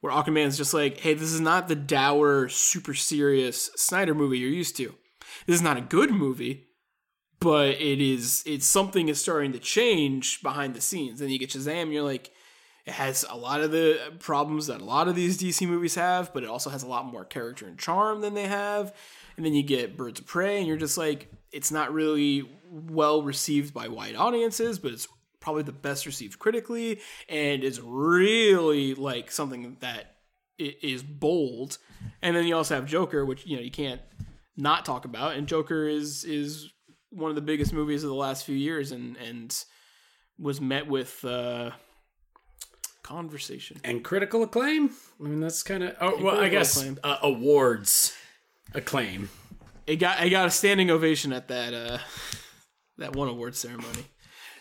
A: where Aquaman's just like, hey, this is not the dour, super serious Snyder movie you're used to. This is not a good movie, but it is it's something is starting to change behind the scenes. Then you get Shazam, you're like, it has a lot of the problems that a lot of these DC movies have, but it also has a lot more character and charm than they have. And then you get Birds of Prey, and you're just like, it's not really well received by wide audiences, but it's probably the best received critically, and it's really like something that is bold. And then you also have Joker, which you know you can't not talk about, and Joker is is one of the biggest movies of the last few years, and and was met with uh, conversation.
B: And critical acclaim. I mean, that's kind of. Oh, well, I guess
A: acclaim.
B: uh, awards acclaim.
A: it got I got a standing ovation at that uh that one award ceremony.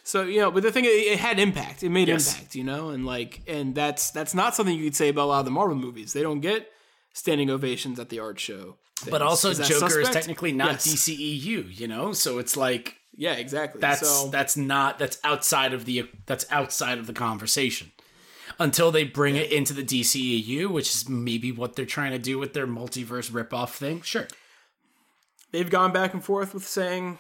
A: So you know, but the thing it, it had impact. It made
B: Yes.
A: impact, you know, and like and that's that's not something you could say about a lot of the Marvel movies. They don't get standing ovations at the art show.
B: But also,
A: Is
B: Joker is technically not
A: Yes.
B: DCEU, you know. So it's like
A: Yeah, exactly.
B: that's
A: so,
B: that's not that's outside of the that's outside of the conversation until they bring it into the DCEU, which is maybe what they're trying to do with their multiverse ripoff thing. Sure,
A: they've gone back and forth with saying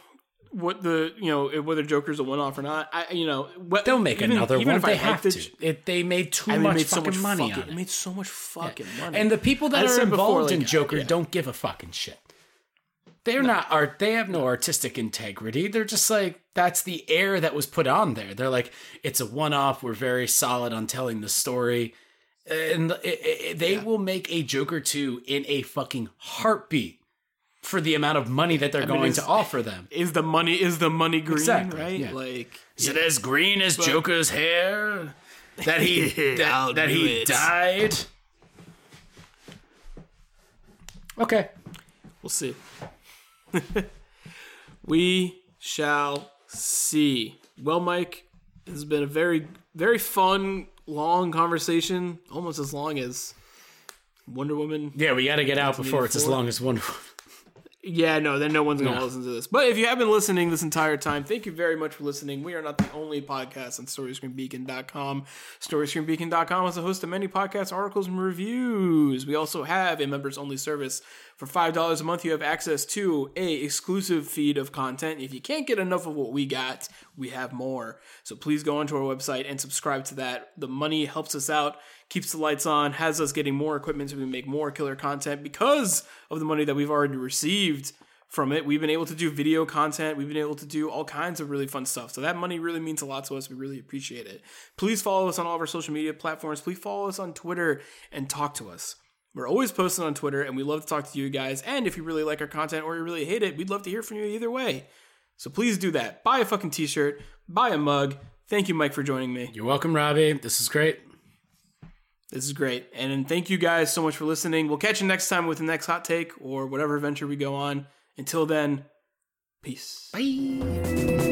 A: what the you know whether Joker's a one off or not. I you know what,
B: they'll make
A: even-
B: another
A: even
B: one.
A: if
B: They
A: like
B: have
A: the-
B: to. It, they made too
A: I mean,
B: much
A: made so
B: fucking
A: much
B: money
A: fucking,
B: on
A: it
B: it.
A: made so much fucking money.
B: And the people that
A: I
B: are
A: said before,
B: involved in Joker
A: yeah.
B: don't give a fucking shit. They're not art. They have no artistic integrity. They're just like that's the air that was put on there. They're like it's a one-off. We're very solid on telling the story, and it, it, they will make a Joker two in a fucking heartbeat for the amount of money that they're
A: mean,
B: going to offer them.
A: is the money is the money green
B: Exactly,
A: right?
B: yeah.
A: Like
B: Is it as green as Joker's hair that he that, that he
A: it.
B: died? Okay.
A: We'll see. we shall see. Well, Mike, this has been a very, very fun, long conversation, almost as long as Wonder Woman.
B: Yeah, we got to get out before it's as long as Wonder Woman.
A: Yeah, no, then no one's going to
B: No.
A: listen to this. But if you have been listening this entire time, thank you very much for listening. We are not the only podcast on StoryScreenBeacon.com. StoryScreenBeacon.com is a host of many podcasts, articles, and reviews. We also have a members-only service. For $5 a month, you have access to a exclusive feed of content. If you can't get enough of what we got, we have more. So please go onto our website and subscribe to that. The money helps us out, keeps the lights on, has us getting more equipment so we make more killer content because of the money that we've already received from it. We've been able to do video content. We've been able to do all kinds of really fun stuff. So that money really means a lot to us. We really appreciate it. Please follow us on all of our social media platforms. Please follow us on Twitter and talk to us. We're always posting on Twitter and we love to talk to you guys. And if you really like our content or you really hate it, we'd love to hear from you either way. So please do that. Buy a fucking t shirt, buy a mug. Thank you, Mike, for joining me.
B: You're welcome, Robbie. This is great.
A: This is great. And thank you guys so much for listening. We'll catch you next time with the next hot take or whatever adventure we go on. Until then, peace.
B: Bye.